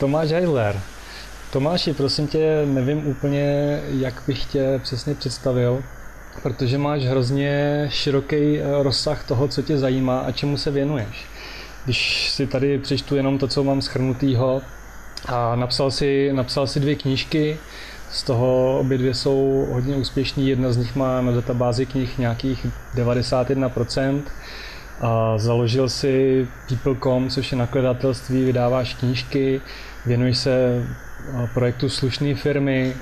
Tomáš Heidler. Tomáši, prosím tě, nevím úplně, jak bych tě přesně představil, protože máš hrozně široký eh, rozsah toho, co tě zajímá a čemu se věnuješ. Když si tady přečtu jenom to, co mám schrnutýho, a napsal si, napsal si dvě knížky, z toho obě dvě jsou hodně úspěšný, jedna z nich má na databázi knih nějakých 91%. A založil si People.com, což je nakladatelství, vydáváš knížky, věnuješ se projektu slušné firmy,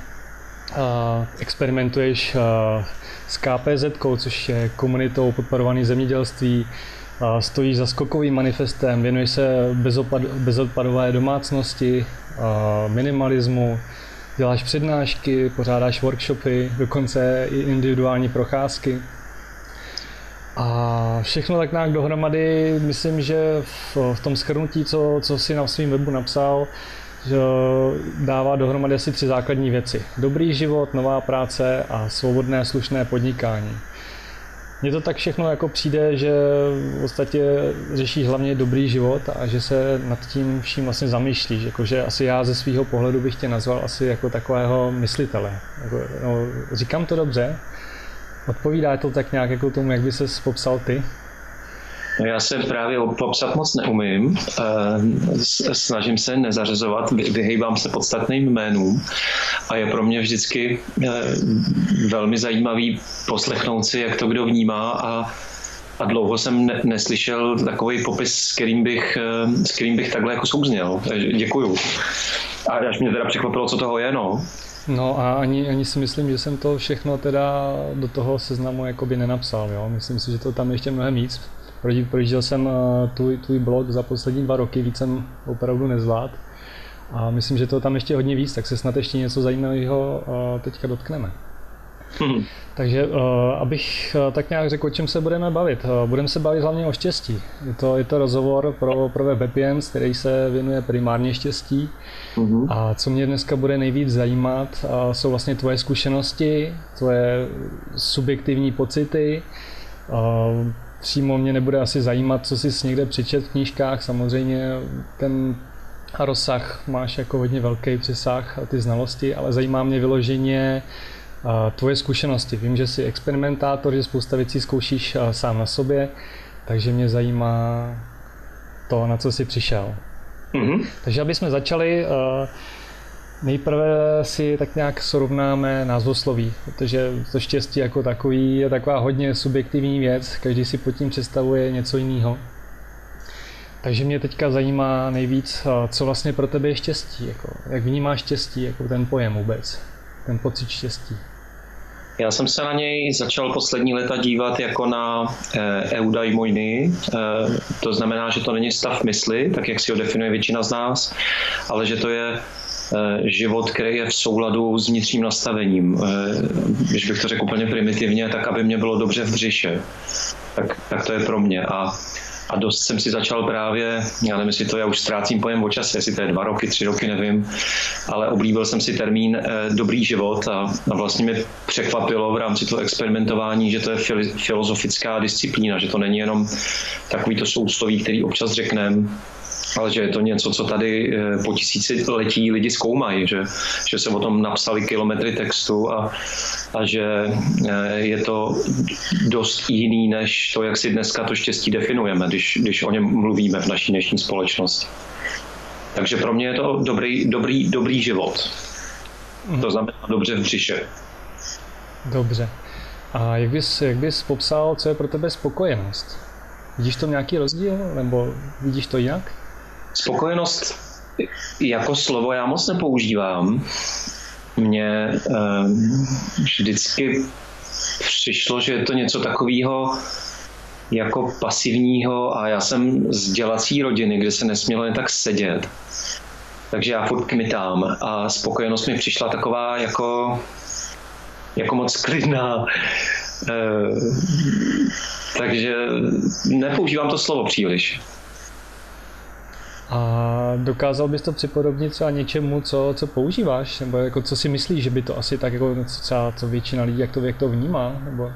a experimentuješ s KPZ, což je komunitou podporovaný zemědělství, stojíš za skokovým manifestem, věnuješ se bezodpadové domácnosti, minimalismu, děláš přednášky, pořádáš workshopy, dokonce i individuální procházky. A všechno tak nějak dohromady, myslím, že v, v tom schrnutí, co, co si na svém webu napsal, že dává dohromady asi tři základní věci. Dobrý život, nová práce a svobodné slušné podnikání. Mně to tak všechno jako přijde, že v podstatě řešíš hlavně dobrý život a že se nad tím vším vlastně zamýšlíš. Jako, že asi já ze svého pohledu bych tě nazval asi jako takového myslitele. Jako, no, říkám to dobře? Odpovídá to tak nějak jako tomu, jak by se popsal ty? No já se právě popsat moc neumím. Eh, snažím se nezařazovat, vyhejbám se podstatným jménům a je pro mě vždycky eh, velmi zajímavý poslechnout si, jak to kdo vnímá a a dlouho jsem ne, neslyšel takový popis, s kterým bych, eh, s kterým bych takhle jako souzněl. Děkuju. A až mě teda překvapilo, co toho je, no. No a ani, ani si myslím, že jsem to všechno teda do toho seznamu jakoby nenapsal, jo. Myslím si, že to tam ještě mnohem víc. Projížděl jsem eh, tvůj, tvůj blog za poslední dva roky, víc jsem opravdu nezvlád. A myslím, že to tam ještě hodně víc, tak se snad ještě něco zajímavého eh, teďka dotkneme. Hmm. Takže uh, abych tak nějak řekl, o čem se budeme bavit. Budeme se bavit hlavně o štěstí. Je to, je to rozhovor pro, pro web který se věnuje primárně štěstí. Hmm. A co mě dneska bude nejvíc zajímat, jsou vlastně tvoje zkušenosti, tvoje subjektivní pocity, přímo mě nebude asi zajímat, co jsi někde přečet v knížkách. Samozřejmě ten rozsah máš jako hodně velký přesah a ty znalosti, ale zajímá mě vyloženě tvoje zkušenosti. Vím, že jsi experimentátor, že spousta věcí zkoušíš sám na sobě, takže mě zajímá to, na co jsi přišel. Mm-hmm. Takže aby jsme začali, nejprve si tak nějak srovnáme názvosloví, protože to štěstí jako takový je taková hodně subjektivní věc, každý si pod tím představuje něco jiného. Takže mě teďka zajímá nejvíc, co vlastně pro tebe je štěstí, jako, jak vnímáš štěstí, jako ten pojem vůbec, ten pocit štěstí. Já jsem se na něj začal poslední leta dívat jako na e, eudaimoiny. E, to znamená, že to není stav mysli, tak jak si ho definuje většina z nás, ale že to je e, život, který je v souladu s vnitřním nastavením. E, když bych to řekl úplně primitivně, tak aby mě bylo dobře v břiše. Tak, tak to je pro mě. A a dost jsem si začal právě, já nevím, jestli to já už ztrácím pojem o čase, jestli to je dva roky, tři roky, nevím, ale oblíbil jsem si termín eh, dobrý život a, a vlastně mě překvapilo v rámci toho experimentování, že to je filozofická disciplína, že to není jenom takový to sousloví, který občas řekneme, ale že je to něco, co tady eh, po letí lidi zkoumají, že, že se o tom napsali kilometry textu a, a že eh, je to dost jiný, než to, jak si dneska to štěstí definujeme, když, když o něm mluvíme v naší dnešní společnosti. Takže pro mě je to dobrý, dobrý, dobrý život. To znamená dobře v břiše. Dobře. A jak bys, jak bys popsal, co je pro tebe spokojenost? Vidíš to nějaký rozdíl, nebo vidíš to jinak? Spokojenost jako slovo já moc nepoužívám. Mně um, vždycky přišlo, že je to něco takového jako pasivního a já jsem z dělací rodiny, kde se nesmělo jen tak sedět. Takže já furt kmitám a spokojenost mi přišla taková jako, jako moc klidná. E, takže nepoužívám to slovo příliš. A dokázal bys to připodobnit třeba něčemu, co, co používáš? Nebo jako co si myslíš, že by to asi tak jako třeba co většina lidí, jak to, jak to vnímá? Nebo...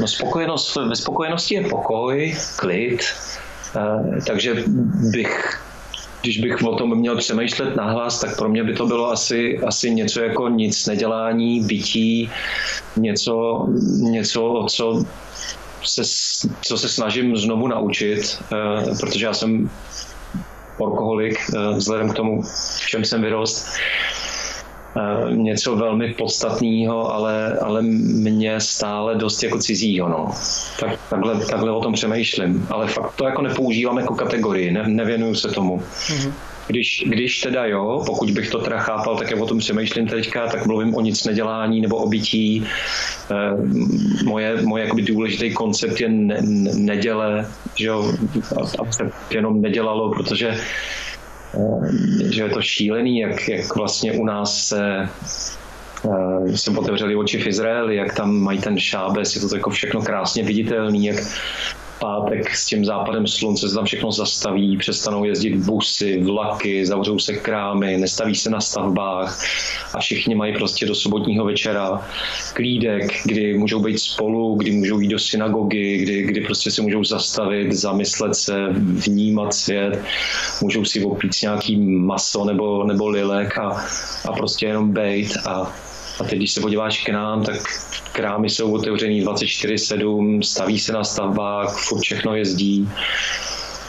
No spokojenost, ve spokojenosti je pokoj, klid, eh, takže bych když bych o tom měl přemýšlet nahlas, tak pro mě by to bylo asi, asi něco jako nic nedělání, bytí, něco, něco co se, co se snažím znovu naučit, uh, protože já jsem alkoholik, uh, vzhledem k tomu, v čem jsem vyrost. Uh, něco velmi podstatného, ale, ale mě stále dost jako cizího. No. Tak, takhle, takhle o tom přemýšlím. Ale fakt to jako nepoužívám jako kategorii, ne, nevěnuju se tomu. Mm-hmm. Když, když teda jo, pokud bych to teda chápal, tak jak o tom přemýšlím teďka, tak mluvím o nic nedělání nebo o bytí. Eh, moje, moje jakoby důležitý koncept je ne, neděle, že jo, a se jenom nedělalo, protože eh, že je to šílený, jak, jak vlastně u nás se uh, jsem otevřeli oči v Izraeli, jak tam mají ten šábes, je to jako všechno krásně viditelný, jak pátek s tím západem slunce se tam všechno zastaví, přestanou jezdit busy, vlaky, zavřou se krámy, nestaví se na stavbách a všichni mají prostě do sobotního večera klídek, kdy můžou být spolu, kdy můžou jít do synagogy, kdy, kdy prostě se můžou zastavit, zamyslet se, vnímat svět, můžou si opít nějaký maso nebo, nebo lilek a, a prostě jenom bejt a a teď, když se podíváš k nám, tak krámy jsou otevřený 24-7, staví se na stavbách, furt všechno jezdí.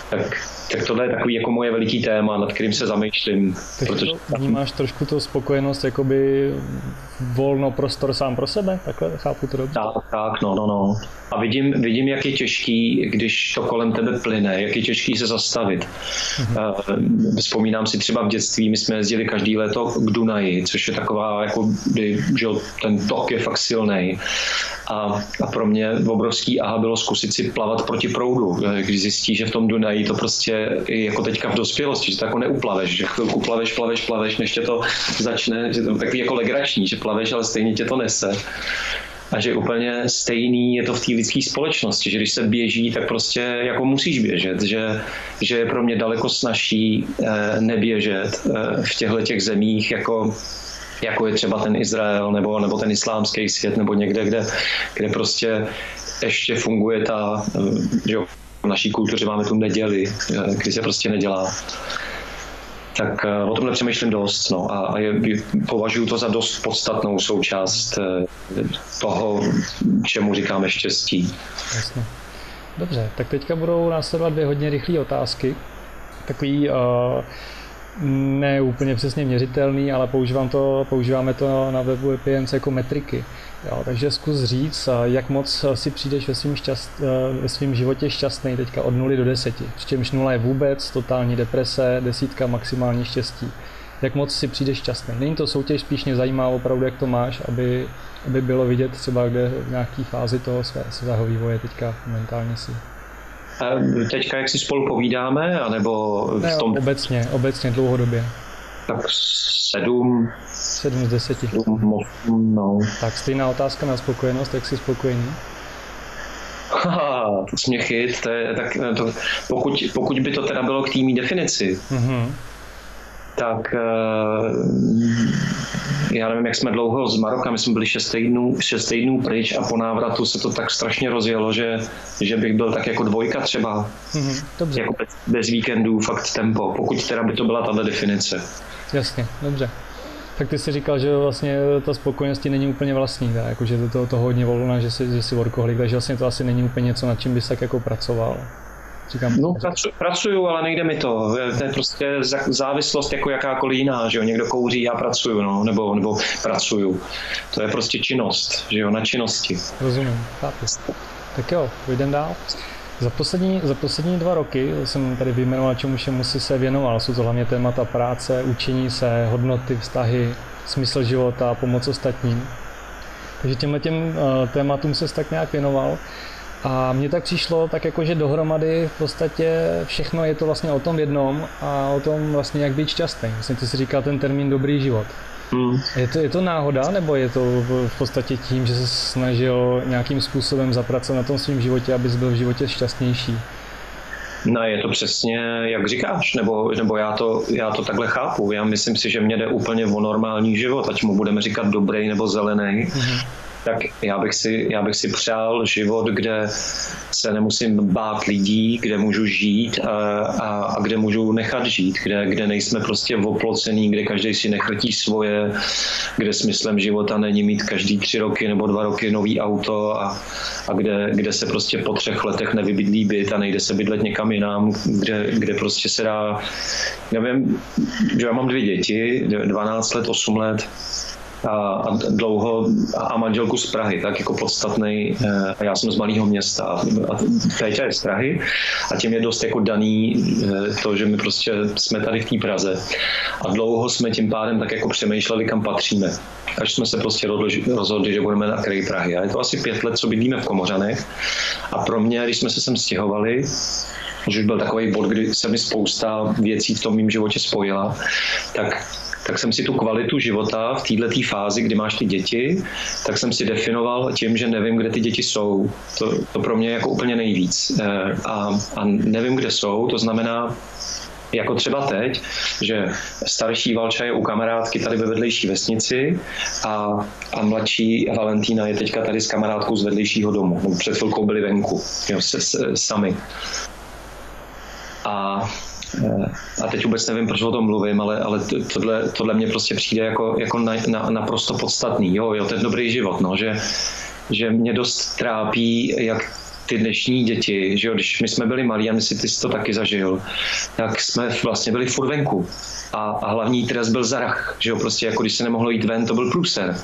Tak tak tohle je takový jako moje veliký téma, nad kterým se zamýšlím. Takže protože... to vnímáš trošku tu spokojenost, jakoby volno prostor sám pro sebe, takhle chápu to dobře? Tak, tak, no, no, no. A vidím, vidím, jak je těžký, když to kolem tebe plyne, jak je těžký se zastavit. Mm-hmm. Vzpomínám si třeba v dětství, my jsme jezdili každý léto k Dunaji, což je taková, jako, že ten tok je fakt silný. A, a pro mě obrovský aha bylo zkusit si plavat proti proudu, když zjistí, že v tom Dunaji to prostě jako teďka v dospělosti, že to jako neuplaveš, že chvilku plaveš, plaveš, plaveš, než tě to začne, že to takový jako legrační, že plaveš, ale stejně tě to nese. A že úplně stejný je to v té lidské společnosti, že když se běží, tak prostě jako musíš běžet, že, že je pro mě daleko snažší eh, neběžet eh, v těchto těch zemích jako jako je třeba ten Izrael nebo, nebo ten islámský svět nebo někde, kde, kde prostě ještě funguje ta, eh, že v naší kultuře máme tu neděli, eh, kdy se prostě nedělá tak eh, o tom nepřemýšlím dost no, a, je, považuji to za dost podstatnou součást toho, čemu říkáme štěstí. Jasně. Dobře, tak teďka budou následovat dvě hodně rychlé otázky. Takový uh, ne úplně přesně měřitelný, ale používám to, používáme to na webu Epience jako metriky. Jo, takže zkus říct, jak moc si přijdeš ve svém, šťast, ve svým životě šťastný teďka od 0 do 10. Přičemž 0 je vůbec, totální deprese, desítka maximální štěstí. Jak moc si přijdeš šťastný. Není to soutěž, spíš mě zajímá opravdu, jak to máš, aby, aby bylo vidět třeba, kde v nějaké fázi toho svého vývoje teďka mentálně si. Teďka, jak si spolu povídáme, anebo v tom... Ne, obecně, obecně dlouhodobě. Tak sedm. Sedm z deseti. Sedm, no. Tak stejná otázka na spokojenost, jak jsi spokojený? Haha, to jsi mě chyt, to je, tak to, pokud, pokud by to teda bylo k týmí definici, mm-hmm tak eh, já nevím, jak jsme dlouho z Maroka, my jsme byli 6 týdnů, 6 týdnů pryč a po návratu se to tak strašně rozjelo, že, že bych byl tak jako dvojka třeba. Mm-hmm, dobře. Jako bez, bez víkendů, fakt tempo, pokud teda by to byla tato definice. Jasně, dobře. Tak ty jsi říkal, že vlastně ta spokojenost není úplně vlastní, tak? Jako, že to, to, to hodně volná, že jsi, že jsi workoholik, takže vlastně to asi není úplně něco, nad čím bys tak jako pracoval. Říkám, no, pracu, pracuju, ale nejde mi to. To je prostě závislost jako jakákoliv jiná, že jo. Někdo kouří, já pracuju, no, nebo, nebo pracuju. To je prostě činnost, že jo, na činnosti. Rozumím, chápu. Tak jo, jdem dál. Za poslední, za poslední dva roky jsem tady vyjmenoval, čemu všemu si se věnoval. Jsou to hlavně témata práce, učení se, hodnoty, vztahy, smysl života, pomoc ostatním. Takže těmhle těm uh, tématům se tak nějak věnoval. A mně tak přišlo tak jako, že dohromady v podstatě všechno je to vlastně o tom jednom a o tom vlastně jak být šťastný. Vlastně ty si říkal ten termín dobrý život. Hmm. Je, to, je to náhoda, nebo je to v podstatě tím, že se snažil nějakým způsobem zapracovat na tom svém životě, abys byl v životě šťastnější? No je to přesně, jak říkáš, nebo, nebo já, to, já to takhle chápu. Já myslím si, že mě jde úplně o normální život, ať mu budeme říkat dobrý nebo zelený. Mm-hmm tak já bych, si, já bych si přál život, kde se nemusím bát lidí, kde můžu žít a, a, a kde můžu nechat žít, kde, kde nejsme prostě oplocený, kde každý si nechrtí svoje, kde smyslem života není mít každý tři roky nebo dva roky nový auto a, a kde, kde se prostě po třech letech nevybydlí byt a nejde se bydlet někam jinam, kde, kde prostě se dá, nevím, že já mám dvě děti, 12 let, 8 let, a, a dlouho a manželku z Prahy, tak jako podstatný. Eh, a já jsem z malého města a, Péťa je z Prahy a tím je dost jako daný eh, to, že my prostě jsme tady v té Praze. A dlouho jsme tím pádem tak jako přemýšleli, kam patříme. Až jsme se prostě rozhodli, že budeme na kraji Prahy. A je to asi pět let, co bydlíme v Komořanech. A pro mě, když jsme se sem stěhovali, že už byl takový bod, kdy se mi spousta věcí v tom mém životě spojila, tak tak jsem si tu kvalitu života v této fázi, kdy máš ty děti, tak jsem si definoval tím, že nevím, kde ty děti jsou. To, to pro mě je jako úplně nejvíc. Eh, a, a nevím, kde jsou, to znamená, jako třeba teď, že starší Valča je u kamarádky tady ve vedlejší vesnici a, a mladší Valentína je teďka tady s kamarádkou z vedlejšího domu. Před chvilkou byli venku, jo, se, se, sami. A a teď vůbec nevím, proč o tom mluvím, ale, ale tohle, tohle mě prostě přijde jako, jako na, na, naprosto podstatný. Jo, jo, ten dobrý život, no, že, že mě dost trápí, jak ty dnešní děti, že jo, když my jsme byli malí a my si ty jsi to taky zažil, tak jsme vlastně byli furt venku. A, a hlavní trest byl zarach, že jo, prostě jako když se nemohlo jít ven, to byl průser.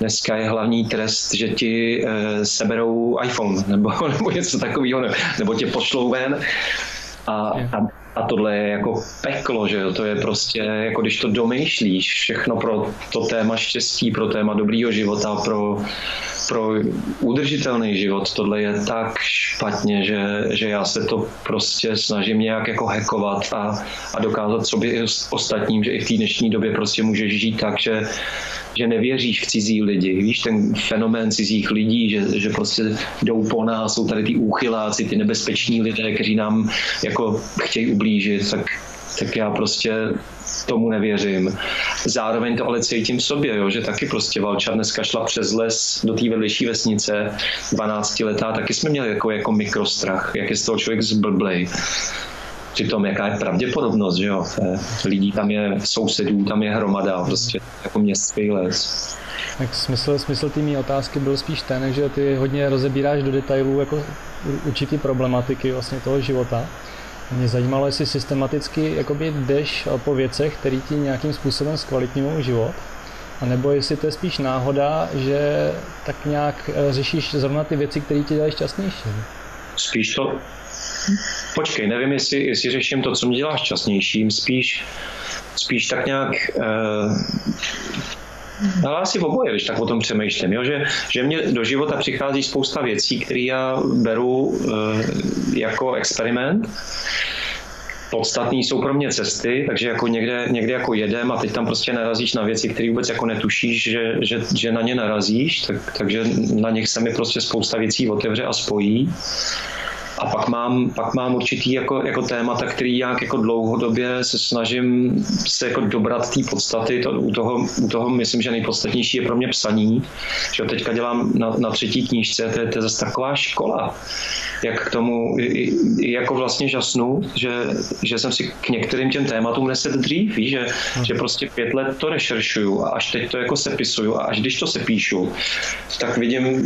Dneska je hlavní trest, že ti e, seberou iPhone nebo, nebo něco takového, nebo tě pošlou ven a, a a tohle je jako peklo, že jo? To je prostě, jako když to domýšlíš, všechno pro to téma štěstí, pro téma dobrýho života, pro, pro udržitelný život. Tohle je tak špatně, že, že já se to prostě snažím nějak jako hekovat a, a dokázat sobě i ostatním, že i v té dnešní době prostě můžeš žít tak, že že nevěříš v cizí lidi. Víš, ten fenomén cizích lidí, že, že prostě jdou po nás, jsou tady ty úchyláci, ty nebezpeční lidé, kteří nám jako chtějí ublížit, tak, tak já prostě tomu nevěřím. Zároveň to ale cítím v sobě, jo, že taky prostě Valča dneska šla přes les do té vedlejší vesnice, 12 letá, taky jsme měli jako, jako mikrostrach, jak je z toho člověk zblblej. Přitom jaká je pravděpodobnost, že jo? Lidí tam je, sousedů tam je hromada, prostě jako městský les. Tak smysl, smysl té mý otázky byl spíš ten, že ty hodně rozebíráš do detailů jako určitý problematiky vlastně toho života. Mě zajímalo, jestli systematicky jakoby jdeš po věcech, které ti nějakým způsobem zkvalitňují život, a nebo jestli to je spíš náhoda, že tak nějak eh, řešíš zrovna ty věci, které ti dělají šťastnější. Spíš to, Počkej, nevím, jestli, jestli řeším to, co mě dělá šťastnějším, spíš, spíš tak nějak uh, ale asi v oboje, když tak o tom přemýšlím, jo? Že, že mě do života přichází spousta věcí, které já beru uh, jako experiment. Podstatný jsou pro mě cesty, takže jako někde, někde jako jedem a teď tam prostě narazíš na věci, které vůbec jako netušíš, že, že, že na ně narazíš, tak, takže na nich se mi prostě spousta věcí otevře a spojí. A pak mám, pak mám určitý jako, jako témata, který jak jako dlouhodobě se snažím se jako dobrat té podstaty. To, u, toho, u toho myslím, že nejpodstatnější je pro mě psaní. Že teďka dělám na, na třetí knížce, to je, to je zase taková škola jak k tomu i, i jako vlastně žasnu, že, že jsem si k některým těm tématům neset dřív, víš, že, hmm. že prostě pět let to rešeršuju a až teď to jako sepisuju a až když to sepíšu, tak vidím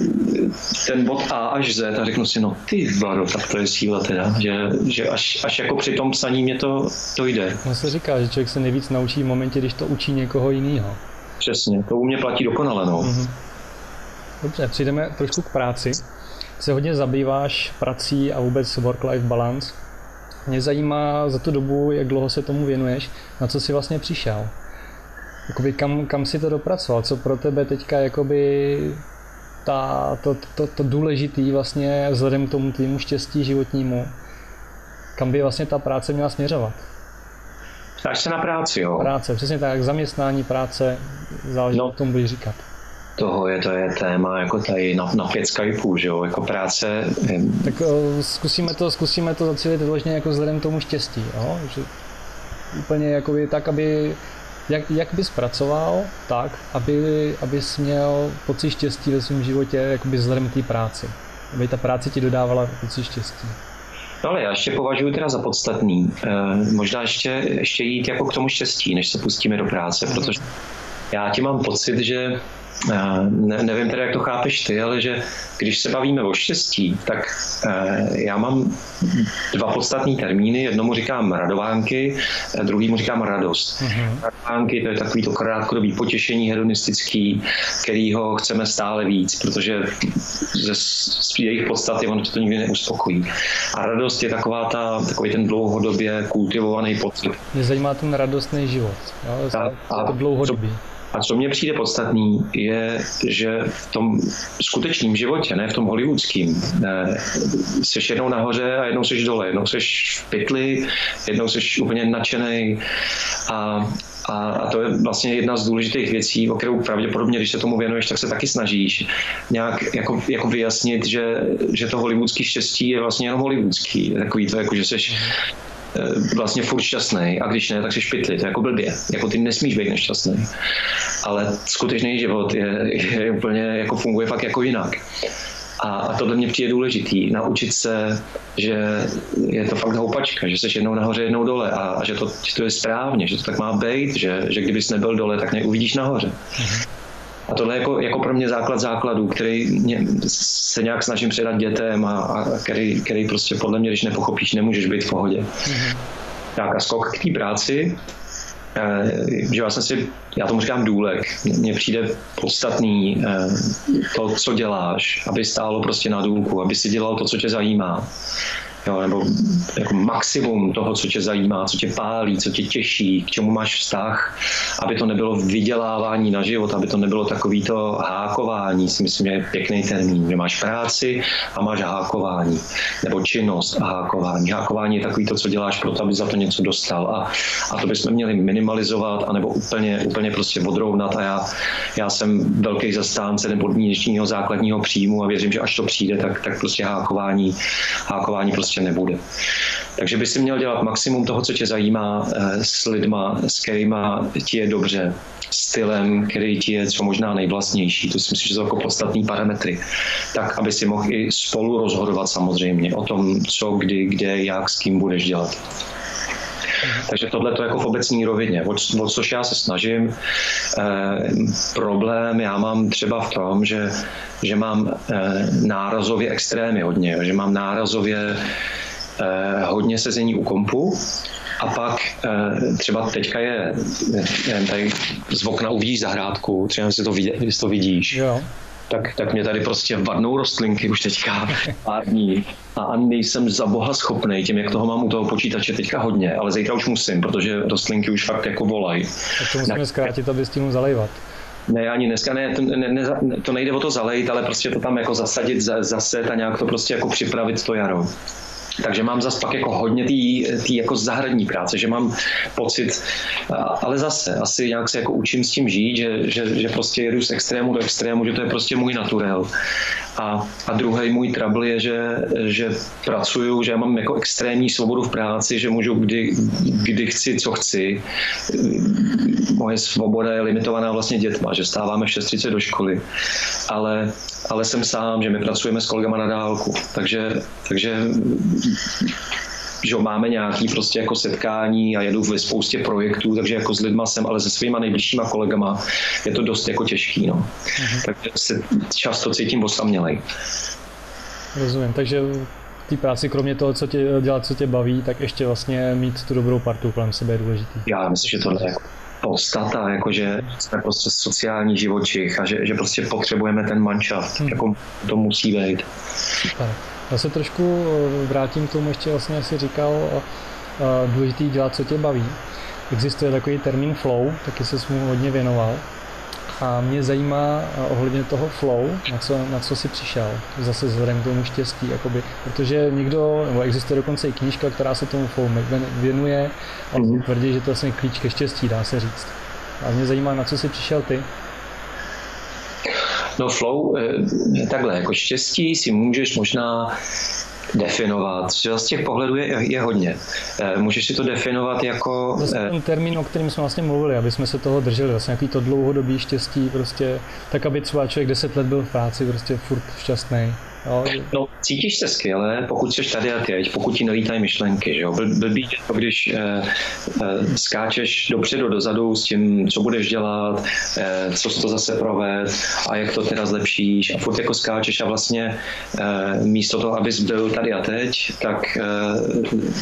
ten bod A až Z a řeknu si, no ty vado, tak síla teda, že, že až, až jako při tom psaní mě to, to jde. No se říká, že člověk se nejvíc naučí v momentě, když to učí někoho jiného. Přesně, to u mě platí dokonale, no. Mm-hmm. Dobře, přijdeme trošku k práci se hodně zabýváš prací a vůbec work-life balance. Mě zajímá za tu dobu, jak dlouho se tomu věnuješ, na co jsi vlastně přišel. Jakoby kam, kam si to dopracoval, co pro tebe teďka jakoby ta, to, to, to důležitý vlastně vzhledem k tomu tvýmu štěstí životnímu, kam by vlastně ta práce měla směřovat? Ptáš se na práci, jo? Práce, přesně tak, zaměstnání, práce, záleží, no, tomu budeš říkat toho je, to je téma jako tady na, na pět Skypeů, že jo, jako práce. Tak o, zkusíme to, zkusíme to zacílit vyloženě jako vzhledem tomu štěstí, jo? že úplně jako tak, aby Jak, jak bys pracoval tak, aby, abys měl pocit štěstí ve svém životě jakoby vzhledem k té práci? Aby ta práce ti dodávala pocit štěstí. No ale já ještě považuji teda za podstatný. E, možná ještě, ještě jít jako k tomu štěstí, než se pustíme do práce, protože já ti mám pocit, že ne, nevím teda, jak to chápeš ty, ale že když se bavíme o štěstí, tak eh, já mám dva podstatní termíny. Jednomu říkám radovánky, druhýmu říkám radost. Uh-huh. Radovánky to je takový to krátkodobý potěšení hedonistický, kterýho chceme stále víc, protože ze jejich podstaty ono to nikdy neuspokojí. A radost je taková ta, takový ten dlouhodobě kultivovaný pocit. Mě zajímá ten radostný život. Jo? A, a to dlouhodobý. A co mně přijde podstatný, je, že v tom skutečném životě, ne v tom hollywoodském, jsi jednou nahoře a jednou jsi dole, jednou jsi v pytli, jednou jsi úplně nadšený a a, a to je vlastně jedna z důležitých věcí, o kterou pravděpodobně, když se tomu věnuješ, tak se taky snažíš nějak jako, jako vyjasnit, že, že to hollywoodský štěstí je vlastně jenom hollywoodský. Takový to, jako, že jsi vlastně furt šťastný a když ne, tak si špitli, to je jako blbě. Jako ty nesmíš být nešťastný. Ale skutečný život je, je úplně, jako funguje fakt jako jinak. A, a tohle mě přijde důležitý, naučit se, že je to fakt houpačka, že jsi jednou nahoře, jednou dole a, a že, to, že to je správně, že to tak má být, že, že kdybys nebyl dole, tak neuvidíš nahoře. Mm-hmm. A tohle je jako, jako pro mě základ základů, který mě, se nějak snažím předat dětem a, a který, který prostě podle mě, když nepochopíš, nemůžeš být v pohodě. Mm-hmm. Tak a skok k té práci, eh, že já jsem si, já tomu říkám důlek, mně přijde podstatný eh, to, co děláš, aby stálo prostě na důlku, aby si dělal to, co tě zajímá jo, nebo jako maximum toho, co tě zajímá, co tě pálí, co tě těší, k čemu máš vztah, aby to nebylo vydělávání na život, aby to nebylo takový to hákování, si myslím, je pěkný termín, že máš práci a máš hákování, nebo činnost a hákování. Hákování je takový to, co děláš pro to, aby za to něco dostal. A, a to bychom měli minimalizovat, anebo úplně, úplně prostě odrovnat. A já, já jsem velký zastánce nebo dnešního základního příjmu a věřím, že až to přijde, tak, tak prostě hákování, hákování prostě prostě nebude. Takže by si měl dělat maximum toho, co tě zajímá eh, s lidma, s kterýma ti je dobře, stylem, který ti je co možná nejvlastnější. To si myslím, že jsou jako podstatní parametry. Tak, aby si mohl i spolu rozhodovat samozřejmě o tom, co, kdy, kde, jak, s kým budeš dělat. Takže tohle to jako v obecní rovině, o, o což já se snažím. E, problém já mám třeba v tom, že, že mám e, nárazově extrémy hodně, že mám nárazově e, hodně sezení u kompu, a pak třeba teďka je, nevím, tady z okna uvidíš zahrádku, třeba si to, vidí, to vidíš. Jo tak, tak mě tady prostě vadnou rostlinky už teďka pár dní a nejsem za boha schopný tím, jak toho mám u toho počítače teďka hodně, ale zítra už musím, protože rostlinky už fakt jako volají. Tak to musíme zkrátit, aby tím zalejvat. Ne, ani dneska ne, to, ne, ne, to nejde o to zalejt, ale prostě to tam jako zasadit, zase a nějak to prostě jako připravit to jaro. Takže mám zase pak jako hodně té jako zahradní práce, že mám pocit, ale zase asi nějak se jako učím s tím žít, že, že, že prostě jedu z extrému do extrému, že to je prostě můj naturel. A, a druhý můj trouble je, že, že pracuju, že já mám jako extrémní svobodu v práci, že můžu kdy, kdy chci, co chci. Moje svoboda je limitovaná vlastně dětma, že stáváme v 6.30 do školy, ale, ale jsem sám, že my pracujeme s kolegama na dálku, takže, takže že máme nějaký prostě jako setkání a jedu ve spoustě projektů, takže jako s lidma jsem, ale se svýma nejbližšíma kolegama je to dost jako těžký, no. Uh-huh. Takže se často cítím osamělej. Rozumím, takže v té práci, kromě toho, co tě dělat, co tě baví, tak ještě vlastně mít tu dobrou partu kolem sebe je důležitý. Já myslím, že tohle je jako podstata, jakože jsme prostě sociální živočich a že, že prostě potřebujeme ten manšaft, hmm. jako to musí být. Super. Já se trošku eh, vrátím k tomu, ještě vlastně si říkal, eh, eh, důležitý dělat, co tě baví. Existuje takový termín flow, taky se mu hodně věnoval. A mě zajímá ohledně toho flow, na co, na co jsi přišel, zase vzhledem k tomu štěstí, jakoby, protože někdo, nebo existuje dokonce i knížka, která se tomu flow věnuje a mm-hmm. tvrdí, že to je vlastně klíč ke štěstí, dá se říct. A mě zajímá, na co jsi přišel ty. No flow, eh, takhle, jako štěstí si můžeš možná definovat. Z těch pohledů je, je hodně. Eh, můžeš si to definovat jako... Vlastně ten termín, o kterém jsme vlastně mluvili, aby jsme se toho drželi, vlastně nějaký to dlouhodobý štěstí, prostě tak, aby třeba člověk 10 let byl v práci, prostě furt šťastný. No, cítíš se skvěle, pokud jsi tady a teď, pokud ti nelítají myšlenky. Že jo? Blbý je to, když eh, eh, skáčeš dopředu, dozadu s tím, co budeš dělat, eh, co to zase proved a jak to teda zlepšíš a furt jako skáčeš a vlastně eh, místo toho, abys byl tady a teď, tak eh,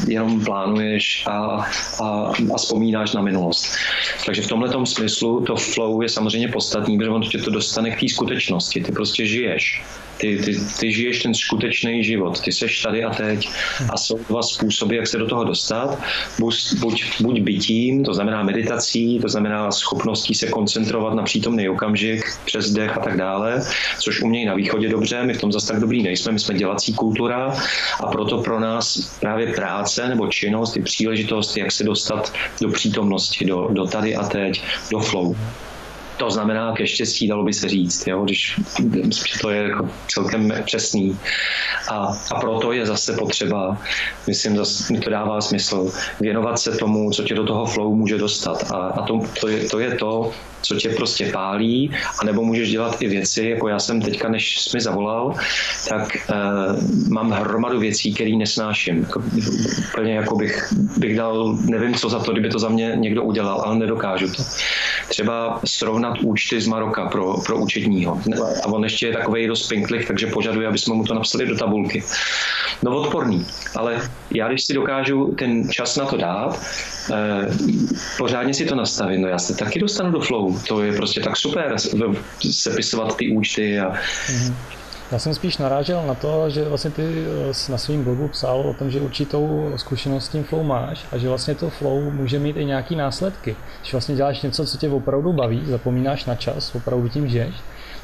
jenom plánuješ a, a, a vzpomínáš na minulost. Takže v tomhle smyslu to flow je samozřejmě podstatný, protože on tě to dostane k té skutečnosti. Ty prostě žiješ. Ty, ty, ty žiješ ten skutečný život, ty seš tady a teď a jsou dva způsoby, jak se do toho dostat. Buď, buď, buď bytím, to znamená meditací, to znamená schopností se koncentrovat na přítomný okamžik, přes dech a tak dále, což umějí na východě dobře, my v tom zase tak dobrý nejsme, my jsme dělací kultura a proto pro nás právě práce nebo činnost je příležitost, jak se dostat do přítomnosti, do, do tady a teď, do flow. To znamená ke štěstí, dalo by se říct, jo, když to je jako celkem přesný. A, a proto je zase potřeba, myslím, zase to dává smysl, věnovat se tomu, co tě do toho flow může dostat. A, a to, to, je, to je to, co tě prostě pálí, anebo můžeš dělat i věci, jako já jsem teďka, než jsi mi zavolal, tak uh, mám hromadu věcí, které nesnáším. Jako, úplně jako bych, bych dal, nevím co za to, kdyby to za mě někdo udělal, ale nedokážu to. Třeba srovnat účty z Maroka pro, pro účetního. A on ještě je takový dost pinklich, takže požaduje, aby jsme mu to napsali do tabulky. No odporný, ale já když si dokážu ten čas na to dát, eh, pořádně si to nastavit, no já se taky dostanu do flow. To je prostě tak super, sepisovat ty účty a mm-hmm. Já jsem spíš narážel na to, že vlastně ty eh, na svém blogu psal o tom, že určitou zkušenost s tím flow máš a že vlastně to flow může mít i nějaký následky. Když vlastně děláš něco, co tě opravdu baví, zapomínáš na čas, opravdu tím žiješ,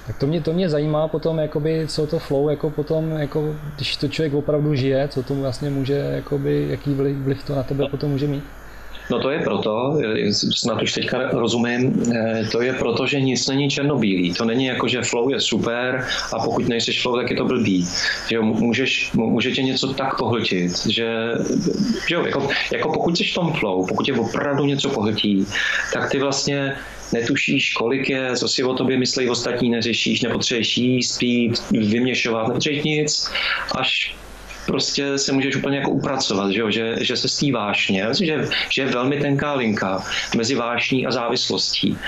tak to mě, to mě zajímá potom, jakoby, co to flow, jako potom, jako, když to člověk opravdu žije, co tomu vlastně může, jakoby, jaký vliv, vliv to na tebe potom může mít. No to je proto, snad už teďka rozumím, eh, to je proto, že nic není černobílý. To není jako, že flow je super a pokud nejseš flow, tak je to blbý. Že můžeš, může tě něco tak pohltit, že, že jo, jako, jako pokud jsi v tom flow, pokud tě opravdu něco pohltí, tak ty vlastně netušíš, kolik je, co si o tobě myslí ostatní, neřešíš, nepotřebuješ jíst, pít, vyměšovat, nepotřebuješ nic, až prostě se můžeš úplně jako upracovat, že, že, že se z té vášně, že, že je velmi tenká linka mezi vášní a závislostí.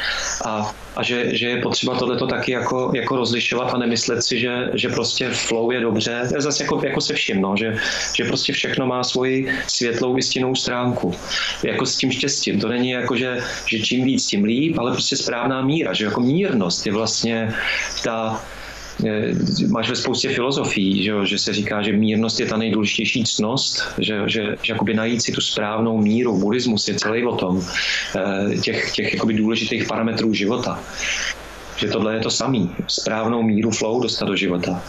A, a že, že je potřeba tohleto taky jako, jako rozlišovat a nemyslet si, že, že prostě flow je dobře, je zase jako, jako se vším, no, že, že prostě všechno má svoji světlou i stinnou stránku, jako s tím štěstím, to není jako, že, že čím víc, tím líp, ale prostě správná míra, že jako mírnost je vlastně ta, máš ve spoustě filozofií, že, že se říká, že mírnost je ta nejdůležitější cnost, že, že, že jakoby najít si tu správnou míru, buddhismus je celý o tom, eh, těch, těch jakoby důležitých parametrů života. Že tohle je to samý, správnou míru flow dostat do života.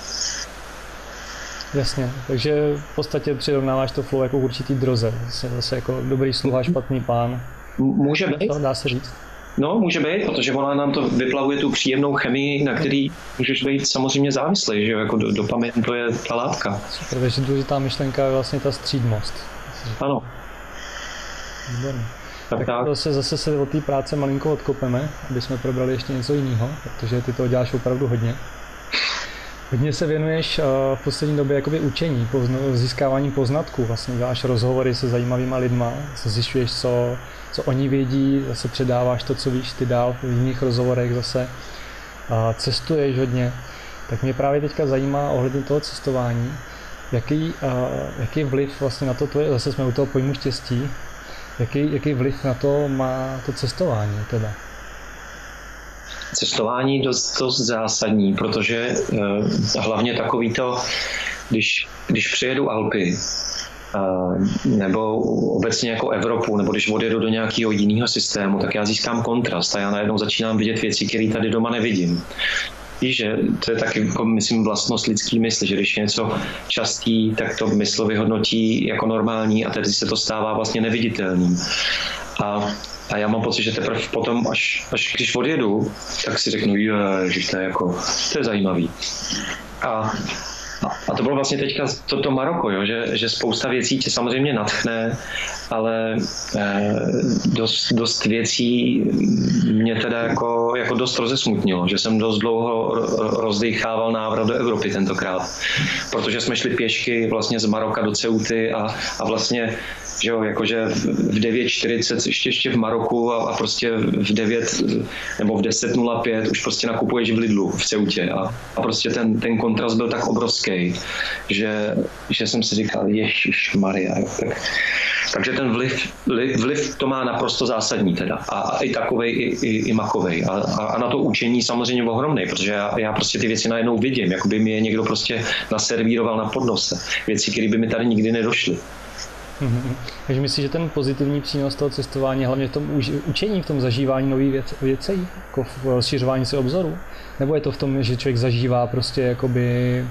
Jasně, takže v podstatě přirovnáváš to flow jako určitý droze, zase jako dobrý sluha, špatný pán. Může být. To dá se říct. No, může být, protože ona nám to vyplavuje tu příjemnou chemii, na který můžeš být samozřejmě závislý, že jo, jako dopamin to je ta látka. Super, takže důležitá myšlenka je vlastně ta střídmost. Ano. Výborně. Tak, tak zase, zase se od té práce malinko odkopeme, aby jsme probrali ještě něco jiného, protože ty to děláš opravdu hodně. Hodně se věnuješ eh, v poslední době jakoby učení, získávání poznatků, vlastně děláš rozhovory se zajímavýma lidma, zjišťuješ, co, co oni vědí, zase předáváš to, co víš ty dál v jiných rozhovorech zase. A cestuješ hodně, tak mě právě teďka zajímá ohledně toho cestování, jaký, a, jaký vliv vlastně na to, to je, zase jsme u toho pojmu štěstí, jaký, jaký vliv na to má to cestování tebe? Cestování dost, dost zásadní, protože eh, hlavně takový to, když, když přijedu Alpy, nebo obecně jako Evropu, nebo když odjedu do nějakého jiného systému, tak já získám kontrast a já najednou začínám vidět věci, které tady doma nevidím. Víš, že to je taky, jako, myslím, vlastnost lidský mysli, že když je něco častý, tak to mysl vyhodnotí jako normální a tedy se to stává vlastně neviditelným. A a já mám pocit, že teprve potom, až, až když odjedu, tak si řeknu, že to je jako, to je zajímavý. A a to bylo vlastně teďka toto Maroko, jo, že, že spousta věcí tě samozřejmě natchne, ale eh, dost, dost věcí mě teda jako, jako dost rozesmutnilo, že jsem dost dlouho rozdýchával návrat do Evropy tentokrát, protože jsme šli pěšky vlastně z Maroka do Ceuty a, a vlastně že jo, jakože v 9.40 ještě, ještě v Maroku a, a prostě v 9 nebo v 10.05 už prostě nakupuješ v Lidlu v Ceutě a, a prostě ten, ten kontrast byl tak obrovský, že, že jsem si říkal, ježiš Maria, tak, takže ten vliv, vliv to má naprosto zásadní teda. A, a i takovej, i, i, i makovej. A, a, a, na to učení samozřejmě ohromný, protože já, já prostě ty věci najednou vidím, jako by mi je někdo prostě naservíroval na podnose. Věci, které by mi tady nikdy nedošly. Mm-hmm. Takže myslíš, že ten pozitivní přínos toho cestování hlavně v tom učení, v tom zažívání nových věc, věcí, jako v rozšiřování se obzoru? Nebo je to v tom, že člověk zažívá prostě jakoby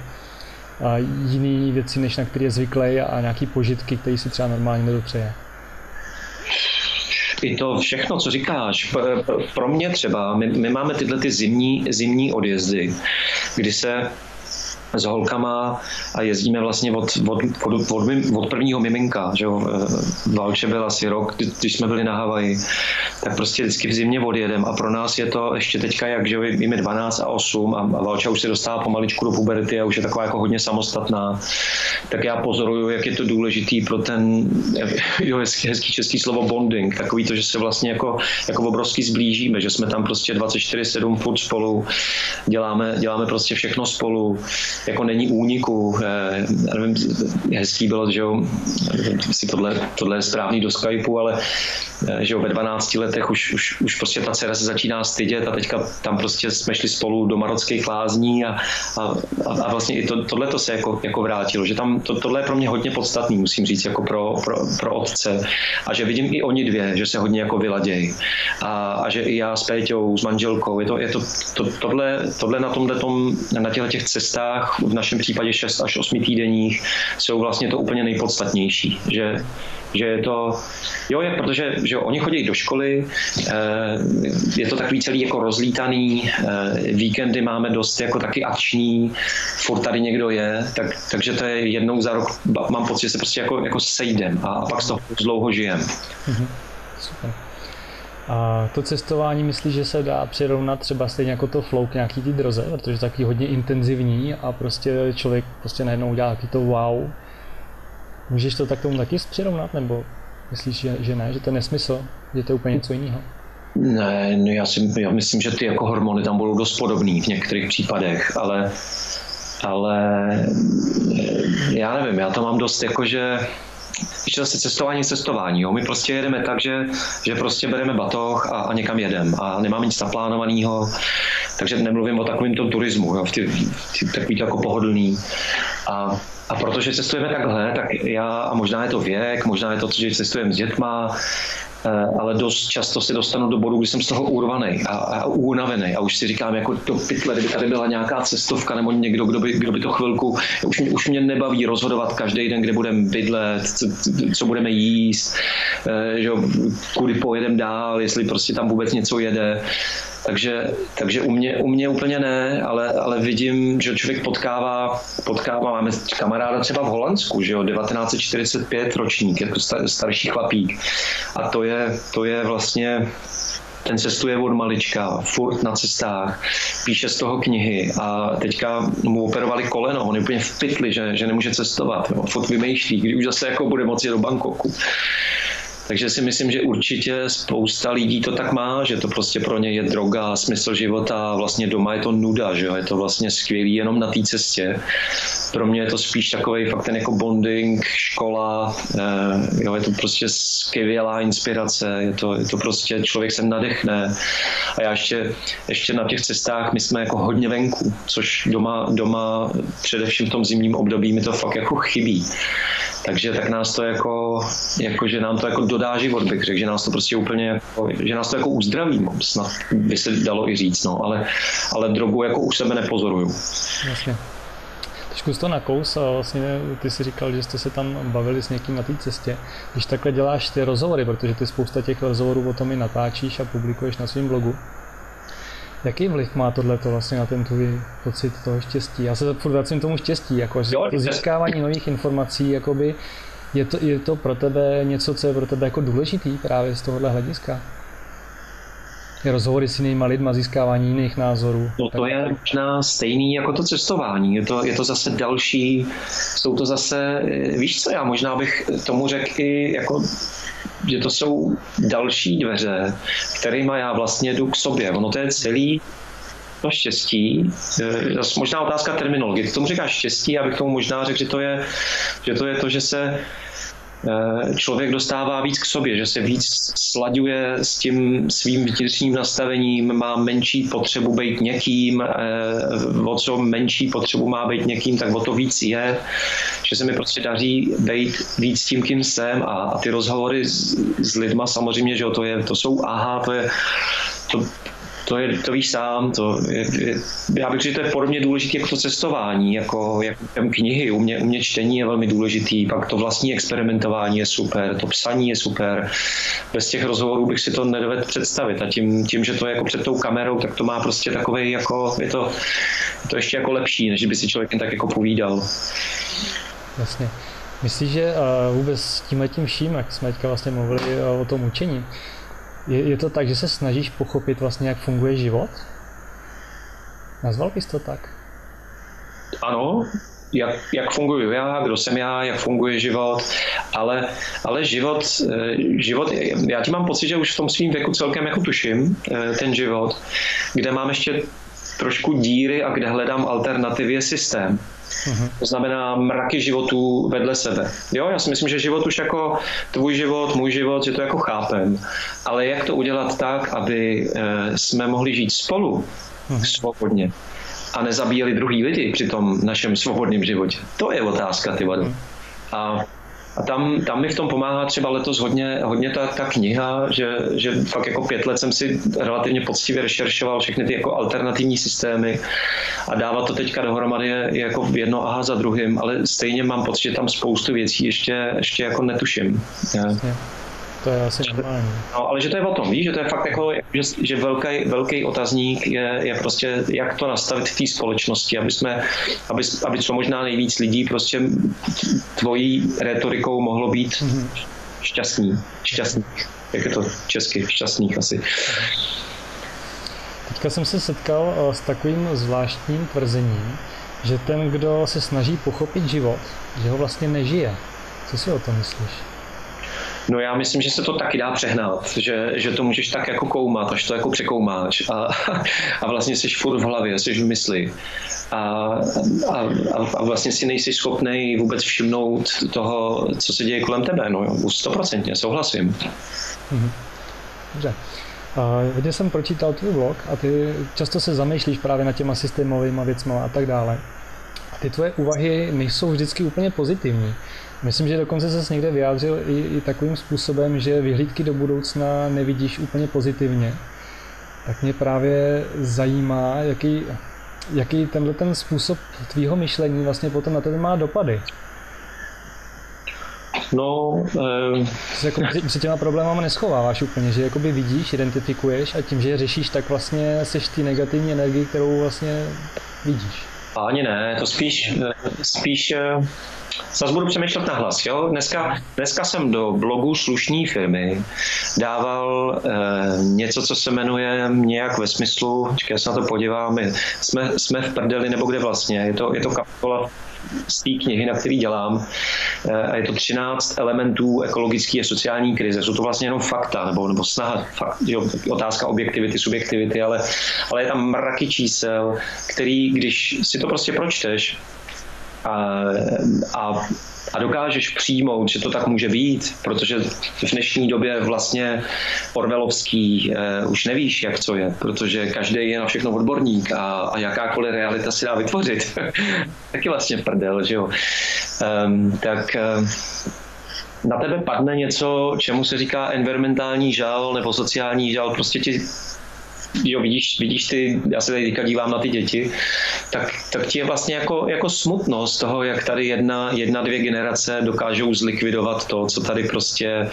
jiný věci, než na které je zvyklý a nějaký požitky, které si třeba normálně nedopřeje? I to všechno, co říkáš, pro mě třeba, my, my máme tyhle ty zimní, zimní odjezdy, kdy se s holkama a jezdíme vlastně od, od, od, od, od prvního miminka. Že jo? Eh, Valče byl asi rok, když jsme byli na Havaji, tak prostě vždycky v zimě odjedem a pro nás je to ještě teďka jak, že víme 12 a 8 a, a Valča už se dostává pomaličku do puberty a už je taková jako hodně samostatná, tak já pozoruju, jak je to důležitý pro ten, jo, hezký, hezký český slovo bonding, takový to, že se vlastně jako, jako obrovský zblížíme, že jsme tam prostě 24-7 furt spolu, děláme, děláme prostě všechno spolu, jako není úniku. Eh, já nevím, hezký bylo, že jo, si tohle, tohle je správný do Skypeu, ale eh, že jo, ve 12 letech už, už, už prostě ta dcera se začíná stydět a teďka tam prostě jsme šli spolu do marockých lázní a, a, a vlastně i to, tohle to se jako, jako vrátilo, že tam to, tohle je pro mě hodně podstatný, musím říct, jako pro, pro, pro otce a že vidím i oni dvě, že se hodně jako vyladějí a, a že i já s Péťou, s manželkou, je to, je to, to tohle, tohle na tomhle tom, na těchto těch cestách v našem případě 6 až 8 týdenních jsou vlastně to úplně nejpodstatnější, že že je to, jo, je, protože že oni chodí do školy, eh, je to takový celý jako rozlítaný, eh, víkendy máme dost jako taky akční, furt tady někdo je, tak, takže to je jednou za rok, mám pocit, že se prostě jako, jako sejdem a, a pak z toho dlouho žijem. Mm-hmm. Super. A to cestování myslíš, že se dá přirovnat třeba stejně jako to flow k nějaký ty droze, protože je taky hodně intenzivní a prostě člověk prostě najednou udělá taky to wow. Můžeš to tak tomu taky přirovnat, nebo myslíš, že, že ne, že to je nesmysl, že to je úplně něco jiného? Ne, no já, si, já myslím, že ty jako hormony tam budou dost podobný v některých případech, ale, ale já nevím, já to mám dost jako, že když zase cestování cestování. Jo. My prostě jedeme tak, že, že prostě bereme batoh a, a někam jedem a nemáme nic naplánovaného, takže nemluvím o takovém tom turismu, jo, v ty, ty, takový jako pohodlný. A, a protože cestujeme takhle, tak já, a možná je to věk, možná je to, že cestujeme s dětma, ale dost často se dostanu do bodu, kdy jsem z toho urvaný a, a unavený a už si říkám, jako to pytle, kdyby tady byla nějaká cestovka nebo někdo, kdo by, kdo by to chvilku, už mě, už mě nebaví rozhodovat každý den, kde budeme bydlet, co, co budeme jíst, eh, že kudy pojedeme dál, jestli prostě tam vůbec něco jede. Takže, takže u, mě, u mě úplně ne, ale, ale vidím, že člověk potkává, potkává, máme kamaráda třeba v Holandsku, že jo, 1945 ročník, jako star, starší chlapík. A to je, to je vlastně ten cestuje od malička, furt na cestách, píše z toho knihy a teďka mu operovali koleno, on je úplně v pytli, že, že nemůže cestovat, jo. furt vymýšlí, kdy už zase jako bude moci do Bangkoku. Takže si myslím, že určitě spousta lidí to tak má, že to prostě pro ně je droga, smysl života, vlastně doma je to nuda, že jo? je to vlastně skvělý jenom na té cestě. Pro mě je to spíš takový fakt ten jako bonding, škola, eh, jo, je to prostě skvělá inspirace, je to, je to prostě, člověk se nadechne. A já ještě, ještě na těch cestách, my jsme jako hodně venku, což doma, doma především v tom zimním období mi to fakt jako chybí. Takže tak nás to jako, jako že nám to jako dodá život, bych řekl, že nás to prostě úplně, jako, že nás to jako uzdraví, snad by se dalo i říct, no, ale, ale drogu jako u sebe nepozoruju. Jasně. Trošku to nakous a vlastně ty si říkal, že jste se tam bavili s někým na té cestě. Když takhle děláš ty rozhovory, protože ty spousta těch rozhovorů o tom i natáčíš a publikuješ na svém blogu, Jaký vliv má tohle vlastně na ten tvůj pocit toho štěstí? Já se furt vracím tomu štěstí, jako že to získávání nových informací, jakoby, je to, je to pro tebe něco, co je pro tebe jako důležitý právě z tohohle hlediska? rozhovory s jinými lidmi, získávání jiných názorů. No to je možná stejný jako to cestování. Je to, je to zase další, jsou to zase, víš co, já možná bych tomu řekl i jako že to jsou další dveře, kterými já vlastně jdu k sobě. Ono to je celý to štěstí, možná otázka terminologie. Ty tomu říkáš štěstí, abych tomu možná řekl, že to je, že to, je to, že se člověk dostává víc k sobě, že se víc slaďuje s tím svým vnitřním nastavením, má menší potřebu být někým, eh, o co menší potřebu má být někým, tak o to víc je, že se mi prostě daří být víc tím, kým jsem. A, a ty rozhovory s, s lidma samozřejmě, že to, je, to jsou aha, to je to, to, je, to víš sám, to je, je, já bych řekl, že to je podobně důležité jako to cestování, jako, jako knihy, u mě, u mě čtení je velmi důležitý, pak to vlastní experimentování je super, to psaní je super, bez těch rozhovorů bych si to nedovedl představit a tím, tím, že to je jako před tou kamerou, tak to má prostě takový jako, je to, je to ještě jako lepší, než by si člověk jen tak jako povídal. Jasně. Myslíš, že uh, vůbec s tím tím vším, jak jsme teďka vlastně mluvili o tom učení, je, je to tak, že se snažíš pochopit vlastně, jak funguje život? Nazval bys to tak? Ano, jak, jak funguji já, kdo jsem já, jak funguje život, ale, ale život, eh, život, já ti mám pocit, že už v tom svým věku celkem jako tuším eh, ten život, kde mám ještě trošku díry a kde hledám alternativy je systém. Mm-hmm. To znamená mraky životů vedle sebe. Jo, já si myslím, že život už jako tvůj život, můj život, že to jako chápem. Ale jak to udělat tak, aby eh, jsme mohli žít spolu mm-hmm. svobodně a nezabíjeli druhý lidi při tom našem svobodném životě? To je otázka, ty vado. Mm-hmm. A a tam, tam mi v tom pomáhá třeba letos hodně, hodně ta, ta kniha, že, že fakt jako pět let jsem si relativně poctivě rešeršoval všechny ty jako alternativní systémy a dávat to teďka dohromady je, je jako jedno aha za druhým, ale stejně mám pocit, že tam spoustu věcí ještě, ještě jako netuším. Yeah. To je asi normální. No, ale že to je o tom, víš, že to je fakt jako, že, že velký, velký otazník je, je prostě, jak to nastavit v té společnosti, aby jsme, aby, aby co možná nejvíc lidí prostě tvojí retorikou mohlo být mm-hmm. šťastný, šťastný, jak je to česky, šťastných asi. Teďka jsem se setkal eh, s takovým zvláštním tvrzením, že ten, kdo se snaží pochopit život, že ho vlastně nežije. Co si o tom myslíš? No já myslím, že se to taky dá přehnat, že, že to můžeš tak jako koumat, až to jako překoumáš a, a vlastně jsi furt v hlavě, jsi v mysli a, a, a vlastně si nejsi schopný vůbec všimnout toho, co se děje kolem tebe. No stoprocentně, souhlasím. Mhm. Dobře. Uh, hodně jsem pročítal tvůj blog a ty často se zamýšlíš právě nad těma systémovými věcmi a tak dále. A ty tvoje úvahy nejsou vždycky úplně pozitivní. Myslím, že dokonce se někde vyjádřil i, i takovým způsobem, že vyhlídky do budoucna nevidíš úplně pozitivně. Tak mě právě zajímá, jaký, jaký tenhle ten způsob tvýho myšlení vlastně potom na tebe má dopady. No, eh... Se jako před těma problémama neschováváš úplně, že jakoby vidíš, identifikuješ a tím, že je řešíš, tak vlastně seš ty negativní energii, kterou vlastně vidíš. Ani ne, to spíš, spíš eh, Zase budu přemýšlet na hlas. Jo? Dneska, dneska jsem do blogu slušní firmy dával eh, něco, co se jmenuje nějak ve smyslu, čekaj, se na to podívám, jsme, jsme v prdeli nebo kde vlastně. Je to, je to kapitola z té knihy, na který dělám. Eh, a je to 13 elementů ekologické a sociální krize. Jsou to vlastně jenom fakta, nebo, nebo snaha, fakt, jo, otázka objektivity, subjektivity, ale, ale je tam mraky čísel, který, když si to prostě pročteš, a, a a dokážeš přijmout, že to tak může být, protože v dnešní době vlastně Orvelovský eh, už nevíš, jak co je, protože každý je na všechno odborník a, a jakákoliv realita si dá vytvořit. Taky vlastně prdel, že jo. Um, tak um, na tebe padne něco, čemu se říká environmentální žal nebo sociální žal, prostě ti jo, vidíš, vidíš ty, já se tady teďka dívám na ty děti, tak, tak ti je vlastně jako, jako smutno z toho, jak tady jedna, jedna, dvě generace dokážou zlikvidovat to, co tady prostě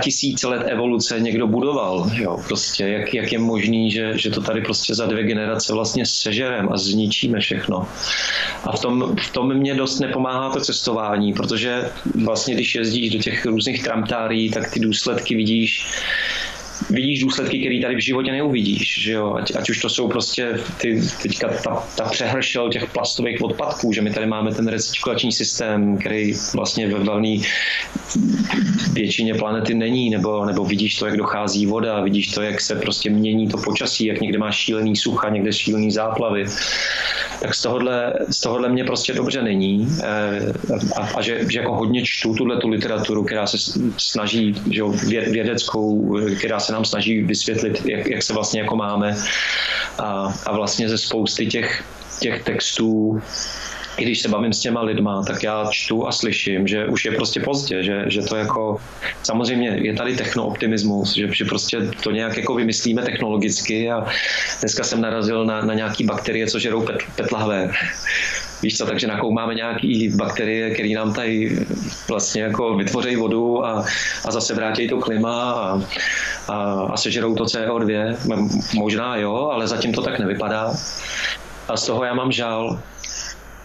tisíce let evoluce někdo budoval. Jo? Prostě jak, jak je možný, že, že to tady prostě za dvě generace vlastně sežerem a zničíme všechno. A v tom, v tom mě dost nepomáhá to cestování, protože vlastně když jezdíš do těch různých tramtárí, tak ty důsledky vidíš vidíš důsledky, které tady v životě neuvidíš, že jo? Ať, ať už to jsou prostě ty, teďka ta, ta přehršel těch plastových odpadků, že my tady máme ten recyklační systém, který vlastně ve velmi většině planety není, nebo, nebo vidíš to, jak dochází voda, vidíš to, jak se prostě mění to počasí, jak někde máš šílený sucha, někde šílený záplavy tak z tohohle, z tohohle mě prostě dobře není. Eh, a, a že, že jako hodně čtu tuhle tu literaturu, která se snaží, že vědeckou, která se nám snaží vysvětlit, jak, jak se vlastně jako máme. A, a vlastně ze spousty těch, těch textů i když se bavím s těma lidma, tak já čtu a slyším, že už je prostě pozdě, že, že to jako, samozřejmě je tady technooptimismus, že, že prostě to nějak jako vymyslíme technologicky a dneska jsem narazil na, na nějaký bakterie, co žerou pet, petlahvé. Víš co, takže nakoumáme nějaký bakterie, které nám tady vlastně jako vytvoří vodu a, a zase vrátí to klima a, a, a sežerou to CO2. Možná jo, ale zatím to tak nevypadá. A z toho já mám žal,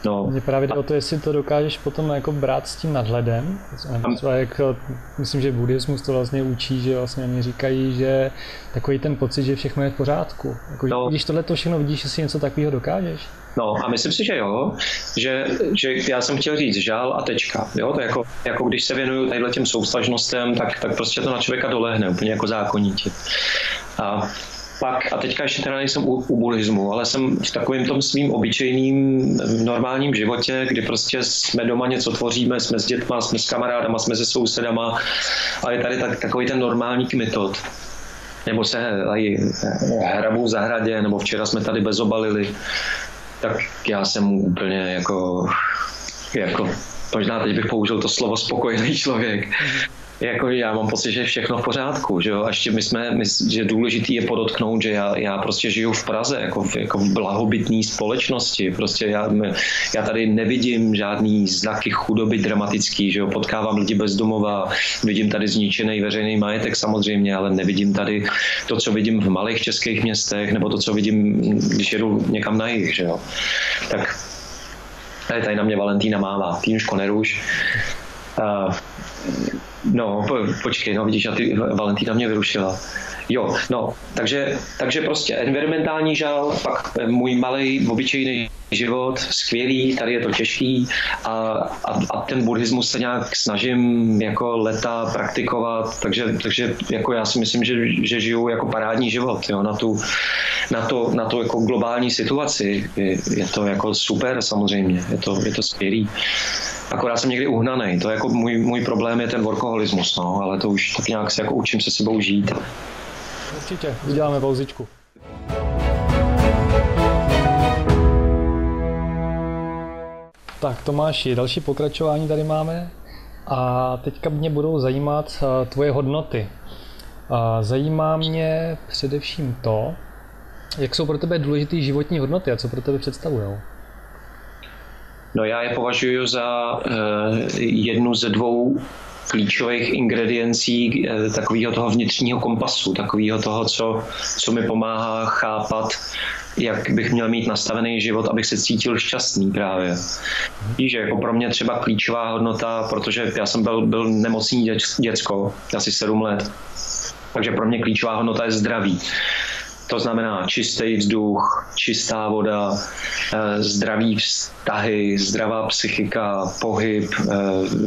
No. Mě právě jde o to, jestli to dokážeš potom jako brát s tím nadhledem. Třeba jak, myslím, že buddhismus to vlastně učí, že vlastně oni říkají, že takový ten pocit, že všechno je v pořádku. Jako, no. Když tohle to všechno vidíš, jestli něco takového dokážeš. No a myslím si, že jo, že, že já jsem chtěl říct žál a tečka. Jo? To jako, jako když se věnuju tadyhle těm soustažnostem, tak, tak prostě to na člověka dolehne úplně jako zákonitě. A pak, a teďka ještě teda nejsem u, u buddhismu, ale jsem v takovém tom svým obyčejným normálním životě, kdy prostě jsme doma něco tvoříme, jsme s dětma, jsme s kamarádama, jsme se sousedama a je tady tak, takový ten normální kmitot. Nebo se tady hrabu v zahradě, nebo včera jsme tady bezobalili, tak já jsem úplně jako, jako možná teď bych použil to slovo spokojený člověk jako já mám pocit, že je všechno v pořádku, že jo, a ještě my jsme, my, že důležitý je podotknout, že já, já prostě žiju v Praze, jako v, jako v blahobytné společnosti, prostě já, já tady nevidím žádný znaky chudoby dramatický, že jo, potkávám lidi bez domova, vidím tady zničený veřejný majetek samozřejmě, ale nevidím tady to, co vidím v malých českých městech, nebo to, co vidím, když jedu někam na jich, že jo. Tak tady, tady na mě Valentína mává, týnuško neruš. Uh, No, po, počkej, no vidíš, a ty Valentína mě vyrušila. Jo, no, takže, takže prostě environmentální žal, pak můj malý obyčejný život, skvělý, tady je to těžký a, a, a ten buddhismus se nějak snažím jako leta praktikovat, takže, takže jako já si myslím, že, že žiju jako parádní život, jo, na tu, na to, na to jako globální situaci. Je, je to jako super samozřejmě, je to, je to skvělý. Akorát jsem někdy uhnaný. To je jako můj, můj problém je ten workoholismus, no, ale to už tak nějak se jako učím se sebou žít. Určitě, uděláme pauzičku. Tak Tomáši, další pokračování tady máme a teďka mě budou zajímat eh, tvoje hodnoty. Zajímá mě především to, jak jsou pro tebe důležité životní hodnoty a co pro tebe představují. No já je považuji za uh, jednu ze dvou klíčových ingrediencí uh, takového toho vnitřního kompasu, takového toho, co, co mi pomáhá chápat, jak bych měl mít nastavený život, abych se cítil šťastný právě. Víš, jako pro mě třeba klíčová hodnota, protože já jsem byl, byl nemocný děcko, asi sedm let, takže pro mě klíčová hodnota je zdraví. To znamená čistý vzduch, čistá voda, eh, zdravý vztahy, zdravá psychika, pohyb, eh,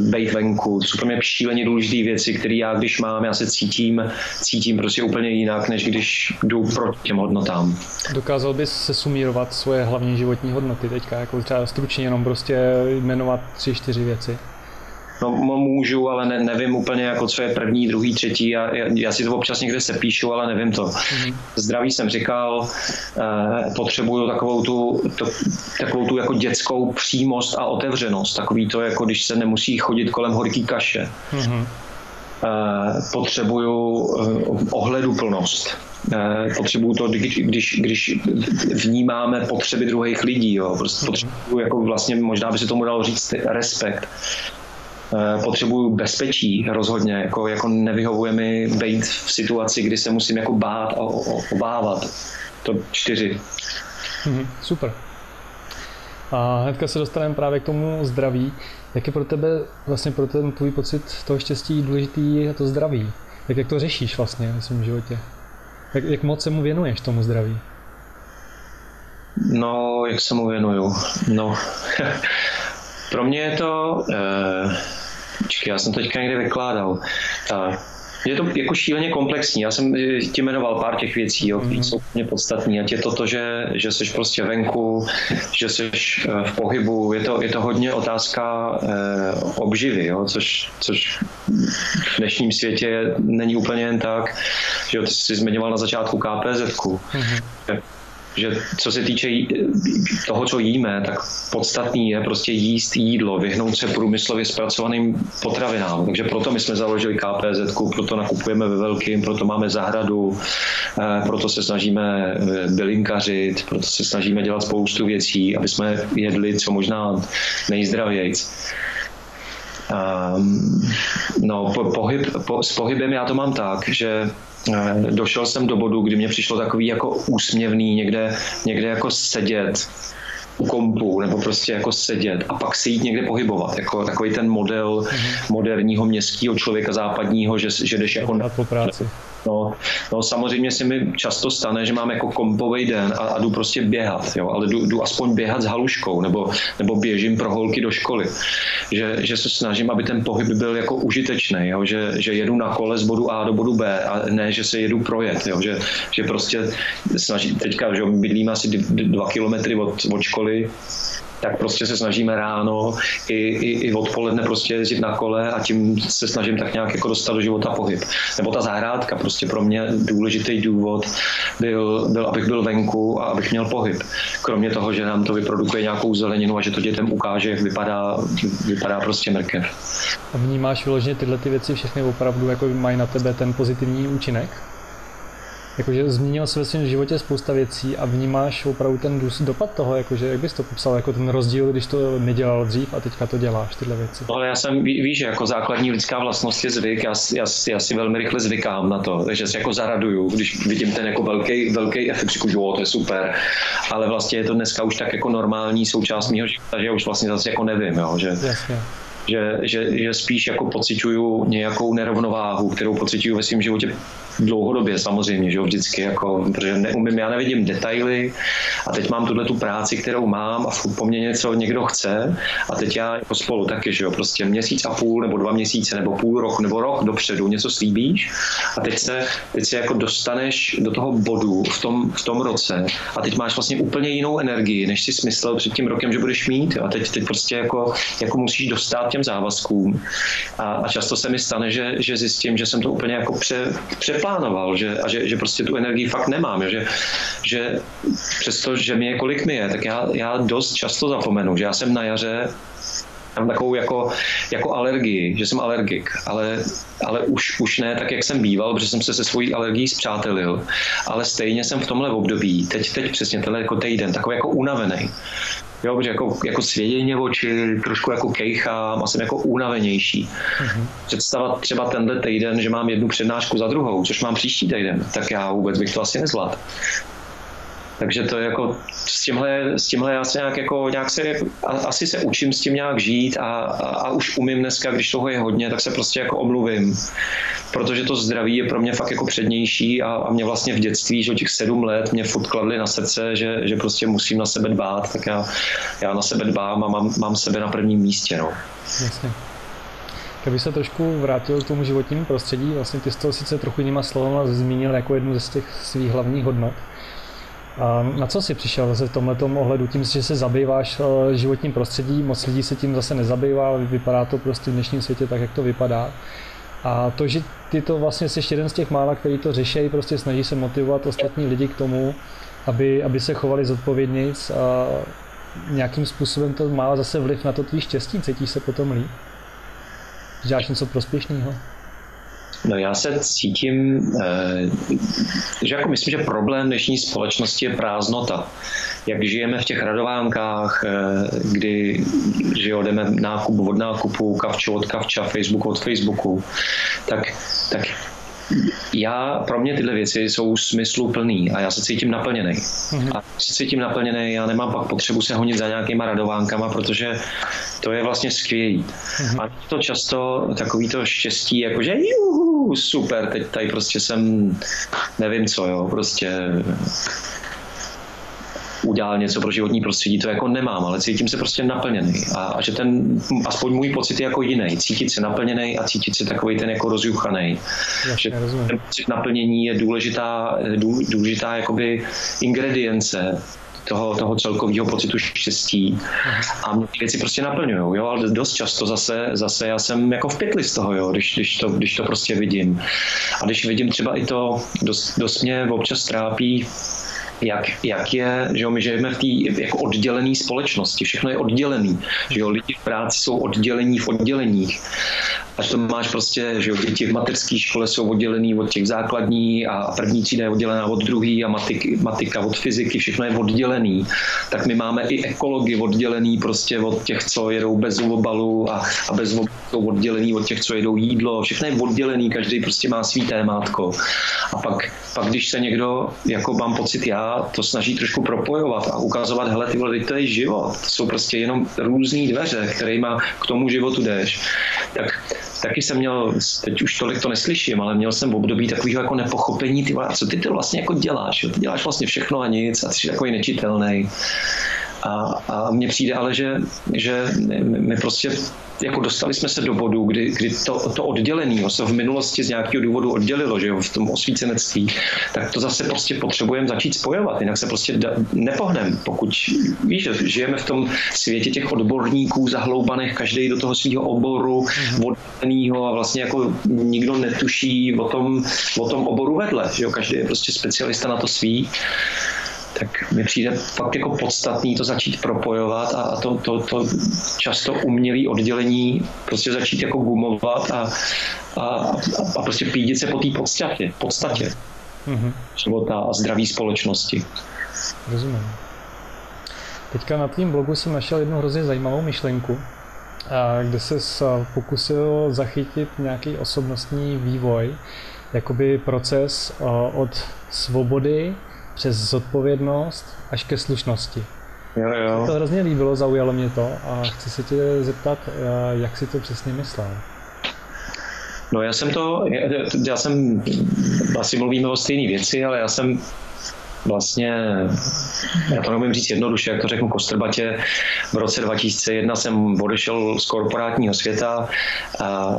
bejt venku. To jsou pro mě šíleně důležité věci, které já když mám, já se cítím, cítím prostě úplně jinak, než když jdu proti těm hodnotám. Dokázal bys se sumírovat svoje hlavní životní hodnoty teďka, jako třeba stručně jenom prostě jmenovat tři, čtyři věci? No, můžu, ale ne, nevím úplně, jako co je první, druhý, třetí. Já, já, si to občas někde sepíšu, ale nevím to. Mm-hmm. Zdraví jsem říkal, eh, potřebuju takovou tu, to, takovou tu jako dětskou přímost a otevřenost. Takový to, jako když se nemusí chodit kolem horký kaše. Mm-hmm. Eh, potřebuju eh, ohleduplnost. Eh, potřebuju to, když, když, vnímáme potřeby druhých lidí. Jo. Prostě mm-hmm. potřebuju, jako vlastně, možná by se tomu dalo říct, respekt potřebuju bezpečí rozhodně, jako, jako nevyhovuje mi být v situaci, kdy se musím jako bát a obávat. To čtyři. Mhm, super. A hnedka se dostaneme právě k tomu zdraví. Jak je pro tebe, vlastně pro ten tvůj pocit toho štěstí důležitý to zdraví? Tak jak to řešíš vlastně v svém životě? Jak, jak moc se mu věnuješ tomu zdraví? No, jak se mu věnuju? No, pro mě je to... Eh, počkej, já jsem teďka někde vykládal. Je to jako šíleně komplexní. Já jsem eh, ti jmenoval pár těch věcí, jo, které mm-hmm. jsou mě podstatné. Ať je to to, že, že jsi prostě venku, že jsi eh, v pohybu. Je to, je to hodně otázka eh, obživy, jo, což, což v dnešním světě není úplně jen tak. Že jo, ty jsi zmiňoval na začátku KPZ. Mm-hmm že co se týče toho, co jíme, tak podstatný je prostě jíst jídlo, vyhnout se průmyslově zpracovaným potravinám. Takže proto my jsme založili KPZ, proto nakupujeme ve velkým, proto máme zahradu, eh, proto se snažíme eh, bylinkařit, proto se snažíme dělat spoustu věcí, aby jsme jedli co možná nejzdravějc. Um, no, po, pohyb, po, s pohybem já to mám tak, že Eh, došel jsem do bodu, kdy mě přišlo takový jako úsměvný někde, někde jako sedět u kompu nebo prostě jako sedět a pak se jít někde pohybovat, jako takový ten model mm-hmm. moderního městského člověka západního, že, že jdeš jako... Po práci. No, no samozřejmě se mi často stane, že mám jako kompový den a, a jdu prostě běhat, jo, ale jdu, jdu aspoň běhat s haluškou nebo, nebo běžím pro holky do školy. Že, že se snažím, aby ten pohyb byl jako užitečný, jo, že, že jedu na kole z bodu A do bodu B a ne, že se jedu projet, jo, že, že prostě snažím, teďka, že bydlím asi dva kilometry od, od školy, tak prostě se snažíme ráno i, i, i odpoledne prostě jezdit na kole a tím se snažím tak nějak jako dostat do života pohyb. Nebo ta zahrádka, prostě pro mě důležitý důvod byl, byl, abych byl venku a abych měl pohyb. Kromě toho, že nám to vyprodukuje nějakou zeleninu a že to dětem ukáže, jak vypadá, vypadá prostě mrkev. A vnímáš vyloženě tyhle ty věci všechny opravdu jako mají na tebe ten pozitivní účinek? Jakože změnil se ve svém životě spousta věcí a vnímáš opravdu ten dopad toho, jakože jak bys to popsal, jako ten rozdíl, když to nedělal dřív a teďka to děláš, tyhle věci. Ale já jsem, ví, víš, jako základní lidská vlastnost je zvyk, já, já, já si velmi rychle zvykám na to, že se jako zaraduju, když vidím ten jako velký, velký efekt, říkám, to je super, ale vlastně je to dneska už tak jako normální součást mého života, že já už vlastně zase jako nevím, jo, že Jasně že, že, že spíš jako pocituju nějakou nerovnováhu, kterou pocituju ve svém životě dlouhodobě samozřejmě, že jo, vždycky, jako, protože neumím, já nevidím detaily a teď mám tuhle tu práci, kterou mám a po mně něco někdo chce a teď já jako spolu taky, že jo, prostě měsíc a půl nebo dva měsíce nebo půl roku nebo rok dopředu něco slíbíš a teď se, teď se jako dostaneš do toho bodu v tom, v tom roce a teď máš vlastně úplně jinou energii, než si smyslel před tím rokem, že budeš mít jo, a teď, teď prostě jako, jako musíš dostat těm závazkům a, a často se mi stane, že, že zjistím, že jsem to úplně jako pře, pře neplánoval že, a že, že prostě tu energii fakt nemám. Že, že přesto, že mi je kolik mi je, tak já, já dost často zapomenu, že já jsem na jaře mám takovou jako, jako alergii, že jsem alergik, ale, ale už, už ne tak, jak jsem býval, protože jsem se se svojí alergií zpřátelil, ale stejně jsem v tomhle období, teď, teď přesně tenhle jako týden, takový jako unavený. Jo, protože jako, jako svěděně oči, trošku jako kejchám a jsem jako únavenější. Mm-hmm. Představit třeba tenhle týden, že mám jednu přednášku za druhou, což mám příští týden, tak já vůbec bych to asi nezvládl. Takže to je jako s tímhle, s tímhle já se nějak jako, nějak se, asi se učím s tím nějak žít a, a, a už umím dneska, když toho je hodně, tak se prostě jako omluvím. Protože to zdraví je pro mě fakt jako přednější a, a mě vlastně v dětství, že od těch sedm let mě furt kladli na srdce, že, že prostě musím na sebe dbát, tak já, já na sebe dbám a mám, mám sebe na prvním místě. No. Jasně. Kdyby se trošku vrátil k tomu životnímu prostředí, vlastně ty jsi to sice trochu jinýma slovama zmínil jako jednu ze těch svých hlavních hodnot, na co jsi přišel v tomhle ohledu? Tím, že se zabýváš eh, životním prostředí, moc lidí se tím zase nezabývá, vypadá to prostě v dnešním světě tak, jak to vypadá. A to, že ty to vlastně jsi jeden z těch mála, který to řeší, prostě snaží se motivovat ostatní lidi k tomu, aby, aby se chovali zodpovědnějc a nějakým způsobem to má zase vliv na to tvý štěstí, cítíš se potom líp? Děláš něco prospěšného? No já se cítím, eh, že jako myslím, že problém dnešní společnosti je prázdnota. jak žijeme v těch radovánkách, kdy že jdeme nákup od nákupu, kavčo od kavča, Facebook od Facebooku, tak, tak já, pro mě tyhle věci jsou smysluplný a já se cítím naplněný. Mm-hmm. A když se cítím naplněný, já nemám pak potřebu se honit za nějakýma radovánkama, protože to je vlastně skvělý. Mm-hmm. A to často takový to štěstí, jakože juhu, super, teď tady prostě jsem, nevím co, jo, prostě udělal něco pro životní prostředí, to jako nemám, ale cítím se prostě naplněný. A, a že ten, aspoň můj pocit je jako jiný. Cítit se naplněný a cítit se takový ten jako rozjuchaný. Že ten pocit naplnění je důležitá, důležitá jakoby ingredience toho, toho celkového pocitu štěstí. A mě ty věci prostě naplňují, jo, ale dost často zase, zase já jsem jako v pytli z toho, jo, když, když, to, když to prostě vidím. A když vidím třeba i to, dost, dost mě občas trápí jak, jak je, že jo, my žijeme v té jako oddělené společnosti, všechno je oddělený, že jo, lidi v práci jsou oddělení v odděleních. Až to máš prostě, že jo, děti v mateřské škole jsou oddělený od těch základní a první třída je oddělená od druhý a matik, matika od fyziky, všechno je oddělený. Tak my máme i ekology oddělený prostě od těch, co jedou bez obalu a, a bez obalu oddělený od těch, co jedou jídlo, všechno je oddělený, každý prostě má svý témátko. A pak, pak když se někdo, jako mám pocit já, to snaží trošku propojovat a ukazovat, hele, ty vole, to je život, to jsou prostě jenom různé dveře, kterýma k tomu životu jdeš, tak taky jsem měl, teď už tolik to neslyším, ale měl jsem v období takového jako nepochopení, ty co ty to vlastně jako děláš, jo? ty děláš vlastně všechno a nic a ty jsi takový nečitelný. A, a mně přijde ale, že, že my prostě jako dostali jsme se do bodu, kdy, kdy to, to oddělení se v minulosti z nějakého důvodu oddělilo, že jo, v tom osvícenectví, tak to zase prostě potřebujeme začít spojovat, jinak se prostě da, nepohneme, pokud víš, že žijeme v tom světě těch odborníků zahloubaných, každý do toho svého oboru, mhm. odděleného a vlastně jako nikdo netuší o tom, o tom oboru vedle, že jo, každý je prostě specialista na to svý tak mi přijde fakt jako podstatný to začít propojovat a to, to, to často umělé oddělení prostě začít jako gumovat a, a, a prostě pídit se po té podstatě, podstatě mm-hmm. života a zdraví společnosti. Rozumím. Teďka na tvým blogu jsem našel jednu hrozně zajímavou myšlenku, kde se pokusil zachytit nějaký osobnostní vývoj, jakoby proces od svobody přes zodpovědnost až ke slušnosti. Jo, jo. Mě to hrozně líbilo, zaujalo mě to a chci se tě zeptat, eh, jak si to přesně myslel. No já jsem to, já jsem, asi mluvíme o stejné věci, ale já jsem vlastně, já to nemůžu říct jednoduše, jak to řeknu kostrbatě, v roce 2001 jsem odešel z korporátního světa, a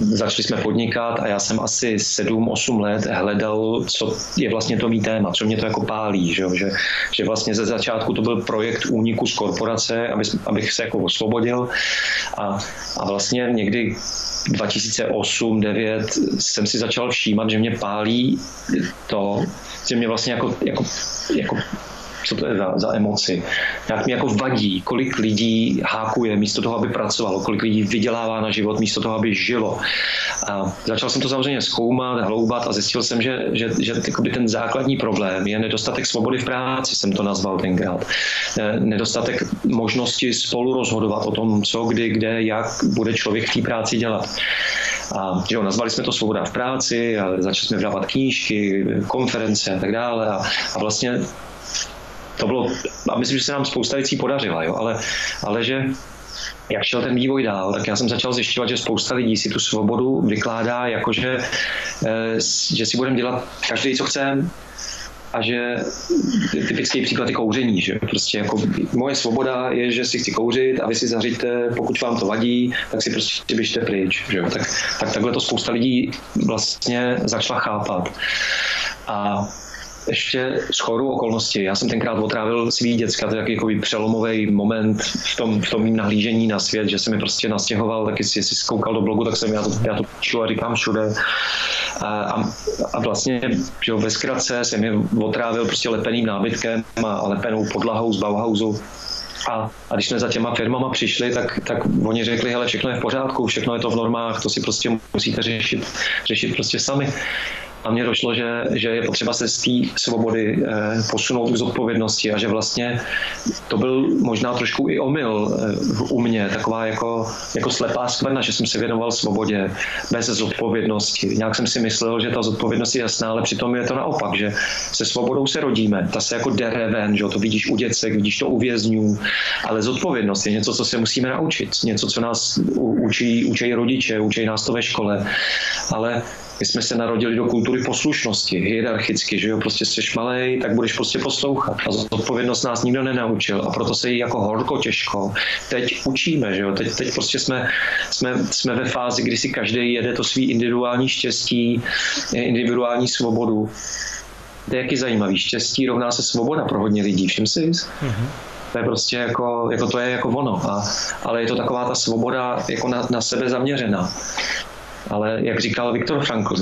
začali jsme podnikat a já jsem asi 7-8 let hledal, co je vlastně to mý téma, co mě to jako pálí, že, že, že vlastně ze začátku to byl projekt úniku z korporace, aby, abych se jako osvobodil a, a vlastně někdy 2008-2009 jsem si začal všímat, že mě pálí to, že mě vlastně jako, jako, jako co to je za, za emoci. Jak mi jako vadí, kolik lidí hákuje místo toho, aby pracovalo, kolik lidí vydělává na život místo toho, aby žilo. A začal jsem to samozřejmě zkoumat, hloubat a zjistil jsem, že, že, že ten základní problém je nedostatek svobody v práci, jsem to nazval tenkrát. Nedostatek možnosti spolu rozhodovat o tom, co, kdy, kde, jak bude člověk v té práci dělat. A jo, nazvali jsme to Svoboda v práci a začali jsme vydávat knížky, konference a tak dále. A, a vlastně to bylo, a myslím, že se nám spousta věcí podařila, jo, ale, ale že jak šel ten vývoj dál, tak já jsem začal zjišťovat, že spousta lidí si tu svobodu vykládá jako, že, eh, že si budeme dělat každý, co chceme, a že typický příklad je kouření, že prostě jako moje svoboda je, že si chci kouřit a vy si zaříte, pokud vám to vadí, tak si prostě běžte pryč, že Tak, tak takhle to spousta lidí vlastně začala chápat. A ještě z choru okolností. Já jsem tenkrát otrávil svý děcka, to je takový přelomový moment v tom, v tom nahlížení na svět, že jsem mi prostě nastěhoval, tak jestli jsi zkoukal do blogu, tak jsem já to, já to píšu a říkám všude. A, a, a vlastně že jo, ve zkratce jsem je otrávil prostě lepeným nábytkem a lepenou podlahou z Bauhausu. A, a když jsme za těma firmama přišli, tak, tak oni řekli, hele, všechno je v pořádku, všechno je to v normách, to si prostě musíte řešit, řešit prostě sami. A mně došlo, že, že je potřeba se z té svobody eh, posunout k zodpovědnosti a že vlastně to byl možná trošku i omyl eh, u mě, taková jako, jako slepá skvrna, že jsem se věnoval svobodě bez zodpovědnosti. Nějak jsem si myslel, že ta zodpovědnost je jasná, ale přitom je to naopak, že se svobodou se rodíme, ta se jako dere ven, že to vidíš u děcek, vidíš to u vězňů, ale zodpovědnost je něco, co se musíme naučit, něco, co nás učí, učí rodiče, učí nás to ve škole, ale my jsme se narodili do kultury poslušnosti, hierarchicky, že jo, prostě jsi malej, tak budeš prostě poslouchat. A zodpovědnost nás nikdo nenaučil a proto se jí jako horko těžko teď učíme, že jo, teď, teď prostě jsme, jsme, jsme ve fázi, kdy si každý jede to svý individuální štěstí, individuální svobodu. To je jaký zajímavý. Štěstí rovná se svoboda pro hodně lidí, všim si? Mm-hmm. To je prostě jako, jako to je jako ono. A, ale je to taková ta svoboda jako na, na sebe zaměřená. Ale jak říkal Viktor Frankl,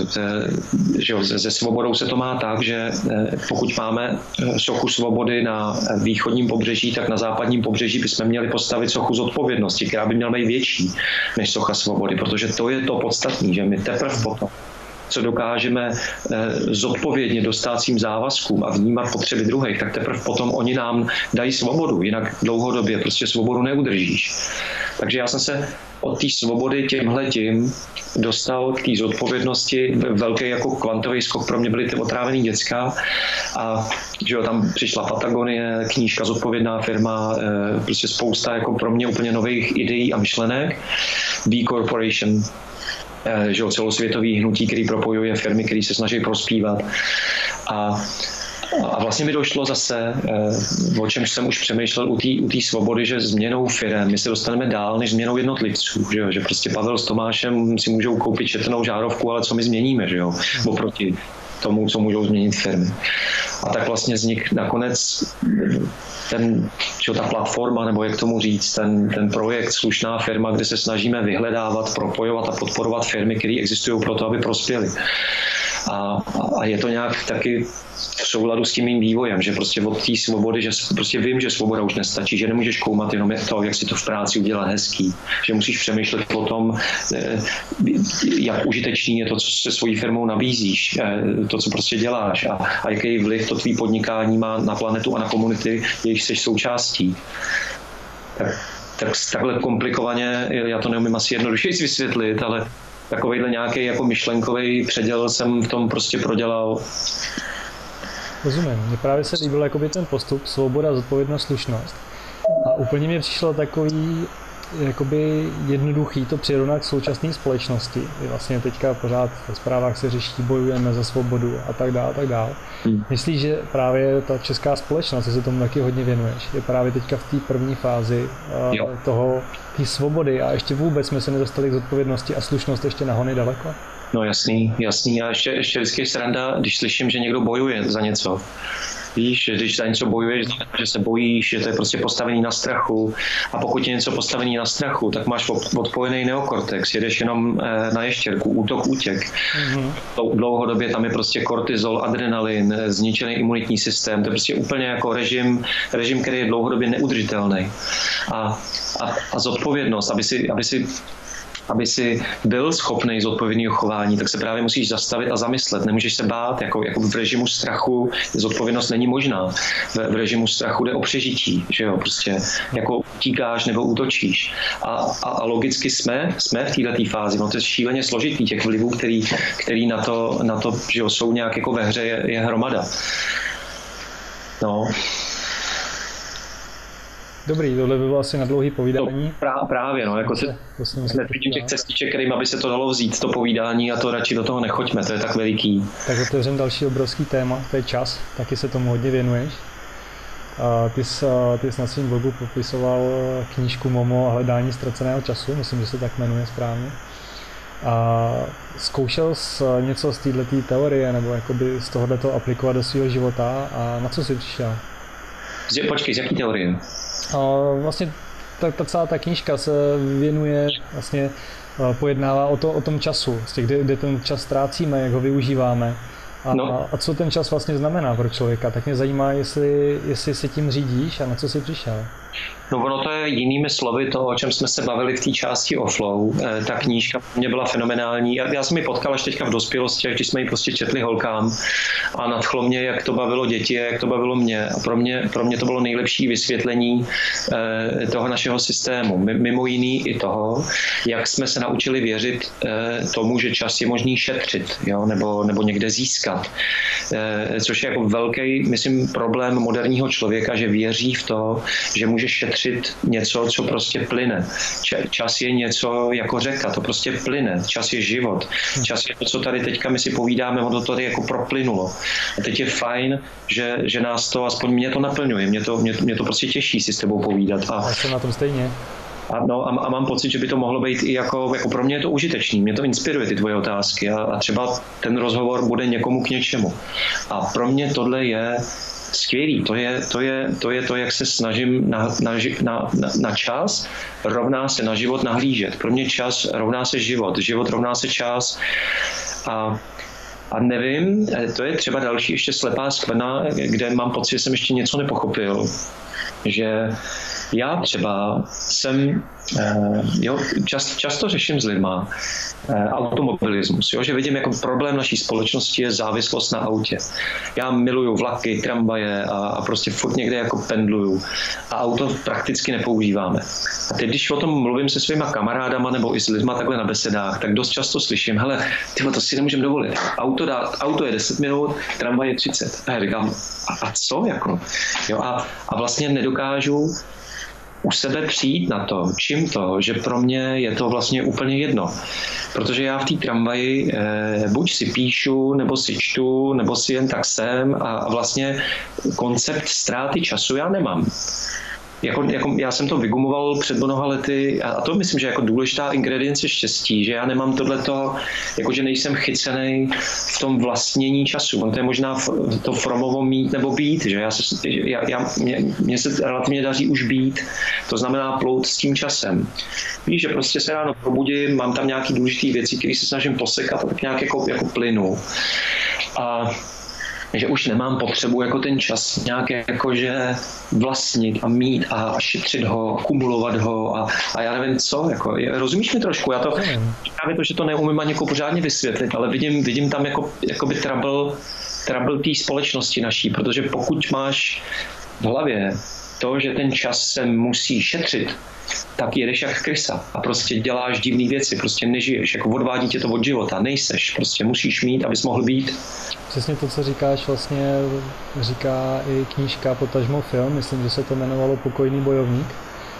že se svobodou se to má tak, že eh, pokud máme eh, sochu svobody na východním pobřeží, tak na západním pobřeží bychom měli postavit sochu zodpovědnosti, která by měla být větší než socha svobody, protože to je to podstatné, že my teprve potom co dokážeme eh, zodpovědně dostat svým závazkům a vnímat potřeby druhých, tak teprve potom oni nám dají svobodu, jinak dlouhodobě prostě svobodu neudržíš. Takže já jsem se od té svobody tímhle tím dostal k té zodpovědnosti. Velký jako kvantový skok pro mě byly ty otrávený děcka a že jo, tam přišla Patagonie, knížka Zodpovědná firma, eh, prostě spousta jako pro mě úplně nových ideí a myšlenek. B Corporation, že jo, celosvětový hnutí, který propojuje firmy, které se snaží prospívat. A a vlastně mi došlo zase, eh, o čem jsem už přemýšlel u té svobody, že změnou firem my se dostaneme dál než změnou jednotlivců, že, jo? že prostě Pavel s Tomášem si můžou koupit četnou žárovku, ale co my změníme, že jo? oproti tomu, co můžou změnit firmy. A tak vlastně vznik nakonec ten, čo, ta platforma, nebo jak tomu říct, ten, ten projekt Slušná firma, kde se snažíme vyhledávat, propojovat a podporovat firmy, které existují pro to, aby prospěly. A, a je to nějak taky v souladu s tím mým vývojem, že prostě od té svobody, že prostě vím, že svoboda už nestačí, že nemůžeš koumat jenom to, jak si to v práci udělat hezký, že musíš přemýšlet o tom, eh, jak užitečný je to, co se svojí firmou nabízíš, eh, to, co prostě děláš a, a jaký vliv to tvý podnikání má na planetu a na komunity, jejich jsi součástí. Tak, tak takhle komplikovaně, já to neumím asi jednoduše vysvětlit, ale takovýhle nějaký jako myšlenkový předěl jsem v tom prostě prodělal. Rozumím. Mně právě se líbil jakoby ten postup, svoboda, zodpovědnost, slušnost. A úplně mě přišlo takový jakoby jednoduchý to přirovnat k současné společnosti. Vlastně teďka pořád ve zprávách se řeší, bojujeme za svobodu a tak dále, a tak dále. Hmm. Myslíš, že právě ta česká společnost, se tomu taky hodně věnuješ, je právě teďka v té první fázi uh, jo. toho, té svobody a ještě vůbec jsme se nedostali k zodpovědnosti a slušnost ještě nahony daleko? No jasný, jasný. A ještě, ještě vždycky sranda, když slyším, že někdo bojuje za něco. Víš, že když za něco bojuješ, že se bojíš, že to je prostě postavení na strachu. A pokud je něco postavení na strachu, tak máš odpojený neokortex, jedeš jenom eh, na ještěrku, útok, útěk. Mm-hmm. Dlouhodobě tam je prostě kortizol, adrenalin, eh, zničený imunitní systém. To je prostě úplně jako režim, režim který je dlouhodobě neudržitelný. A, a, a zodpovědnost, aby si, aby si aby si byl schopný zodpovědného chování, tak se právě musíš zastavit a zamyslet. Nemůžeš se bát, jako, jako v režimu strachu zodpovědnost není možná. V, v režimu strachu jde o přežití, že jo, prostě jako utíkáš nebo útočíš. A, a, a logicky jsme, jsme v této fázi, no to je šíleně složitý těch vlivů, který, který na to, na to že jo, jsou nějak jako ve hře, je, je hromada. No, Dobrý, tohle by bylo asi na dlouhý povídání. To prá, právě, no, jako se, se vidím těch cestiček, kterým aby se to dalo vzít, to povídání a to radši do toho nechoďme, to je tak veliký. Tak otevřem další obrovský téma, to je čas, taky se tomu hodně věnuješ. A ty, jsi, ty jsi na svém blogu popisoval knížku Momo a hledání ztraceného času, myslím, že se tak jmenuje správně. A zkoušel jsi něco z této teorie nebo jakoby z tohoto aplikovat do svého života a na co jsi přišel? Počkej, z jaký teorie? Vlastně ta, ta celá ta knížka se věnuje vlastně pojednává o, to, o tom času, vlastně, kde, kde ten čas ztrácíme, jak ho využíváme a, no. a co ten čas vlastně znamená pro člověka. Tak mě zajímá, jestli, jestli se tím řídíš a na co jsi přišel. No ono to je jinými slovy to, o čem jsme se bavili v té části o flow. Eh, ta knížka mě byla fenomenální. Já, já jsem ji potkal až teďka v dospělosti, když jsme ji prostě četli holkám a nadchlo mě, jak to bavilo děti a jak to bavilo mě. A pro mě, pro mě to bylo nejlepší vysvětlení eh, toho našeho systému. Mimo jiný i toho, jak jsme se naučili věřit eh, tomu, že čas je možný šetřit jo? Nebo, nebo někde získat. Což je jako velký, myslím, problém moderního člověka, že věří v to, že může šetřit šetřit něco, co prostě plyne. Čas je něco jako řeka, to prostě plyne. Čas je život. Čas je to, co tady teďka my si povídáme, ono to tady jako proplynulo. A teď je fajn, že, že nás to, aspoň mě to naplňuje, mě to, mě, mě to prostě těší si s tebou povídat. A, Já jsem na tom stejně. A, no, a, a mám pocit, že by to mohlo být i jako, jako pro mě je to užitečný, mě to inspiruje ty tvoje otázky a, a třeba ten rozhovor bude někomu k něčemu. A pro mě tohle je skvělý. To je to, je, to, je to jak se snažím na, na, na, na čas rovná se na život nahlížet. Pro mě čas rovná se život, život rovná se čas. A a nevím, to je třeba další ještě slepá skvrna, kde mám pocit, že jsem ještě něco nepochopil. Že já třeba jsem, eh, jo, čas, často řeším s lidma eh, automobilismus, jo, že vidím jako problém naší společnosti je závislost na autě. Já miluju vlaky, tramvaje a, a prostě furt někde jako pendluju a auto prakticky nepoužíváme. A teď, když o tom mluvím se svýma kamarádama nebo i s lidma takhle na besedách, tak dost často slyším, hele, ty to si nemůžeme dovolit. Auto, dá, auto je 10 minut, tramvaj je 30. A já říkám, a, a co jako? Jo, a, a vlastně nedokážu u sebe přijít na to, čím to, že pro mě je to vlastně úplně jedno. Protože já v té tramvaji eh, buď si píšu, nebo si čtu, nebo si jen tak jsem a vlastně koncept ztráty času já nemám jako, jako, já jsem to vygumoval před mnoha lety a to myslím, že jako důležitá ingredience štěstí, že já nemám tohleto, jako že nejsem chycený v tom vlastnění času. On to je možná to fromovo mít nebo být, že já se, já, já, mě, mě se relativně daří už být, to znamená plout s tím časem. Víš, že prostě se ráno probudím, mám tam nějaký důležité věci, které se snažím posekat a tak nějak jako, jako plynu. A že už nemám potřebu jako ten čas nějak jakože vlastnit a mít a šetřit ho, kumulovat ho a, a já nevím co, jako, rozumíš mi trošku, já to, právě to, že to neumím ani jako pořádně vysvětlit, ale vidím, vidím tam jako, jakoby trouble, trouble té společnosti naší, protože pokud máš v hlavě to, že ten čas se musí šetřit, tak jedeš jak krysa a prostě děláš divné věci, prostě nežiješ, jako odvádí tě to od života, nejseš, prostě musíš mít, abys mohl být. Přesně to, co říkáš, vlastně říká i knížka, potažmo film, myslím, že se to jmenovalo Pokojný bojovník.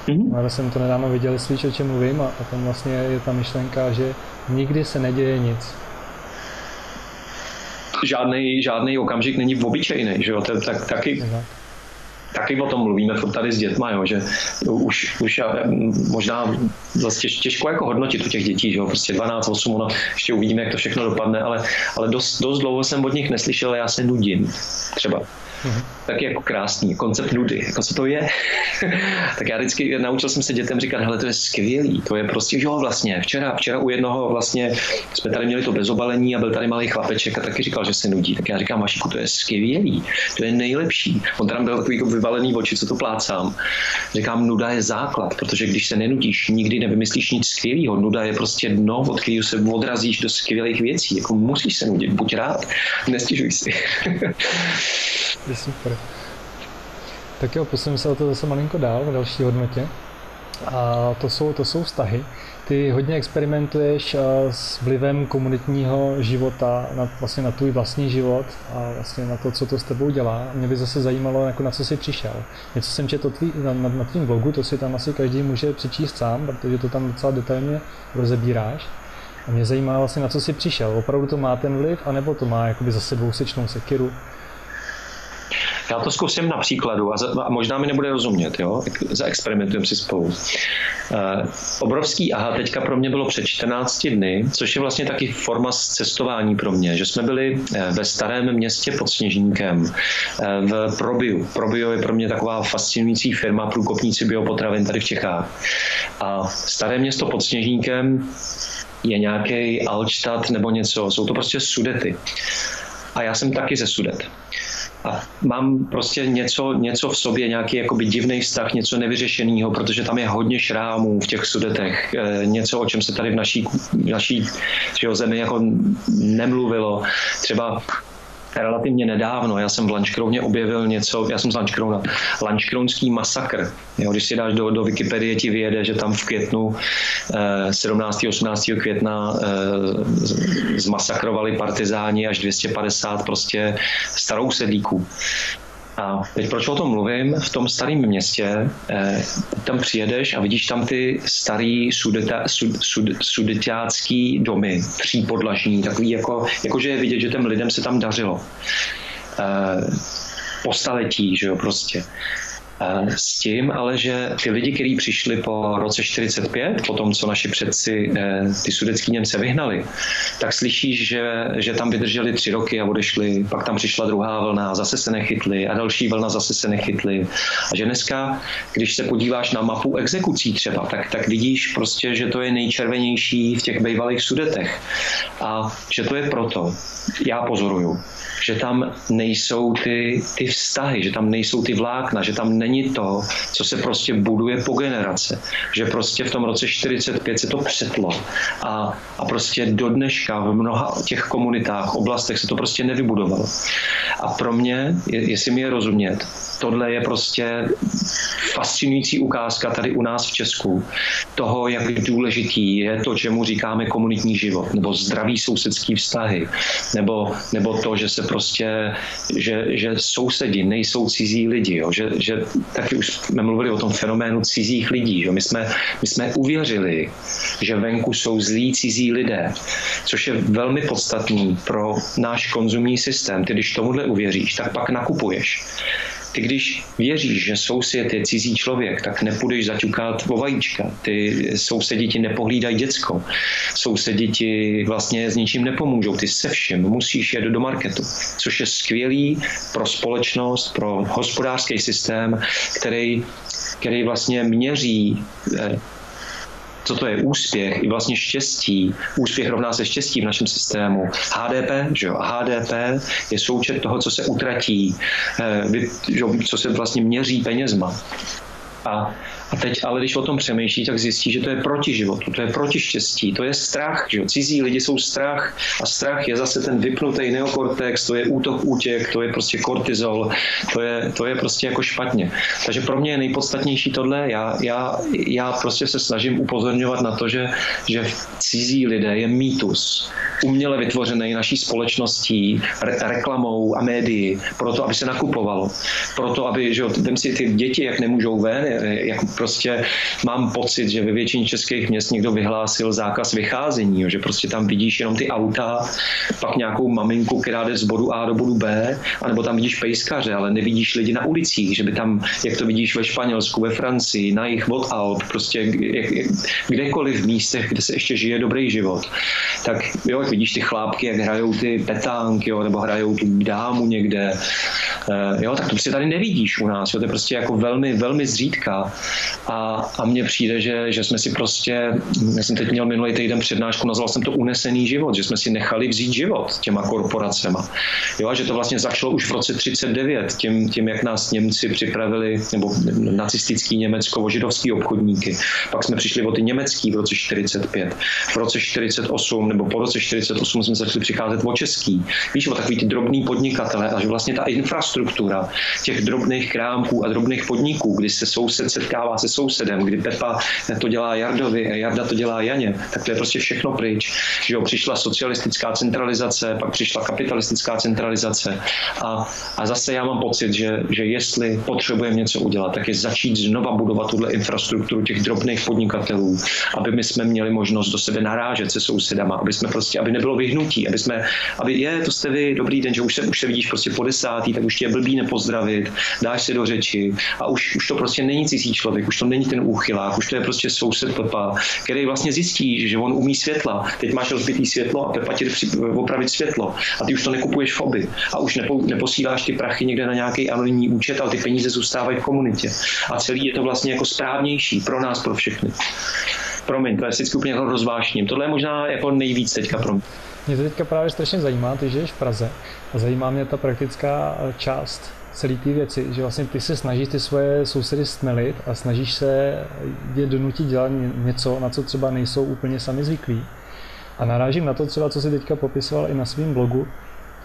Mm-hmm. Ale jsem to nedávno viděl, slyš, o čem mluvím a, a tam vlastně je ta myšlenka, že nikdy se neděje nic. Žádný, žádný okamžik není obyčejný, že jo? To, tak, taky, taky o tom mluvíme furt tady s dětma, jo, že už, už možná vlastně těžko jako hodnotit u těch dětí, že jo, prostě 12, 8, no, ještě uvidíme, jak to všechno dopadne, ale, ale dost, dost dlouho jsem od nich neslyšel, já se nudím třeba. Tak je jako krásný, koncept nudy, jako co to je. tak já vždycky naučil jsem se dětem říkat, hele, to je skvělý, to je prostě, jo, vlastně, včera, včera u jednoho vlastně jsme tady měli to bezobalení a byl tady malý chlapeček a taky říkal, že se nudí. Tak já říkám, Vašiku, to je skvělý, to je nejlepší. On tam byl takový jako vybalený oči, co to plácám. Říkám, nuda je základ, protože když se nenudíš, nikdy nevymyslíš nic skvělého. Nuda je prostě dno, od kterého se odrazíš do skvělých věcí. Jako musíš se nudit, buď rád, nestěžuj si. je super. Tak jo, posuneme se o to zase malinko dál v další hodnotě. A to jsou, to jsou vztahy. Ty hodně experimentuješ s vlivem komunitního života na, vlastně na tvůj vlastní život a vlastně na to, co to s tebou dělá. Mě by zase zajímalo, jako na co jsi přišel. Něco jsem četl tvý, na, na, na tvým blogu, to si tam asi každý může přečíst sám, protože to tam docela detailně rozebíráš. A mě zajímá vlastně, na co jsi přišel. Opravdu to má ten vliv, anebo to má jakoby zase dvousečnou sekiru? Já to zkusím na příkladu a, za, a možná mi nebude rozumět, jo? Zaexperimentujeme si spolu. Uh, obrovský aha teďka pro mě bylo před 14 dny, což je vlastně taky forma cestování pro mě, že jsme byli eh, ve starém městě pod Sněžníkem eh, v Probio. Probio je pro mě taková fascinující firma průkopníci biopotravin tady v Čechách. A staré město pod Sněžníkem je nějaký Alstadt nebo něco, jsou to prostě sudety. A já jsem taky ze Sudet. A mám prostě něco, něco v sobě, nějaký jakoby divný vztah, něco nevyřešeného, protože tam je hodně šrámů v těch sudetech, eh, něco, o čem se tady v naší, v naší zemi jako nemluvilo. Třeba relativně nedávno, já jsem v Lančkrovně objevil něco, já jsem z Lančkrovna, Lančkrounský masakr. Jo, když si dáš do, do Wikipedie, ti vyjede, že tam v květnu eh, 17. 18. května eh, zmasakrovali partizáni až 250 prostě starou sedlíků. A teď proč o tom mluvím? V tom starém městě eh, tam přijedeš a vidíš tam ty starý sudeta, sud, sud, sudetácký domy, třípodlažní, takový jako, jakože je vidět, že těm lidem se tam dařilo. Eh, po staletí, že jo, prostě. S tím ale, že ty lidi, kteří přišli po roce 45, po tom, co naši předci eh, ty sudecký Němce vyhnali, tak slyšíš, že, že tam vydrželi tři roky a odešli, pak tam přišla druhá vlna a zase se nechytli a další vlna zase se nechytli. A že dneska, když se podíváš na mapu exekucí třeba, tak, tak vidíš prostě, že to je nejčervenější v těch bývalých sudetech. A že to je proto, já pozoruju, že tam nejsou ty, ty vztahy, že tam nejsou ty vlákna, že tam není to, co se prostě buduje po generace. Že prostě v tom roce 45 se to přetlo a, a prostě do dneška v mnoha těch komunitách, oblastech se to prostě nevybudovalo. A pro mě, jestli mi je rozumět, tohle je prostě fascinující ukázka tady u nás v Česku toho, jak důležitý je to, čemu říkáme komunitní život, nebo zdravý sousedský vztahy, nebo, nebo to, že se prostě, že, že sousedi nejsou cizí lidi, jo? Že, že taky už jsme mluvili o tom fenoménu cizích lidí, jo? My, jsme, my jsme uvěřili, že venku jsou zlí cizí lidé, což je velmi podstatný pro náš konzumní systém. Ty když tomuhle uvěříš, tak pak nakupuješ. Ty když věříš, že soused je cizí člověk, tak nepůjdeš zaťukat o vajíčka. Ty sousedi ti nepohlídají děcko. Sousedi ti vlastně s ničím nepomůžou. Ty se všem musíš jet do marketu, což je skvělý pro společnost, pro hospodářský systém, který, který vlastně měří eh, co to je úspěch, i vlastně štěstí. Úspěch rovná se štěstí v našem systému. HDP, že jo, HDP je součet toho, co se utratí, eh, co se vlastně měří penězma. A a teď ale, když o tom přemýšlí, tak zjistí, že to je proti životu, to je proti štěstí, to je strach. Že? Cizí lidi jsou strach a strach je zase ten vypnutý neokortex, to je útok, útěk, to je prostě kortizol, to je, to je prostě jako špatně. Takže pro mě je nejpodstatnější tohle. Já, já, já prostě se snažím upozorňovat na to, že, že cizí lidé je mýtus, uměle vytvořený naší společností, re, reklamou a médií, proto, aby se nakupovalo. Proto, aby, že jo, si ty děti, jak nemůžou ven, jak prostě mám pocit, že ve většině českých měst někdo vyhlásil zákaz vycházení, že prostě tam vidíš jenom ty auta, pak nějakou maminku, která jde z bodu A do bodu B, anebo tam vidíš pejskaře, ale nevidíš lidi na ulicích, že by tam, jak to vidíš ve Španělsku, ve Francii, na jich od Alp, prostě kdekoliv v místech, kde se ještě žije dobrý život. Tak jo, jak vidíš ty chlápky, jak hrajou ty petánky, jo, nebo hrajou tu dámu někde, e, jo, tak to prostě tady nevidíš u nás, jo, to je prostě jako velmi, velmi zřídka. A, a mně přijde, že, že jsme si prostě, já jsem teď měl minulý týden přednášku, nazval jsem to unesený život, že jsme si nechali vzít život těma korporacema. Jo, a že to vlastně začalo už v roce 39, tím, tím jak nás Němci připravili, nebo nacistický Německo, o židovský obchodníky. Pak jsme přišli o ty německý v roce 45. V roce 48 nebo po roce 48 jsme začali přicházet o český. Víš, o takový ty drobný podnikatele a že vlastně ta infrastruktura těch drobných krámků a drobných podniků, kdy se soused setkává se sousedem, kdy Pepa to dělá Jardovi, Jarda to dělá Janě, tak to je prostě všechno pryč. Že jo, přišla socialistická centralizace, pak přišla kapitalistická centralizace. A, a zase já mám pocit, že, že jestli potřebujeme něco udělat, tak je začít znova budovat tuhle infrastrukturu těch drobných podnikatelů, aby my jsme měli možnost do sebe narážet se sousedama, aby jsme prostě, aby nebylo vyhnutí, aby jsme, aby je, to jste vy, dobrý den, že už se, už se vidíš prostě po desátý, tak už tě je blbý nepozdravit, dáš se do řeči a už, už to prostě není cizí člověk, už to není ten úchylák, už to je prostě soused Pepa, který vlastně zjistí, že on umí světla. Teď máš rozbitý světlo a Pepa ti opravit světlo a ty už to nekupuješ v oby a už nepo, neposíláš ty prachy někde na nějaký anonymní účet, ale ty peníze zůstávají v komunitě. A celý je to vlastně jako správnější pro nás, pro všechny. Promiň, to je vždycky úplně jako rozvášním. Tohle je možná jako nejvíc teďka pro mě. Mě to teďka právě strašně zajímá, ty žiješ v Praze a zajímá mě ta praktická část celé ty věci, že vlastně ty se snažíš ty svoje sousedy stmelit a snažíš se je donutit dělat něco, na co třeba nejsou úplně sami zvyklí. A narážím na to třeba, co si teďka popisoval i na svém blogu,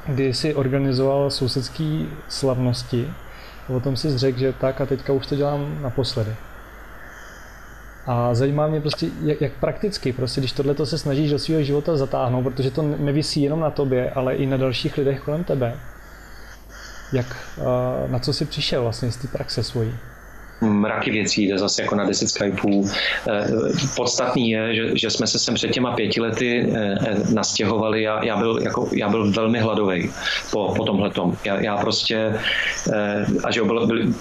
kdy si organizoval sousedské slavnosti. O tom si řekl, že tak a teďka už to dělám naposledy. A zajímá mě prostě, jak, jak prakticky, prostě, když tohle se snažíš do svého života zatáhnout, protože to nevisí jenom na tobě, ale i na dalších lidech kolem tebe. Jak, na co jsi přišel vlastně z té praxe svojí? Mraky věcí, jde zase jako na 10 Skypeů. Eh, podstatný je, že, že jsme se sem před těma pěti lety eh, eh, nastěhovali. Já, já, byl, jako, já byl velmi hladový po, po tomhle Já, já prostě, a že byl, byl,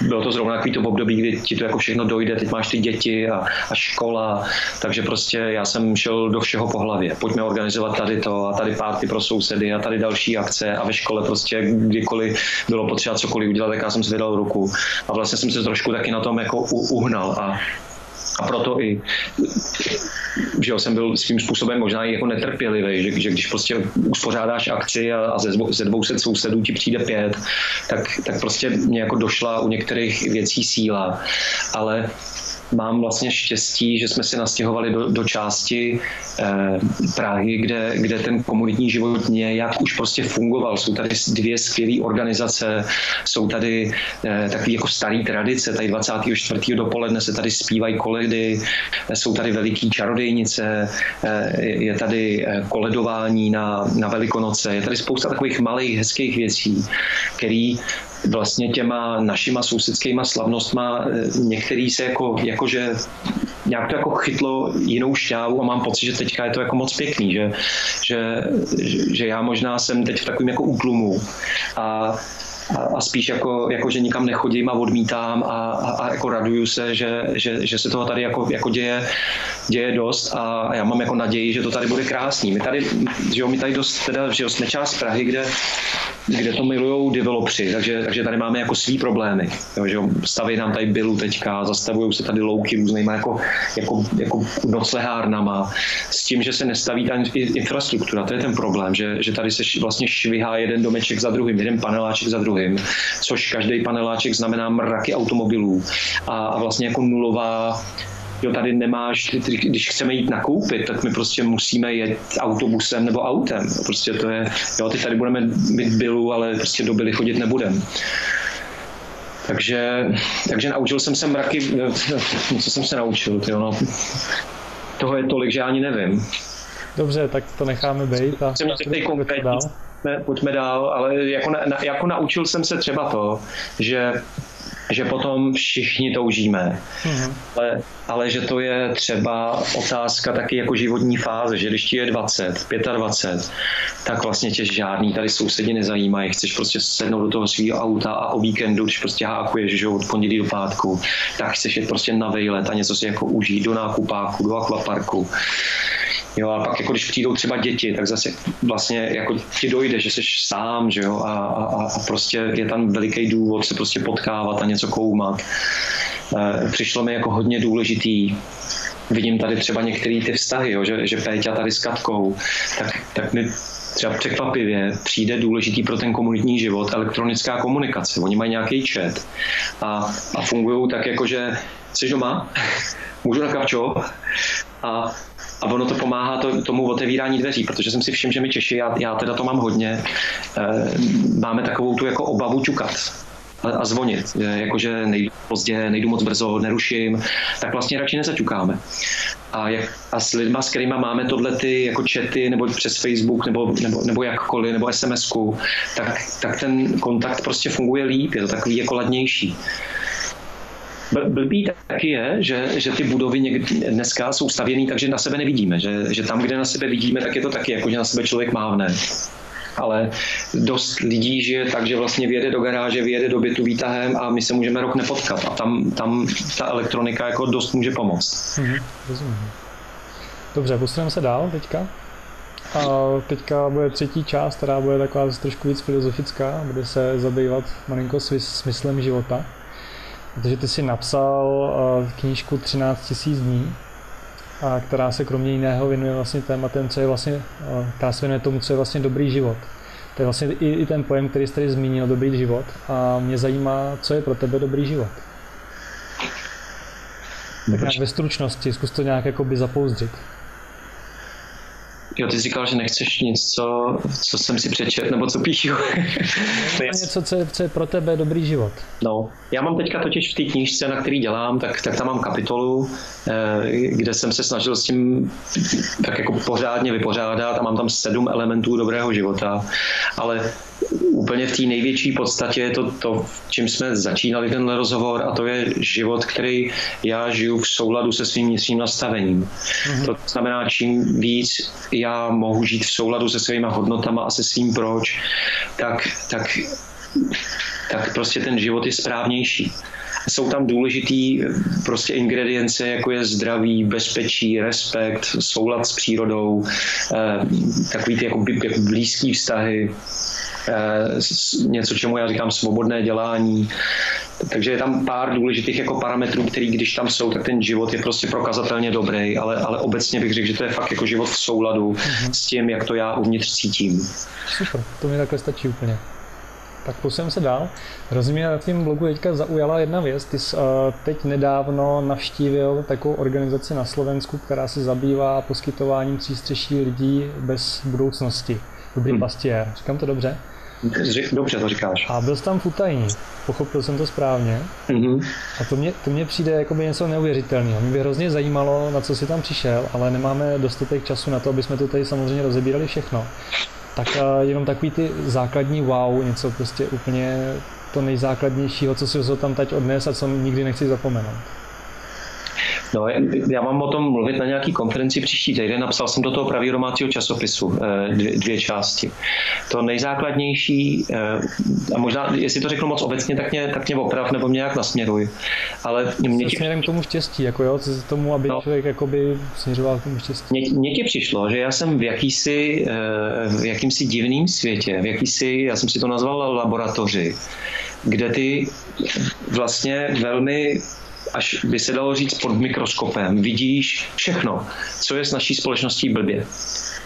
bylo to zrovna takový to období, kdy ti to jako všechno dojde, teď máš ty děti a, a škola, takže prostě já jsem šel do všeho po hlavě. Pojďme organizovat tady to a tady párty pro sousedy a tady další akce a ve škole prostě kdykoliv bylo potřeba cokoliv udělat, tak já jsem si vydal ruku. A vlastně jsem se trošku taky na tom jako uhnal a a proto i, že jsem byl svým způsobem možná i jako netrpělivý, že, že když prostě uspořádáš akci a, a ze, ze 200 sousedů ti přijde pět, tak, tak prostě mě jako došla u některých věcí síla. Ale mám vlastně štěstí, že jsme se nastěhovali do, do části eh, Prahy, kde, kde ten komunitní život nějak už prostě fungoval. Jsou tady dvě skvělé organizace, jsou tady eh, takové jako staré tradice, tady 24. dopoledne se tady zpívají koledy, jsou tady veliký čarodejnice, eh, je tady eh, koledování na, na Velikonoce, je tady spousta takových malých, hezkých věcí, které vlastně těma našima sousedskýma slavnostma eh, některý se jako, jakože nějak to jako chytlo jinou šťávu a mám pocit, že teďka je to jako moc pěkný, že, že, že já možná jsem teď v takovém jako útlumu. A a spíš jako, jako, že nikam nechodím a odmítám a, a, a jako raduju se, že, že, že se toho tady jako, jako děje, děje dost a já mám jako naději, že to tady bude krásný. My tady, že jo, my tady dost, teda, že jo, jsme část Prahy, kde kde to milují developři, takže, takže tady máme jako svý problémy. Jo, že staví nám tady bylu teďka, zastavují se tady louky různýma jako, jako, jako noclehárnama, s tím, že se nestaví ta infrastruktura, to je ten problém, že, že tady se vlastně švihá jeden domeček za druhým, jeden paneláček za druhým, což každý paneláček znamená mraky automobilů a, a vlastně jako nulová jo, tady nemáš, když chceme jít nakoupit, tak my prostě musíme jet autobusem nebo autem. Prostě to je, jo, teď tady budeme mít bylu, ale prostě do byly chodit nebudem. Takže, takže naučil jsem se mraky, co jsem se naučil, tyjo, no. Toho je tolik, že ani nevím. Dobře, tak to necháme být a pojďme dál. Pojďme dál, ale jako, na, jako naučil jsem se třeba to, že že potom všichni toužíme. Mm-hmm. Ale, ale že to je třeba otázka taky jako životní fáze, že když ti je 20, 25, tak vlastně tě žádný tady sousedi nezajímají. Chceš prostě sednout do toho svého auta a o víkendu, když prostě hákuješ že od pondělí do pátku, tak chceš jít prostě na vejlet a něco si jako užít do nákupáku, do akvaparku. Jo, a pak jako když přijdou třeba děti, tak zase vlastně jako ti dojde, že jsi sám, že jo, a, a, a prostě je tam veliký důvod se prostě potkávat a něco koumat. E, přišlo mi jako hodně důležitý vidím tady třeba některé ty vztahy, jo, že, že Péťa tady s Katkou, tak, tak mi třeba překvapivě přijde důležitý pro ten komunitní život elektronická komunikace. Oni mají nějaký chat a, a fungují tak jako, že jsi doma, můžu na kapčo a a ono to pomáhá to, tomu otevírání dveří, protože jsem si všiml, že my Češi, já, já teda to mám hodně, e, máme takovou tu jako obavu čukat a, a zvonit, jakože nejdu pozdě, nejdu moc brzo, neruším, tak vlastně radši nezaťukáme. A, jak, a s lidma, s kterými máme tohle ty jako chaty, nebo přes Facebook, nebo, nebo, nebo jakkoliv, nebo SMSku, tak, tak ten kontakt prostě funguje líp, je to takový jako ladnější. Blbý taky je, že, že ty budovy někdy, dneska jsou stavěné tak, že na sebe nevidíme. Že, že tam, kde na sebe vidíme, tak je to taky, jako že na sebe člověk mávne ale dost lidí žije tak, že vlastně vyjede do garáže, vyjede do bytu výtahem a my se můžeme rok nepotkat a tam, tam ta elektronika jako dost může pomoct. Mm-hmm, Dobře, posuneme se dál teďka. A teďka bude třetí část, která bude taková trošku víc filozofická, bude se zabývat malinko smyslem života. Protože ty jsi napsal uh, knížku 13 000 dní a která se kromě jiného věnuje vlastně tématem, co je vlastně, která se věnuje tomu, co je vlastně dobrý život. To je vlastně i, i ten pojem, který jsi tady zmínil, dobrý život. A mě zajímá, co je pro tebe dobrý život. Tak nějak ve stručnosti, zkus to nějak jakoby zapouzdřit. Jo, ty jsi říkal, že nechceš nic, co, co jsem si přečet, nebo co píšu. to je něco, co je, co je pro tebe dobrý život. No, já mám teďka totiž v té knížce, na který dělám, tak, tak tam mám kapitolu, eh, kde jsem se snažil s tím tak jako pořádně vypořádat a mám tam sedm elementů dobrého života, ale úplně v té největší podstatě je to, to, čím jsme začínali tenhle rozhovor a to je život, který já žiju v souladu se svým vnitřním nastavením. Mm-hmm. To znamená, čím víc já mohu žít v souladu se svýma hodnotama a se svým proč, tak, tak, tak prostě ten život je správnější jsou tam důležitý prostě ingredience, jako je zdraví, bezpečí, respekt, soulad s přírodou, eh, takový ty jako, jako blízký vztahy, něco, čemu já říkám svobodné dělání. Takže je tam pár důležitých jako parametrů, který když tam jsou, tak ten život je prostě prokazatelně dobrý, ale, ale obecně bych řekl, že to je fakt jako život v souladu mm-hmm. s tím, jak to já uvnitř cítím. Super, to mi takhle stačí úplně. Tak posuneme se dál. Rozumím, na tím blogu teďka zaujala jedna věc. Ty jsi uh, teď nedávno navštívil takovou organizaci na Slovensku, která se zabývá poskytováním přístřeší lidí bez budoucnosti. Dobrý hmm. pastier. Říkám to dobře? Dobře to říkáš. A byl jsi tam v utajení, pochopil jsem to správně. Mm-hmm. A to mě, to mě přijde jako by něco neuvěřitelného. Mě by hrozně zajímalo, na co jsi tam přišel, ale nemáme dostatek času na to, aby jsme to tady samozřejmě rozebírali všechno. Tak uh, jenom takový ty základní wow, něco prostě úplně to nejzákladnějšího, co si tam teď odnes a co nikdy nechci zapomenout. No, já mám o tom mluvit na nějaký konferenci příští týden. Napsal jsem do toho pravý domácího časopisu eh, dvě, dvě části. To nejzákladnější, eh, a možná, jestli to řeknu moc obecně, tak mě, tak mě oprav nebo mě nějak nasměruj. Ale mě tě... směrem k tomu štěstí, jako jo, k tomu, aby no. člověk jakoby směřoval k tomu štěstí. Mně, mně ti přišlo, že já jsem v jakýsi, eh, v jakýmsi divným světě, v jakýsi, já jsem si to nazval laboratoři, kde ty vlastně velmi až by se dalo říct pod mikroskopem, vidíš všechno, co je s naší společností blbě.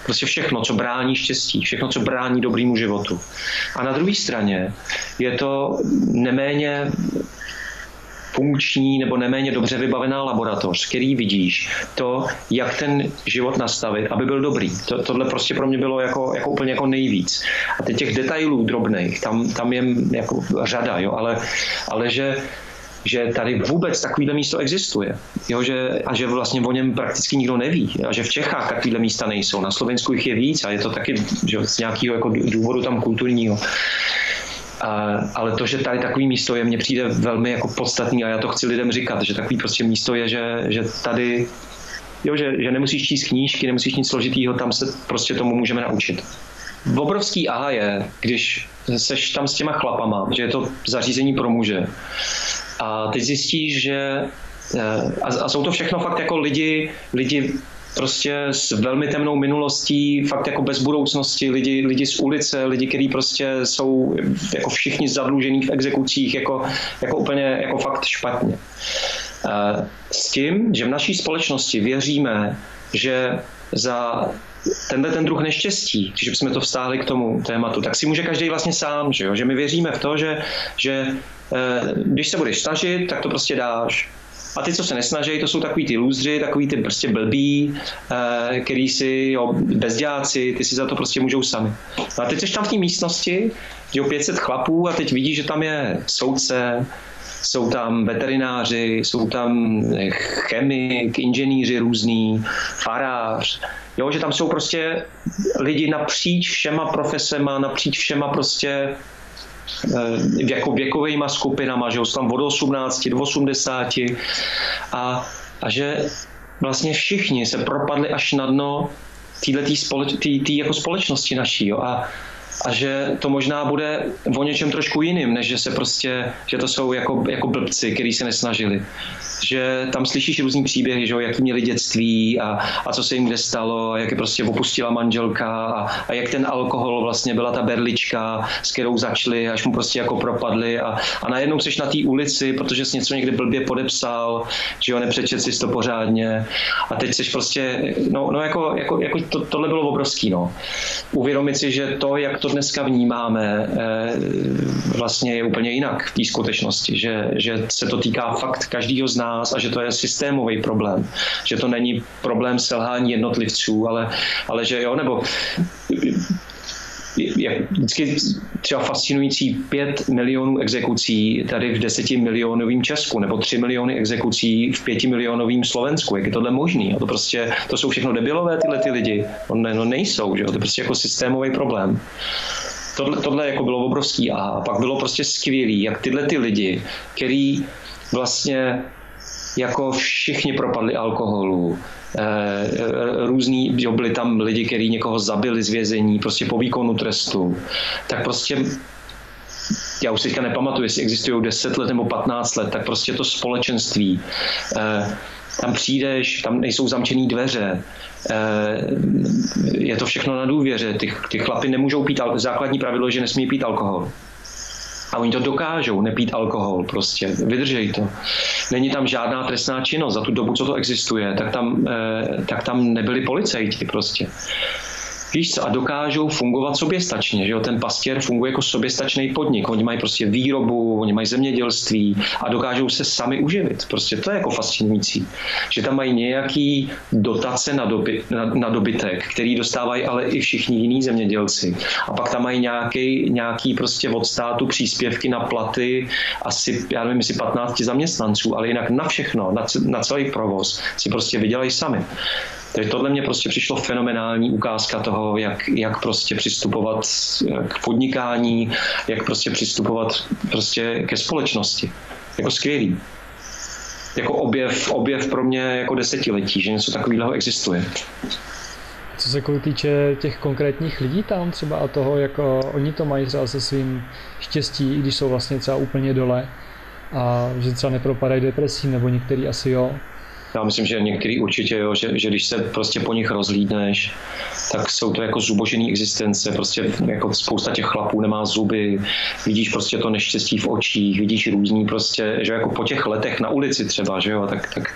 Prostě všechno, co brání štěstí, všechno, co brání dobrýmu životu. A na druhé straně je to neméně funkční nebo neméně dobře vybavená laboratoř, který vidíš to, jak ten život nastavit, aby byl dobrý. To, tohle prostě pro mě bylo jako, jako úplně jako nejvíc. A teď těch detailů drobných, tam, tam je jako řada, jo, ale, ale že že tady vůbec takovýhle místo existuje. Jo, že, a že vlastně o něm prakticky nikdo neví. A že v Čechách takovýhle místa nejsou. Na Slovensku jich je víc a je to taky že, z nějakého jako důvodu tam kulturního. A, ale to, že tady takový místo je, mně přijde velmi jako podstatný a já to chci lidem říkat, že takový prostě místo je, že, že tady jo, že, že nemusíš číst knížky, nemusíš nic složitýho, tam se prostě tomu můžeme naučit. Obrovský aha je, když seš tam s těma chlapama, že je to zařízení pro muže a teď zjistíš, že eh, a, a jsou to všechno fakt jako lidi, lidi prostě s velmi temnou minulostí, fakt jako bez budoucnosti, lidi, lidi z ulice, lidi, kteří prostě jsou jako všichni zadlužení v exekucích, jako, jako úplně jako fakt špatně. Eh, s tím, že v naší společnosti věříme, že za tenhle ten druh neštěstí, když jsme to vstáhli k tomu tématu, tak si může každý vlastně sám, že, jo? že my věříme v to, že, že Eh, když se budeš snažit, tak to prostě dáš. A ty, co se nesnaží, to jsou takový ty lůzři, takový ty prostě blbí, eh, který si, jo, bezděláci, ty si za to prostě můžou sami. A teď jsi tam v té místnosti, jo, 500 chlapů a teď vidíš, že tam je soudce, jsou tam veterináři, jsou tam chemik, inženýři různý, farář, jo, že tam jsou prostě lidi napříč všema profesema, napříč všema prostě Eh, jako věkovými skupinama, že jsou tam od 18 do 80 a, a že vlastně všichni se propadli až na dno této společ, tý, tý jako společnosti naší. Jo. A, a že to možná bude o něčem trošku jiným, než že se prostě, že to jsou jako, jako blbci, kteří se nesnažili. Že tam slyšíš různý příběhy, že jaký měli dětství a, a co se jim kde stalo, jak je prostě opustila manželka a, a jak ten alkohol vlastně byla ta berlička, s kterou začali, až mu prostě jako propadli a, a najednou jsi na té ulici, protože jsi něco někde blbě podepsal, že jo, nepřečet si to pořádně a teď jsi prostě, no, no jako, jako, jako to, tohle bylo obrovský, no. Uvědomit si, že to, jak to dneska vnímáme, eh, vlastně je úplně jinak v té skutečnosti, že, že se to týká fakt každého z nás a že to je systémový problém, že to není problém selhání jednotlivců, ale, ale že jo, nebo je vždycky třeba fascinující 5 milionů exekucí tady v 10 milionovém Česku, nebo 3 miliony exekucí v 5 milionovém Slovensku. Jak je tohle možný? A to prostě, to jsou všechno debilové tyhle ty lidi. No, ne, no nejsou, že? to je prostě jako systémový problém. Tohle, tohle jako bylo obrovský a pak bylo prostě skvělý, jak tyhle ty lidi, který vlastně jako všichni propadli alkoholu, různý, jo, byli tam lidi, kteří někoho zabili z vězení, prostě po výkonu trestu, tak prostě já už teďka nepamatuju, jestli existují 10 let nebo 15 let, tak prostě to společenství, eh, tam přijdeš, tam nejsou zamčené dveře, eh, je to všechno na důvěře, ty, ty chlapy nemůžou pít, základní pravidlo je, že nesmí pít alkohol. A oni to dokážou, nepít alkohol prostě, vydržej to. Není tam žádná trestná činnost za tu dobu, co to existuje, tak tam, eh, tak tam nebyli policajti prostě. Víš co, a dokážou fungovat soběstačně, že jo? ten pastěr funguje jako soběstačný podnik, oni mají prostě výrobu, oni mají zemědělství a dokážou se sami uživit. Prostě to je jako fascinující, že tam mají nějaký dotace na, doby, na, na dobytek, který dostávají ale i všichni jiní zemědělci. A pak tam mají nějaký, nějaký prostě od státu příspěvky na platy asi, já nevím, jestli 15 zaměstnanců, ale jinak na všechno, na, na celý provoz si prostě vydělají sami. Takže tohle mě prostě přišlo fenomenální ukázka toho, jak, jak prostě přistupovat k podnikání, jak prostě přistupovat prostě ke společnosti. Jako skvělý. Jako objev, objev pro mě jako desetiletí, že něco takového existuje. Co se týče těch konkrétních lidí tam třeba a toho, jak oni to mají třeba se svým štěstí, i když jsou vlastně třeba úplně dole a že třeba nepropadají depresí, nebo některý asi jo, já myslím, že některý určitě, jo, že, že když se prostě po nich rozlídneš, tak jsou to jako zubožený existence, prostě jako spousta těch chlapů nemá zuby, vidíš prostě to neštěstí v očích, vidíš různý prostě, že jako po těch letech na ulici třeba, že jo, tak, tak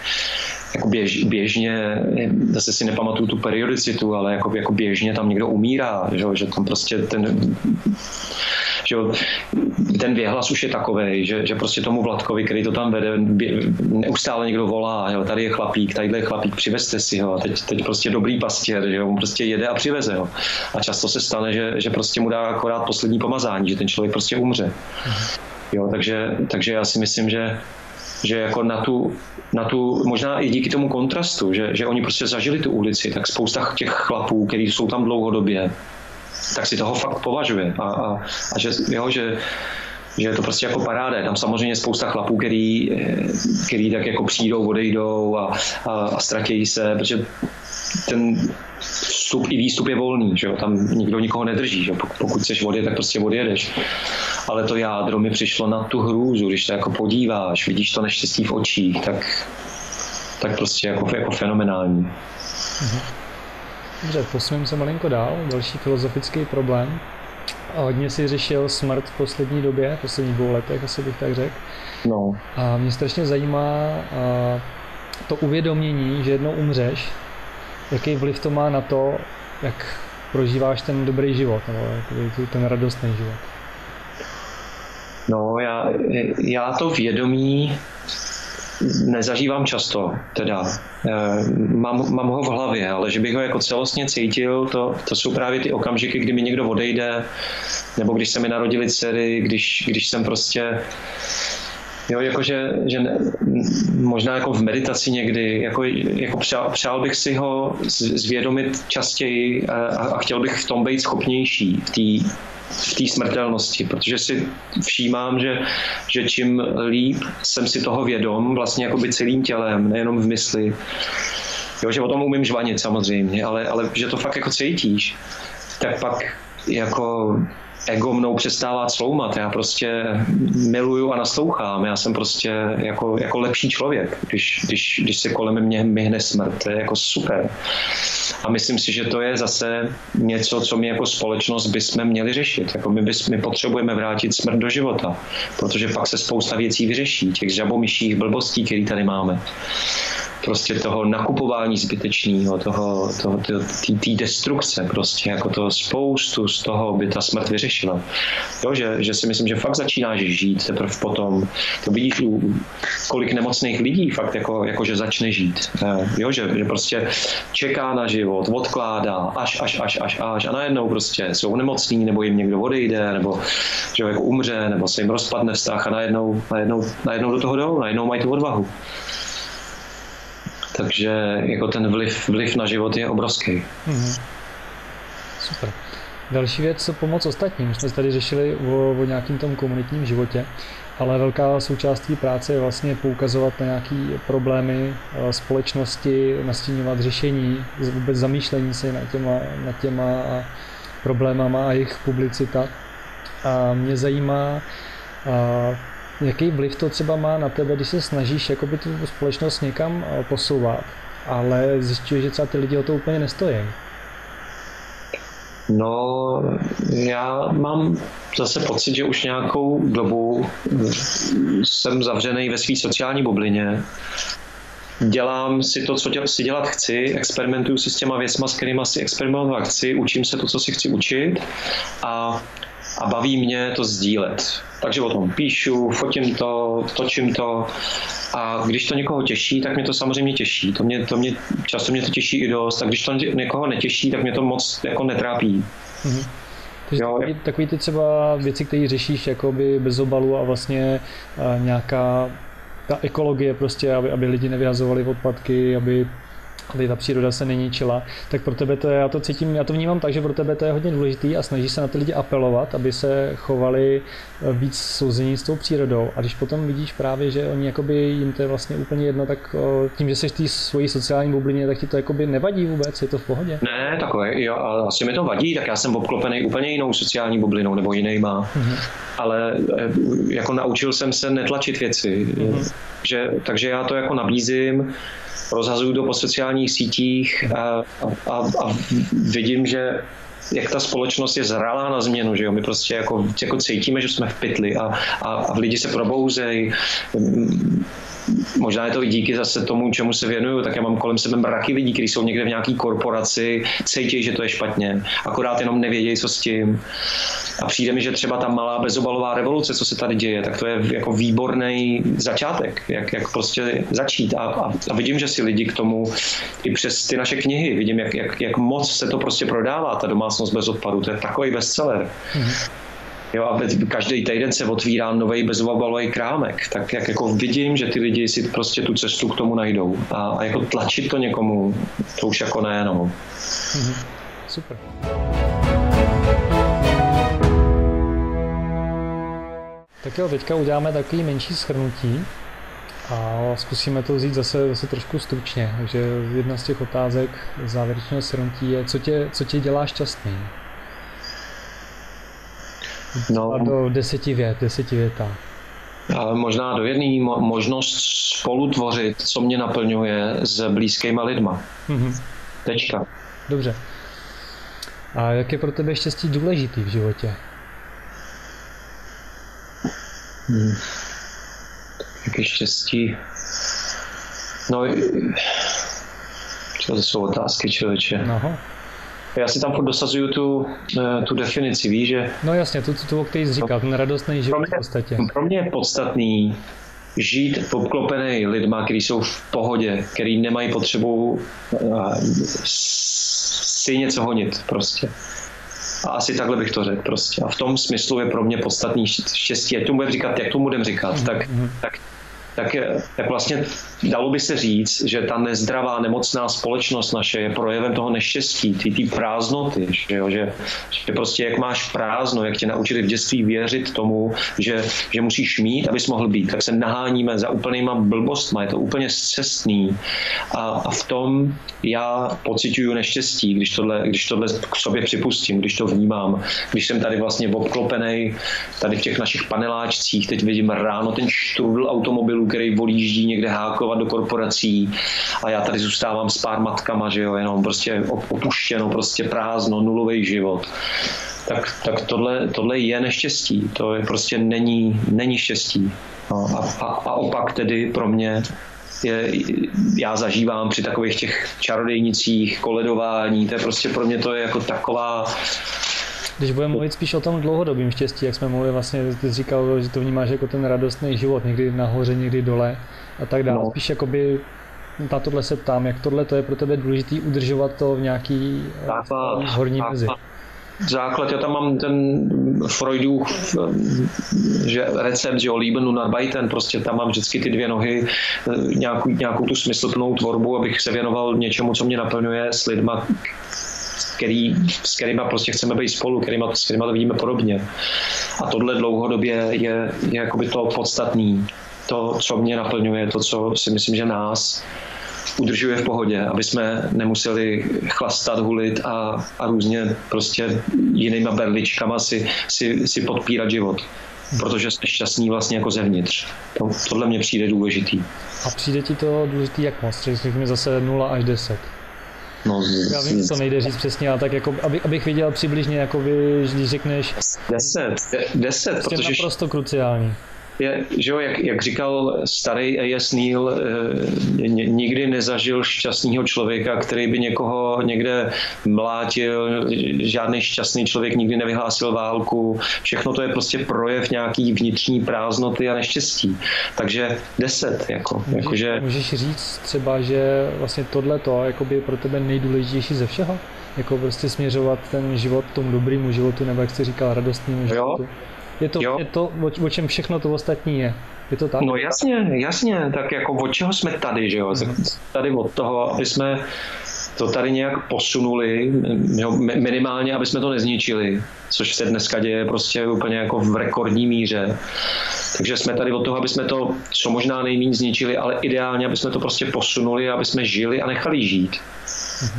jako běž, běžně, zase si nepamatuju tu periodicitu, ale jako, jako běžně tam někdo umírá, že, že tam prostě ten že ten věhlas už je takový, že, že prostě tomu Vladkovi, který to tam vede, neustále někdo volá, jo, tady je chlapík, tadyhle je chlapík, přivezte si ho, a teď, teď prostě dobrý pastěr, že on prostě jede a přiveze ho. A často se stane, že, že prostě mu dá akorát poslední pomazání, že ten člověk prostě umře. Jo, takže, takže já si myslím, že že jako na tu, na tu, možná i díky tomu kontrastu, že, že oni prostě zažili tu ulici, tak spousta těch chlapů, kteří jsou tam dlouhodobě, tak si toho fakt považuje. A, a, a že, jo, že, že je to prostě jako paráda. Tam samozřejmě spousta chlapů, který, který tak jako přijdou, odejdou a, a, a ztratějí se, protože ten vstup i výstup je volný, že jo? tam nikdo nikoho nedrží, že? pokud chceš odjet, tak prostě odjedeš. Ale to jádro mi přišlo na tu hrůzu, když to jako podíváš, vidíš to neštěstí v očích, tak, tak prostě jako, jako fenomenální. Mhm. Dobře, posuneme se malinko dál. Další filozofický problém. A hodně si řešil smrt v poslední době, v posledních dvou letech, asi bych tak řekl. No. A mě strašně zajímá a, to uvědomění, že jednou umřeš, jaký vliv to má na to, jak prožíváš ten dobrý život, nebo ten radostný život. No, já, já to vědomí nezažívám často, teda e, mám, mám ho v hlavě, ale že bych ho jako celostně cítil, to, to jsou právě ty okamžiky, kdy mi někdo odejde, nebo když se mi narodili dcery, když, když jsem prostě Jo, jakože, že ne, možná jako v meditaci někdy, jako, jako přál, přál bych si ho zvědomit častěji a, a chtěl bych v tom být schopnější, v té v té smrtelnosti, protože si všímám, že, že čím líp jsem si toho vědom, vlastně jako by celým tělem, nejenom v mysli, jo, že o tom umím žvanit samozřejmě, ale, ale že to fakt jako cítíš, tak pak jako ego mnou přestává cloumat. Já prostě miluju a naslouchám. Já jsem prostě jako, jako lepší člověk, když, když, když se kolem mě myhne smrt. To je jako super. A myslím si, že to je zase něco, co my jako společnost bychom měli řešit. Jako my, bys, my potřebujeme vrátit smrt do života, protože pak se spousta věcí vyřeší, těch žabomyších blbostí, které tady máme prostě toho nakupování zbytečného, toho, toho, té destrukce prostě, jako to spoustu z toho by ta smrt vyřešila. Jo, že, že si myslím, že fakt začínáš žít teprve potom. To vidíš, kolik nemocných lidí fakt jako, jako že začne žít. Eh, jo, že, že prostě čeká na život, odkládá, až, až, až, až, až a najednou prostě jsou nemocní, nebo jim někdo odejde, nebo jako umře, nebo se jim rozpadne vztah a najednou, najednou, najednou do toho jdou, najednou mají tu odvahu. Takže jako ten vliv, vliv na život je obrovský. Mm-hmm. Super. Další věc, pomoc ostatním. Jsme tady řešili o, o nějakým tom komunitním životě, ale velká součást práce je vlastně poukazovat na nějaké problémy eh, společnosti, nastínovat řešení, vůbec zamýšlení se na těma, na těma problémama a jejich publicita. A mě zajímá, jaký vliv to třeba má na tebe, když se snažíš jakoby tu společnost někam eh, posouvat, ale zjišťuješ, že třeba ty lidi o to úplně nestojí. No, já mám zase pocit, že už nějakou dobu jsem zavřený ve své sociální bublině. Dělám si to, co si dělat chci, experimentuju si s těma věcma, s kterými si experimentovat chci, učím se to, co si chci učit a a baví mě to sdílet. Takže o tom píšu, fotím to, točím to a když to někoho těší, tak mě to samozřejmě těší. To mě, to mě, často mě to těší i dost a když to někoho netěší, tak mě to moc jako netrápí. Mm-hmm. Takže jo, takový, takový ty třeba věci, které řešíš jakoby bez obalu a vlastně a nějaká ta ekologie prostě, aby, aby lidi nevyhazovali odpadky, aby aby ta příroda se neníčila, tak pro tebe to je, já to cítím, já to vnímám tak, že pro tebe to je hodně důležitý a snaží se na ty lidi apelovat, aby se chovali eh, víc souzení s tou přírodou. A když potom vidíš právě, že oni jakoby jim to je vlastně úplně jedno, tak tím, že jsi v té svojí sociální bublině, tak ti to jakoby nevadí vůbec, je to v pohodě? Ne, takové, jo, a asi mi to vadí, tak já jsem obklopený úplně jinou sociální bublinou nebo jinýma. Mm-hmm. Ale eh, jako naučil jsem se netlačit věci. Mm-hmm. Že, takže já to jako nabízím, rozhazuju to po sociálních sítích a, a, a vidím, že jak ta společnost je zralá na změnu, že jo? My prostě jako, jako cítíme, že jsme v pytli a, a, a lidi se probouzejí možná je to i díky zase tomu, čemu se věnuju, tak já mám kolem sebe mraky lidí, kteří jsou někde v nějaké korporaci, cítí, že to je špatně, akorát jenom nevědějí, co s tím. A přijde mi, že třeba ta malá bezobalová revoluce, co se tady děje, tak to je jako výborný začátek, jak, jak prostě začít. A, a, a vidím, že si lidi k tomu i přes ty naše knihy, vidím, jak, jak, jak moc se to prostě prodává, ta domácnost bez odpadu. To je takový bestseller. Mm-hmm. Jo, a každý týden se otvírá nový bezobalový krámek, tak jak jako vidím, že ty lidi si prostě tu cestu k tomu najdou. A, a jako tlačit to někomu, to už jako ne, no. Mm-hmm. Super. Tak jo, teďka uděláme takový menší schrnutí a zkusíme to vzít zase, zase trošku stručně. Takže jedna z těch otázek závěrečného schrnutí je, co tě, co tě dělá šťastný? No, do deseti vět, deseti věta. Ale možná do jedné možnost spolutvořit, co mě naplňuje s blízkýma lidma. Mm-hmm. Tečka. Dobře. A jak je pro tebe štěstí důležitý v životě? Hmm. Jak je štěstí? No, to jsou otázky člověče. Aha. Já si tam furt dosazuju tu, eh, tu definici, víš, že... No jasně, tu, tu, tu o který jsi říkal, ten radostný život v podstatě. Pro mě je podstatný žít obklopený lidma, kteří jsou v pohodě, kteří nemají potřebu uh, si něco honit prostě. A asi takhle bych to řekl prostě. A v tom smyslu je pro mě podstatný štěstí. Jak tomu budeme říkat, jak tomu budeme říkat, tak, tak tak, tak vlastně dalo by se říct, že ta nezdravá, nemocná společnost naše je projevem toho neštěstí, ty, ty prázdnoty, že, jo? Že, že prostě jak máš prázdno, jak tě naučili v dětství věřit tomu, že, že musíš mít, abys mohl být, tak se naháníme za úplnýma blbostma, je to úplně zcestný a, a v tom já pocituju neštěstí, když tohle, když tohle k sobě připustím, když to vnímám, když jsem tady vlastně obklopený tady v těch našich paneláčcích, teď vidím ráno ten štrudl automobilů, který volíždí někde hákovat do korporací a já tady zůstávám s pár matkama, že jo, jenom prostě opuštěno, prostě prázdno, nulový život. Tak, tak tohle, tohle je neštěstí, to je prostě není, není štěstí. No, a, a, a opak tedy pro mě je, já zažívám při takových těch čarodejnicích, koledování, to je prostě pro mě to je jako taková když budeme mluvit spíš o tom dlouhodobém štěstí, jak jsme mluvili, vlastně ty jsi říkal, že to vnímáš jako ten radostný život, někdy nahoře, někdy dole a tak dále. No. Spíš jakoby na tohle se ptám, jak tohle to je pro tebe důležité udržovat to v nějaký základ, horní mezi. Základ, já tam mám ten Freudův že recept, že jo, Lieben und Arbeiten, prostě tam mám vždycky ty dvě nohy, nějakou, nějakou tu smysluplnou tvorbu, abych se věnoval něčemu, co mě naplňuje s lidma, který, s kterými prostě chceme být spolu, kterýma, s kterými to vidíme podobně. A tohle dlouhodobě je, je jakoby to podstatný. To, co mě naplňuje, to, co si myslím, že nás udržuje v pohodě, aby jsme nemuseli chlastat, hulit a, a různě prostě jinýma berličkama si, si, si podpírat život protože jste šťastný vlastně jako zevnitř. To, tohle mě přijde důležitý. A přijde ti to důležitý jak moc? Řekněme zase 0 až 10. No, z, Já vím, co nejde říct přesně, ale tak jako, aby, abych viděl přibližně, jako vy, když řekneš... Deset, deset, prostě protože... naprosto kruciální je, že jo, jak, jak říkal starý A.S. Neil, eh, nikdy nezažil šťastného člověka, který by někoho někde mlátil, žádný šťastný člověk nikdy nevyhlásil válku, všechno to je prostě projev nějaký vnitřní prázdnoty a neštěstí. Takže deset, jako, můžeš, jakože... Můžeš říct třeba, že vlastně tohle to je pro tebe nejdůležitější ze všeho? Jako prostě směřovat ten život tomu dobrému životu, nebo jak jsi říkal, radostnému životu? Jo je to, je to o, o čem všechno to ostatní je. Je to tak? No jasně, jasně, tak jako od čeho jsme tady, že jo? Mm-hmm. Tady od toho, aby jsme to tady nějak posunuli, jo, minimálně, aby jsme to nezničili, což se dneska děje prostě úplně jako v rekordní míře. Takže jsme tady od toho, aby jsme to co možná nejméně zničili, ale ideálně, aby jsme to prostě posunuli, aby jsme žili a nechali žít.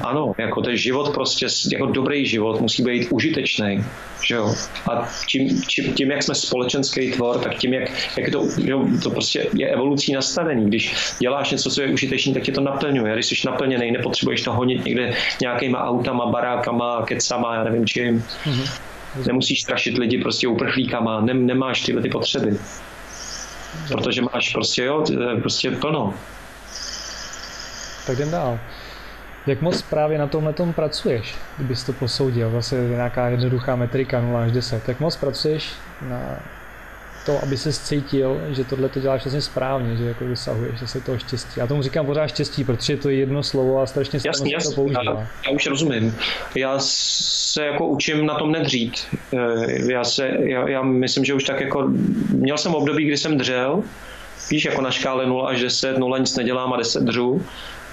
Ano, jako ten život prostě, jako dobrý život musí být užitečný. Že jo? A tím, tím, tím, jak jsme společenský tvor, tak tím, jak, jak je to, jo, to prostě je evolucí nastavení. Když děláš něco, co je užitečný, tak tě to naplňuje. Když jsi naplněný, nepotřebuješ to honit někde nějakýma autama, barákama, kecama, já nevím čím. Mm-hmm. Nemusíš strašit lidi prostě uprchlíkama, Nem, nemáš tyhle ty potřeby. Protože máš prostě, jo, prostě plno. Tak jdem dál. Jak moc právě na tomhle tom pracuješ, kdybys to posoudil? Zase nějaká jednoduchá metrika 0 až 10. Jak moc pracuješ na to, aby se cítil, že tohle to děláš vlastně správně, že jako dosahuješ se toho štěstí. Já tomu říkám pořád štěstí, protože to je jedno slovo a strašně se to používá. Já, já už rozumím. Já se jako učím na tom nedřít. Eh, já, se, já, já myslím, že už tak jako, měl jsem období, kdy jsem dřel, víš, jako na škále 0 až 10, 0 nic nedělám a 10 dřu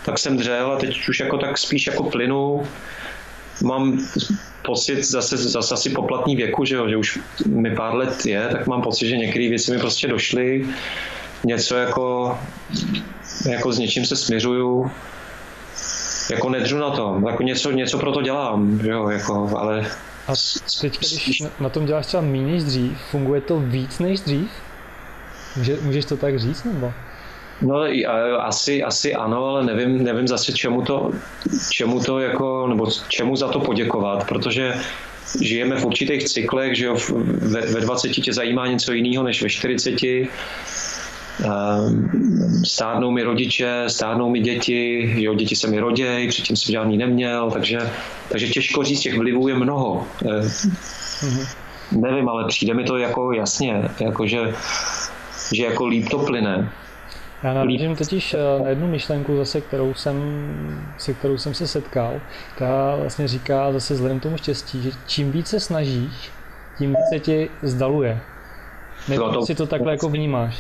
tak jsem dřel a teď už jako tak spíš jako plynu. Mám pocit zase, zase asi poplatný věku, že, jo, že už mi pár let je, tak mám pocit, že některé věci mi prostě došly. Něco jako, jako s něčím se směřuju, jako nedřu na tom, jako něco, něco pro to dělám, jo, jako, ale... A teď, když na tom děláš třeba méně než dřív, funguje to víc než dřív? Může, můžeš to tak říct, nebo? No asi, asi ano, ale nevím, nevím zase čemu to, čemu to jako, nebo čemu za to poděkovat, protože žijeme v určitých cyklech, že jo, ve, ve 20 tě zajímá něco jiného než ve 40. Ehm, stárnou mi rodiče, stárnou mi děti, jo, děti se mi rodějí, předtím jsem žádný neměl, takže, takže těžko říct, těch vlivů je mnoho. Mm-hmm. Nevím, ale přijde mi to jako jasně, jako že, že jako líp to plyne. Já nahlížím totiž eh, na jednu myšlenku zase, kterou jsem, se kterou jsem se setkal. Ta vlastně říká zase vzhledem tomu štěstí, že čím více snažíš, tím více ti zdaluje. Nevím, no to... si to takhle jako vnímáš.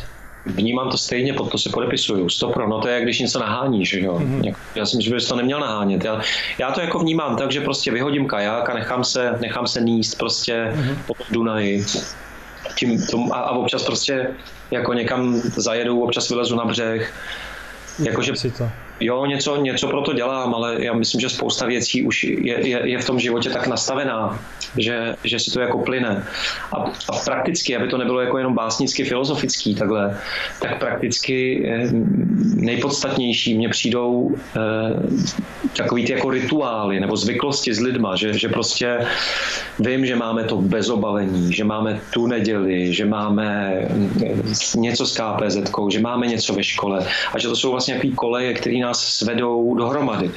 vnímám to stejně, pod to se podepisuju, stopro, no to je jak když něco naháníš, že jo. Mm-hmm. Já si myslím, že bys to neměl nahánět. Já, já to jako vnímám tak, že prostě vyhodím kaják a nechám se, nechám se níst prostě mm-hmm. po Dunaji. Tím, tom, a, a občas prostě jako někam zajedu, občas vylezu na břeh. Jakože si to. Jo, něco, něco pro to dělám, ale já myslím, že spousta věcí už je, je, je v tom životě tak nastavená, že, že si to jako plyne. A, a prakticky, aby to nebylo jako jenom básnicky filozofický takhle, tak prakticky eh, nejpodstatnější mně přijdou eh, takový ty jako rituály nebo zvyklosti s lidma, že, že prostě vím, že máme to bezobavení, že máme tu neděli, že máme něco s KPZ, že máme něco ve škole a že to jsou vlastně nějaký koleje, které nás svedou dohromady.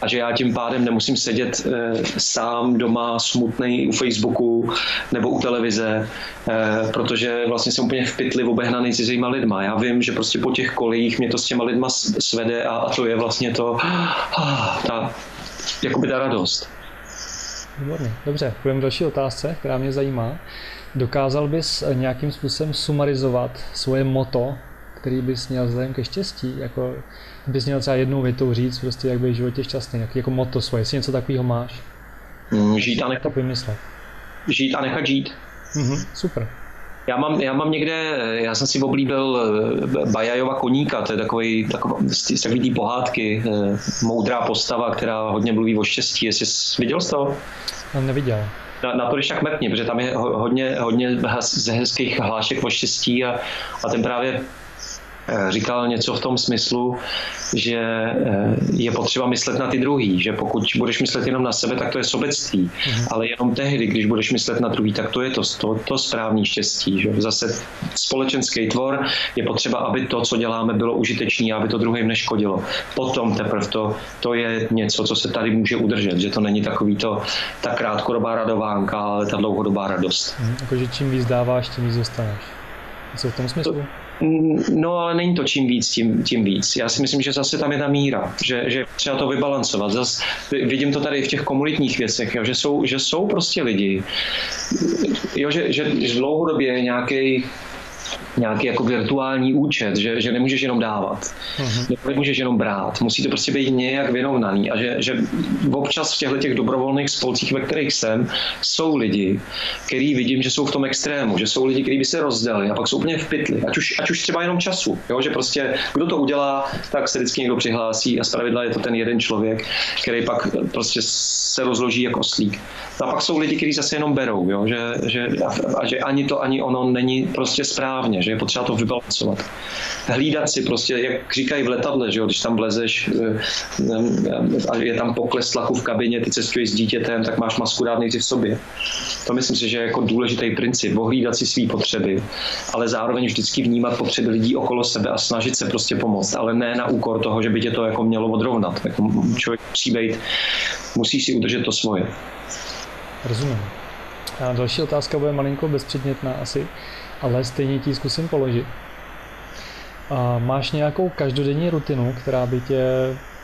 A že já tím pádem nemusím sedět e, sám doma smutný u Facebooku nebo u televize, e, protože vlastně jsem úplně v pytli obehnaný cizíma lidma. Já vím, že prostě po těch kolejích mě to s těma lidma svede a, a to je vlastně to, ah, ta, jakoby ta radost. Výborně. Dobře, půjdeme další otázce, která mě zajímá. Dokázal bys nějakým způsobem sumarizovat svoje moto který bys měl vzhledem ke štěstí, jako bys měl třeba jednou větou říct, prostě jak být v životě šťastný, jak, jako moto svoje, jestli něco takového máš. Mm, žít a nechat vymyslet. Žít a nechat žít. Mm-hmm, super. Já mám, já mám někde, já jsem si oblíbil eh, Bajajova koníka, to je takový, takový, takový pohádky, eh, moudrá postava, která hodně mluví o štěstí, jestli jsi viděl z toho? Neviděl na, na to když tak mrkně, protože tam je hodně, hodně z hezkých hlášek o štěstí a, a ten právě říkal něco v tom smyslu, že eh, je potřeba myslet na ty druhý, že pokud budeš myslet jenom na sebe, tak to je sobectví, mm-hmm. ale jenom tehdy, když budeš myslet na druhý, tak to je to, to, to správný štěstí. Že? Zase společenský tvor je potřeba, aby to, co děláme, bylo užitečné, aby to druhým neškodilo. Potom teprve to, to je něco, co se tady může udržet, že to není takový to, ta krátkodobá radovánka, ale ta dlouhodobá radost. Mm, jakože čím víc dáváš, tím víc dostaneš. Co v tom smyslu? To, No ale není to čím víc, tím, tím víc. Já si myslím, že zase tam je ta míra, že, že třeba to vybalancovat. Zas, vidím to tady v těch komunitních věcech, jo, že, jsou, že jsou prostě lidi, jo, že, že dlouhodobě nějaký nějaký jako virtuální účet, že, že nemůžeš jenom dávat, uh-huh. nemůžeš jenom brát, musí to prostě být nějak vyrovnaný a že, že občas v těchto těch dobrovolných spolcích, ve kterých jsem, jsou lidi, který vidím, že jsou v tom extrému, že jsou lidi, kteří by se rozdali a pak jsou úplně v pytli, ať už, ať už třeba jenom času, jo? že prostě kdo to udělá, tak se vždycky někdo přihlásí a zpravidla je to ten jeden člověk, který pak prostě se rozloží jako oslík. A pak jsou lidi, kteří zase jenom berou, jo? Že, že, a, a že ani to, ani ono není prostě správně, že je potřeba to vybalancovat. Hlídat si prostě, jak říkají v letadle, že jo? když tam vlezeš eh, eh, a je tam pokles tlaku v kabině, ty cestuješ s dítětem, tak máš masku dát nejdřív v sobě. To myslím si, že je jako důležitý princip, ohlídat si své potřeby, ale zároveň vždycky vnímat potřeby lidí okolo sebe a snažit se prostě pomoct, ale ne na úkor toho, že by tě to jako mělo odrovnat. Jako člověk musí být, musí si udržet to svoje. Rozumím. A další otázka bude malinko bezpředmětná asi, ale stejně ti zkusím položit. A máš nějakou každodenní rutinu, která by tě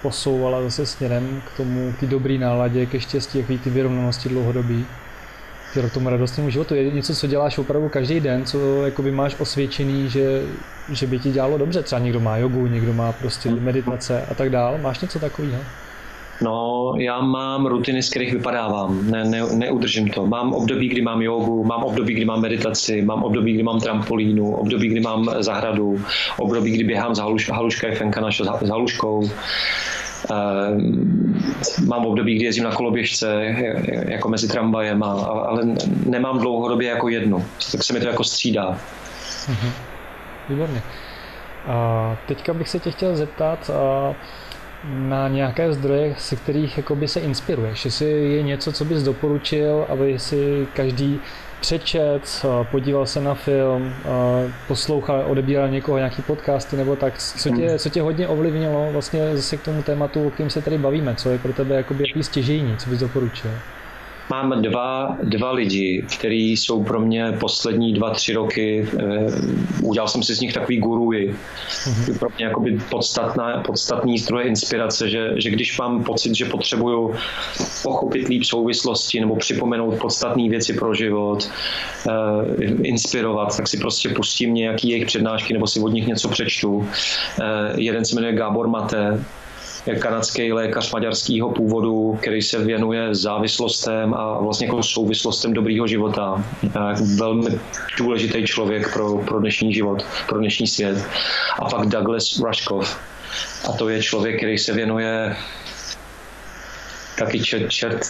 posouvala zase směrem k tomu, k té dobré náladě, ke štěstí, k ty vyrovnanosti dlouhodobí, k tomu radostnému životu. Je něco, co děláš opravdu každý den, co jakoby máš osvědčený, že, že by ti dělalo dobře. Třeba někdo má jogu, někdo má prostě meditace a tak dál. Máš něco takového? No, já mám rutiny, z kterých vypadávám. Ne, ne, neudržím to. Mám období, kdy mám jogu, mám období, kdy mám meditaci, mám období, kdy mám trampolínu, období, kdy mám zahradu, období, kdy běhám s haluš, haluška je fenka naše s haluškou. Uh, mám období, kdy jezdím na koloběžce jako mezi tramvajem, ale nemám dlouhodobě jako jednu. Tak se mi to jako střídá. Mhm. Výborně. A teďka bych se tě chtěl zeptat, a na nějaké zdroje, se kterých jakoby se inspiruješ. Jestli je něco, co bys doporučil, aby si každý přečet, podíval se na film, poslouchal, odebíral někoho nějaký podcasty nebo tak, co tě, co tě hodně ovlivnilo vlastně zase k tomu tématu, o kterém se tady bavíme, co je pro tebe jakoby jaký stěžejní, co bys doporučil? Mám dva, dva lidi, kteří jsou pro mě poslední dva, tři roky, eh, udělal jsem si z nich takový guruji, mm-hmm. pro mě jakoby podstatná, podstatný zdroje inspirace, že, že když mám pocit, že potřebuju pochopit líp souvislosti nebo připomenout podstatné věci pro život, eh, inspirovat, tak si prostě pustím nějaký jejich přednášky nebo si od nich něco přečtu. Eh, jeden se jmenuje Gábor Mate, je kanadský lékař maďarského původu, který se věnuje závislostem a vlastně jako souvislostem dobrýho života. Velmi důležitý člověk pro, pro dnešní život, pro dnešní svět. A pak Douglas Rushkoff. A to je člověk, který se věnuje taky čert, čert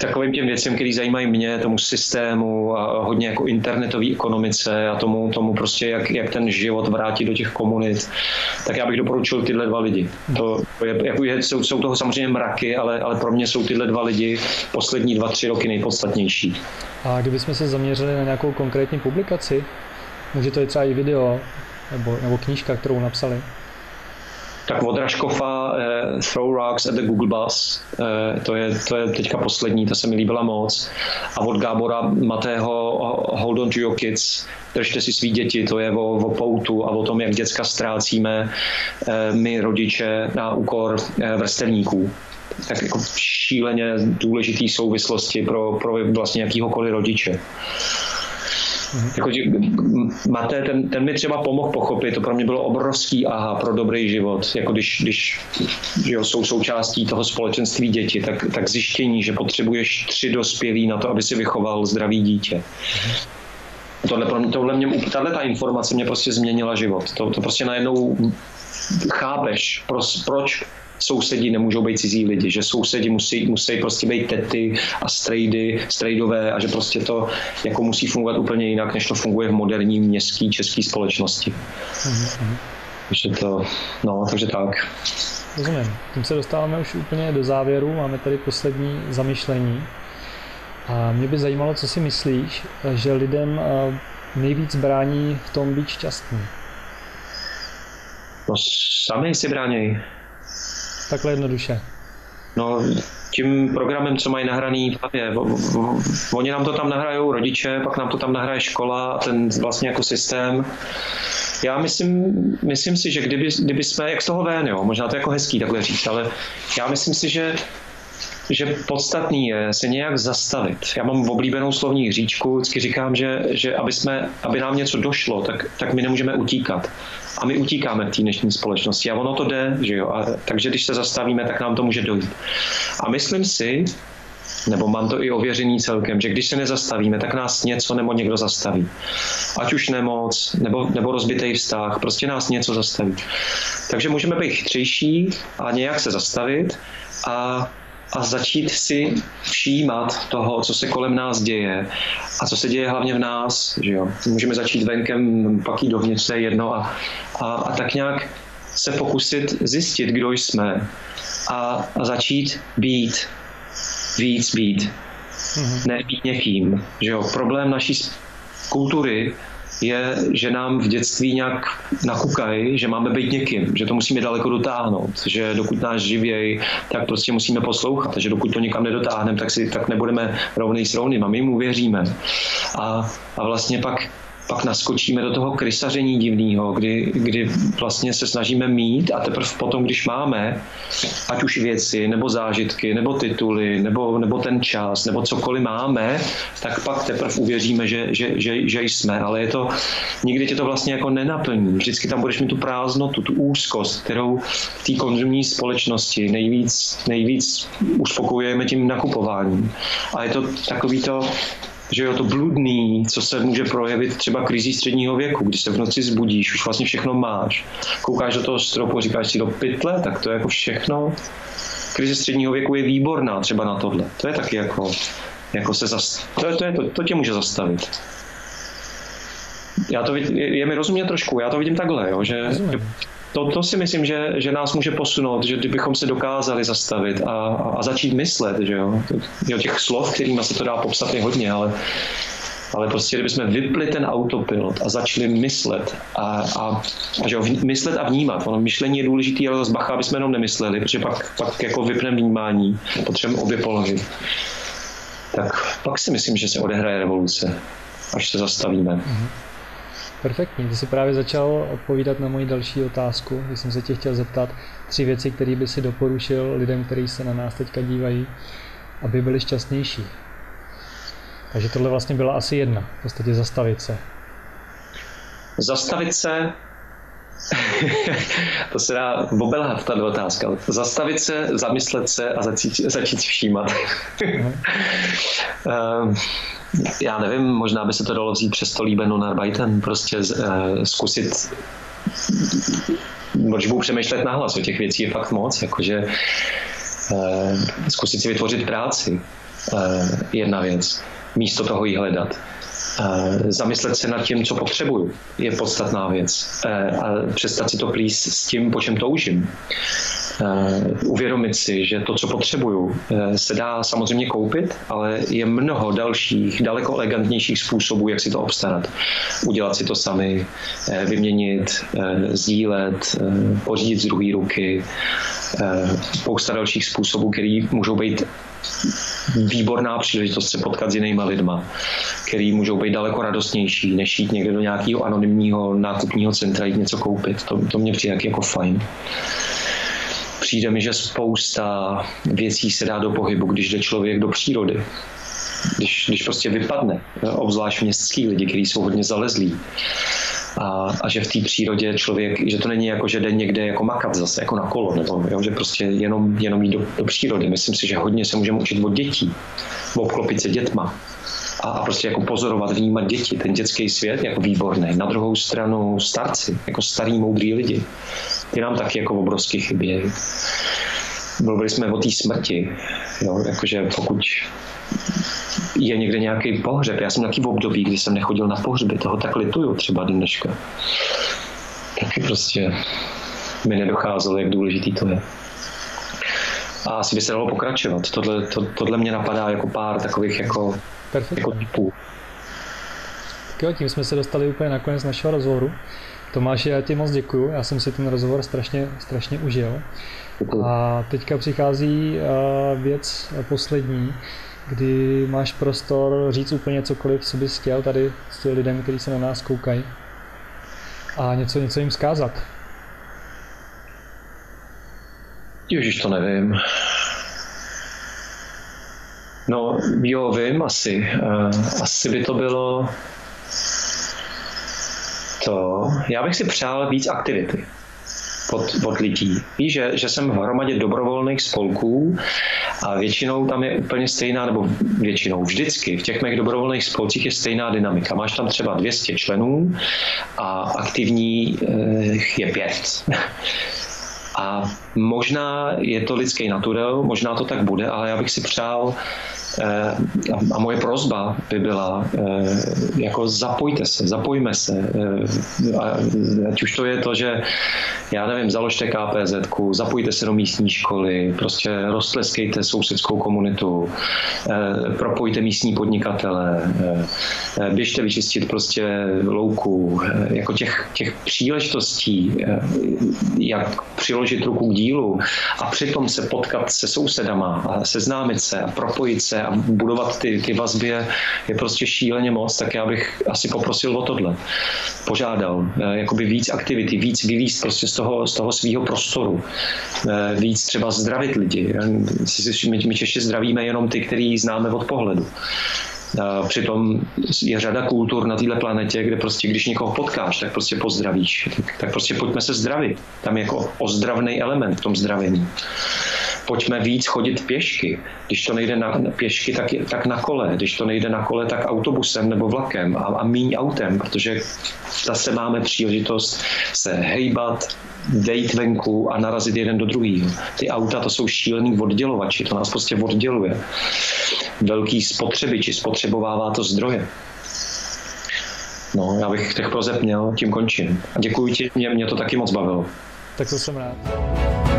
takovým těm věcem, které zajímají mě, tomu systému a hodně jako internetové ekonomice a tomu, tomu prostě, jak, jak ten život vrátit do těch komunit, tak já bych doporučil tyhle dva lidi. To, to je, jako je, jsou, jsou toho samozřejmě mraky, ale, ale pro mě jsou tyhle dva lidi poslední dva, tři roky nejpodstatnější. A kdybychom se zaměřili na nějakou konkrétní publikaci, může to je třeba i video nebo, nebo knížka, kterou napsali? Tak od Raškova uh, Throw Rocks at the Google Bus, uh, to, je, to je teďka poslední, to se mi líbila moc. A od Gábora Matého Hold on to your kids, držte si svý děti, to je o, o poutu a o tom, jak děcka ztrácíme uh, my rodiče na úkor uh, vrstevníků tak jako šíleně důležitý souvislosti pro, pro vlastně jakýhokoliv rodiče. Jako, že Mate, ten, ten mi třeba pomohl pochopit, to pro mě bylo obrovský aha pro dobrý život. Jako když, když jo, jsou součástí toho společenství děti, tak, tak zjištění, že potřebuješ tři dospělí na to, aby si vychoval zdravý dítě. Tohle, tohle mě, tahle ta informace mě prostě změnila život. To, to prostě najednou chápeš, proč, proč sousedí nemůžou být cizí lidi, že sousedi musí, musí prostě být tety a strejdy, strejdové a že prostě to jako musí fungovat úplně jinak, než to funguje v moderní městské české společnosti. Mm-hmm. Takže to, no, takže tak. Rozumím. Tím se dostáváme už úplně do závěru, máme tady poslední zamyšlení. A mě by zajímalo, co si myslíš, že lidem eh, nejvíc brání v tom být šťastný. No sami si brání. Takhle jednoduše. No, tím programem, co mají nahraný hlavě. Oni nám to tam nahrajou rodiče, pak nám to tam nahraje škola ten vlastně jako systém. Já myslím, myslím si, že kdyby, kdyby jsme, jak z toho ven, jo, možná to je jako hezký takhle říct, ale já myslím si, že že podstatný je se nějak zastavit. Já mám oblíbenou slovní hříčku, vždycky říkám, že, že aby, jsme, aby nám něco došlo, tak, tak my nemůžeme utíkat. A my utíkáme v té dnešní společnosti a ono to jde, že jo. A, takže když se zastavíme, tak nám to může dojít. A myslím si, nebo mám to i ověřený celkem, že když se nezastavíme, tak nás něco nebo někdo zastaví. Ať už nemoc, nebo, nebo rozbitý vztah, prostě nás něco zastaví. Takže můžeme být chytřejší a nějak se zastavit a a začít si všímat toho, co se kolem nás děje a co se děje hlavně v nás. Že jo? Můžeme začít venkem, pak jít dovnitř, to je jedno a, a, a tak nějak se pokusit zjistit, kdo jsme a, a začít být, víc být, mm-hmm. ne být někým. Že jo? Problém naší kultury je, že nám v dětství nějak nakukají, že máme být někým, že to musíme daleko dotáhnout, že dokud nás živěj, tak prostě musíme poslouchat, že dokud to někam nedotáhneme, tak, si, tak nebudeme rovnej s rovným a my mu věříme. A, a vlastně pak pak naskočíme do toho krysaření divného, kdy, kdy vlastně se snažíme mít a teprve potom, když máme, ať už věci, nebo zážitky, nebo tituly, nebo, nebo ten čas, nebo cokoliv máme, tak pak teprve uvěříme, že, že, že, že jsme. Ale je to, nikdy tě to vlastně jako nenaplní. Vždycky tam budeš mít tu prázdnotu, tu úzkost, kterou v té konzumní společnosti nejvíc, nejvíc uspokojujeme tím nakupováním. A je to takový to, že jo, to bludný, co se může projevit třeba krizí středního věku, když se v noci zbudíš, už vlastně všechno máš. Koukáš do toho stropu, říkáš si do pytle, tak to je jako všechno. Krize středního věku je výborná třeba na tohle. To je taky jako, jako se zast... to, je, to, je, to, to tě může zastavit. Já to vidím, je, je mi rozumět trošku, já to vidím takhle, jo, že, to, to si myslím, že, že nás může posunout, že kdybychom se dokázali zastavit a, a začít myslet, že jo. jo těch slov, kterými se to dá popsat je hodně, ale, ale prostě kdybychom vypli ten autopilot a začali myslet a, a, a že jo, myslet a vnímat. Ono myšlení je důležité, ale zase bacha, aby jsme jenom nemysleli, protože pak, pak jako vypneme vnímání, potřebujeme obě polohy. tak pak si myslím, že se odehraje revoluce, až se zastavíme. Mm-hmm. Perfektní. Ty jsi právě začal odpovídat na moji další otázku, když jsem se tě chtěl zeptat tři věci, které by si doporučil lidem, kteří se na nás teďka dívají, aby byli šťastnější. Takže tohle vlastně byla asi jedna, v podstatě zastavit se. Zastavit se, to se dá obelhat, ta otázka. Zastavit se, zamyslet se a začít, začít všímat. uh, já nevím, možná by se to dalo vzít přes to líbeno Narbeiten, prostě uh, zkusit když budu přemýšlet nahlas o těch věcí je fakt moc, jakože uh, zkusit si vytvořit práci, uh, jedna věc, místo toho jí hledat. Uh, zamyslet se nad tím, co potřebuju, je podstatná věc. Uh, a přestat si to plíst s tím, po čem toužím. Uh, uvědomit si, že to, co potřebuju, uh, se dá samozřejmě koupit, ale je mnoho dalších, daleko elegantnějších způsobů, jak si to obstarat. Udělat si to sami, uh, vyměnit, sdílet, pořídit z druhé ruky, spousta dalších způsobů, které můžou být výborná příležitost se potkat s jinýma lidma, který můžou být daleko radostnější, než jít někde do nějakého anonymního nákupního centra jít něco koupit. To, to mě přijde jako fajn. Přijde mi, že spousta věcí se dá do pohybu, když jde člověk do přírody. Když, když prostě vypadne, obzvlášť městský lidi, kteří jsou hodně zalezlí, a, a že v té přírodě člověk, že to není jako, že jde někde jako makat zase, jako na kolo, nebo jo, že prostě jenom, jenom jít do, do přírody. Myslím si, že hodně se můžeme učit od dětí, obklopit se dětma, a, prostě jako pozorovat, vnímat děti, ten dětský svět jako výborný. Na druhou stranu starci, jako starý moudrý lidi, ty nám taky jako obrovsky chybějí. Mluvili jsme o té smrti, jo, jakože pokud je někde nějaký pohřeb. Já jsem taky v období, kdy jsem nechodil na pohřby, toho tak lituju třeba dneška. Taky prostě mi nedocházelo, jak důležitý to je. A asi by se dalo pokračovat. Tohle, to, tohle mě napadá jako pár takových jako, jako typů. Tak jo, tím jsme se dostali úplně na konec našeho rozhovoru. Tomáši, já ti moc děkuju, já jsem si ten rozhovor strašně, strašně užil. A teďka přichází uh, věc poslední kdy máš prostor říct úplně cokoliv, co bys chtěl tady s těmi lidem, kteří se na nás koukají a něco, něco jim zkázat. Ježíš, to nevím. No, jo, vím asi. Uh, asi by to bylo to. Já bych si přál víc aktivity od, od lidí. Víš, že, že jsem v hromadě dobrovolných spolků a většinou tam je úplně stejná, nebo většinou vždycky v těch mých dobrovolných spolcích je stejná dynamika. Máš tam třeba 200 členů a aktivní eh, je pět. A možná je to lidský naturel, možná to tak bude, ale já bych si přál a moje prozba by byla, eh, jako zapojte se, zapojme se. Eh, ať už to je to, že já nevím, založte KPZ, zapojte se do místní školy, prostě roztleskejte sousedskou komunitu, propojte místní podnikatele, běžte vyčistit prostě louku, jako těch, těch příležitostí, jak přiložit ruku k dílu a přitom se potkat se sousedama a seznámit se a propojit se a budovat ty, ty vazby je, je prostě šíleně moc, tak já bych asi poprosil o tohle. Požádal, eh, jakoby víc aktivity, víc vyvíst prostě z toho, z toho svého prostoru, eh, víc třeba zdravit lidi. My, my Češi zdravíme jenom ty, který známe od pohledu. Přitom je řada kultur na této planetě, kde prostě, když někoho potkáš, tak prostě pozdravíš. Tak, tak prostě pojďme se zdravit. Tam je jako ozdravný element v tom zdravení pojďme víc chodit pěšky. Když to nejde na, pěšky, tak, tak na kole. Když to nejde na kole, tak autobusem nebo vlakem a, a míň autem, protože zase máme příležitost se hejbat, dejít venku a narazit jeden do druhého. Ty auta to jsou šílený oddělovači, to nás prostě odděluje. Velký spotřebiči, spotřebovává to zdroje. No, já bych těch prozeb měl, tím končím. Děkuji ti, mě, mě to taky moc bavilo. Tak to jsem rád.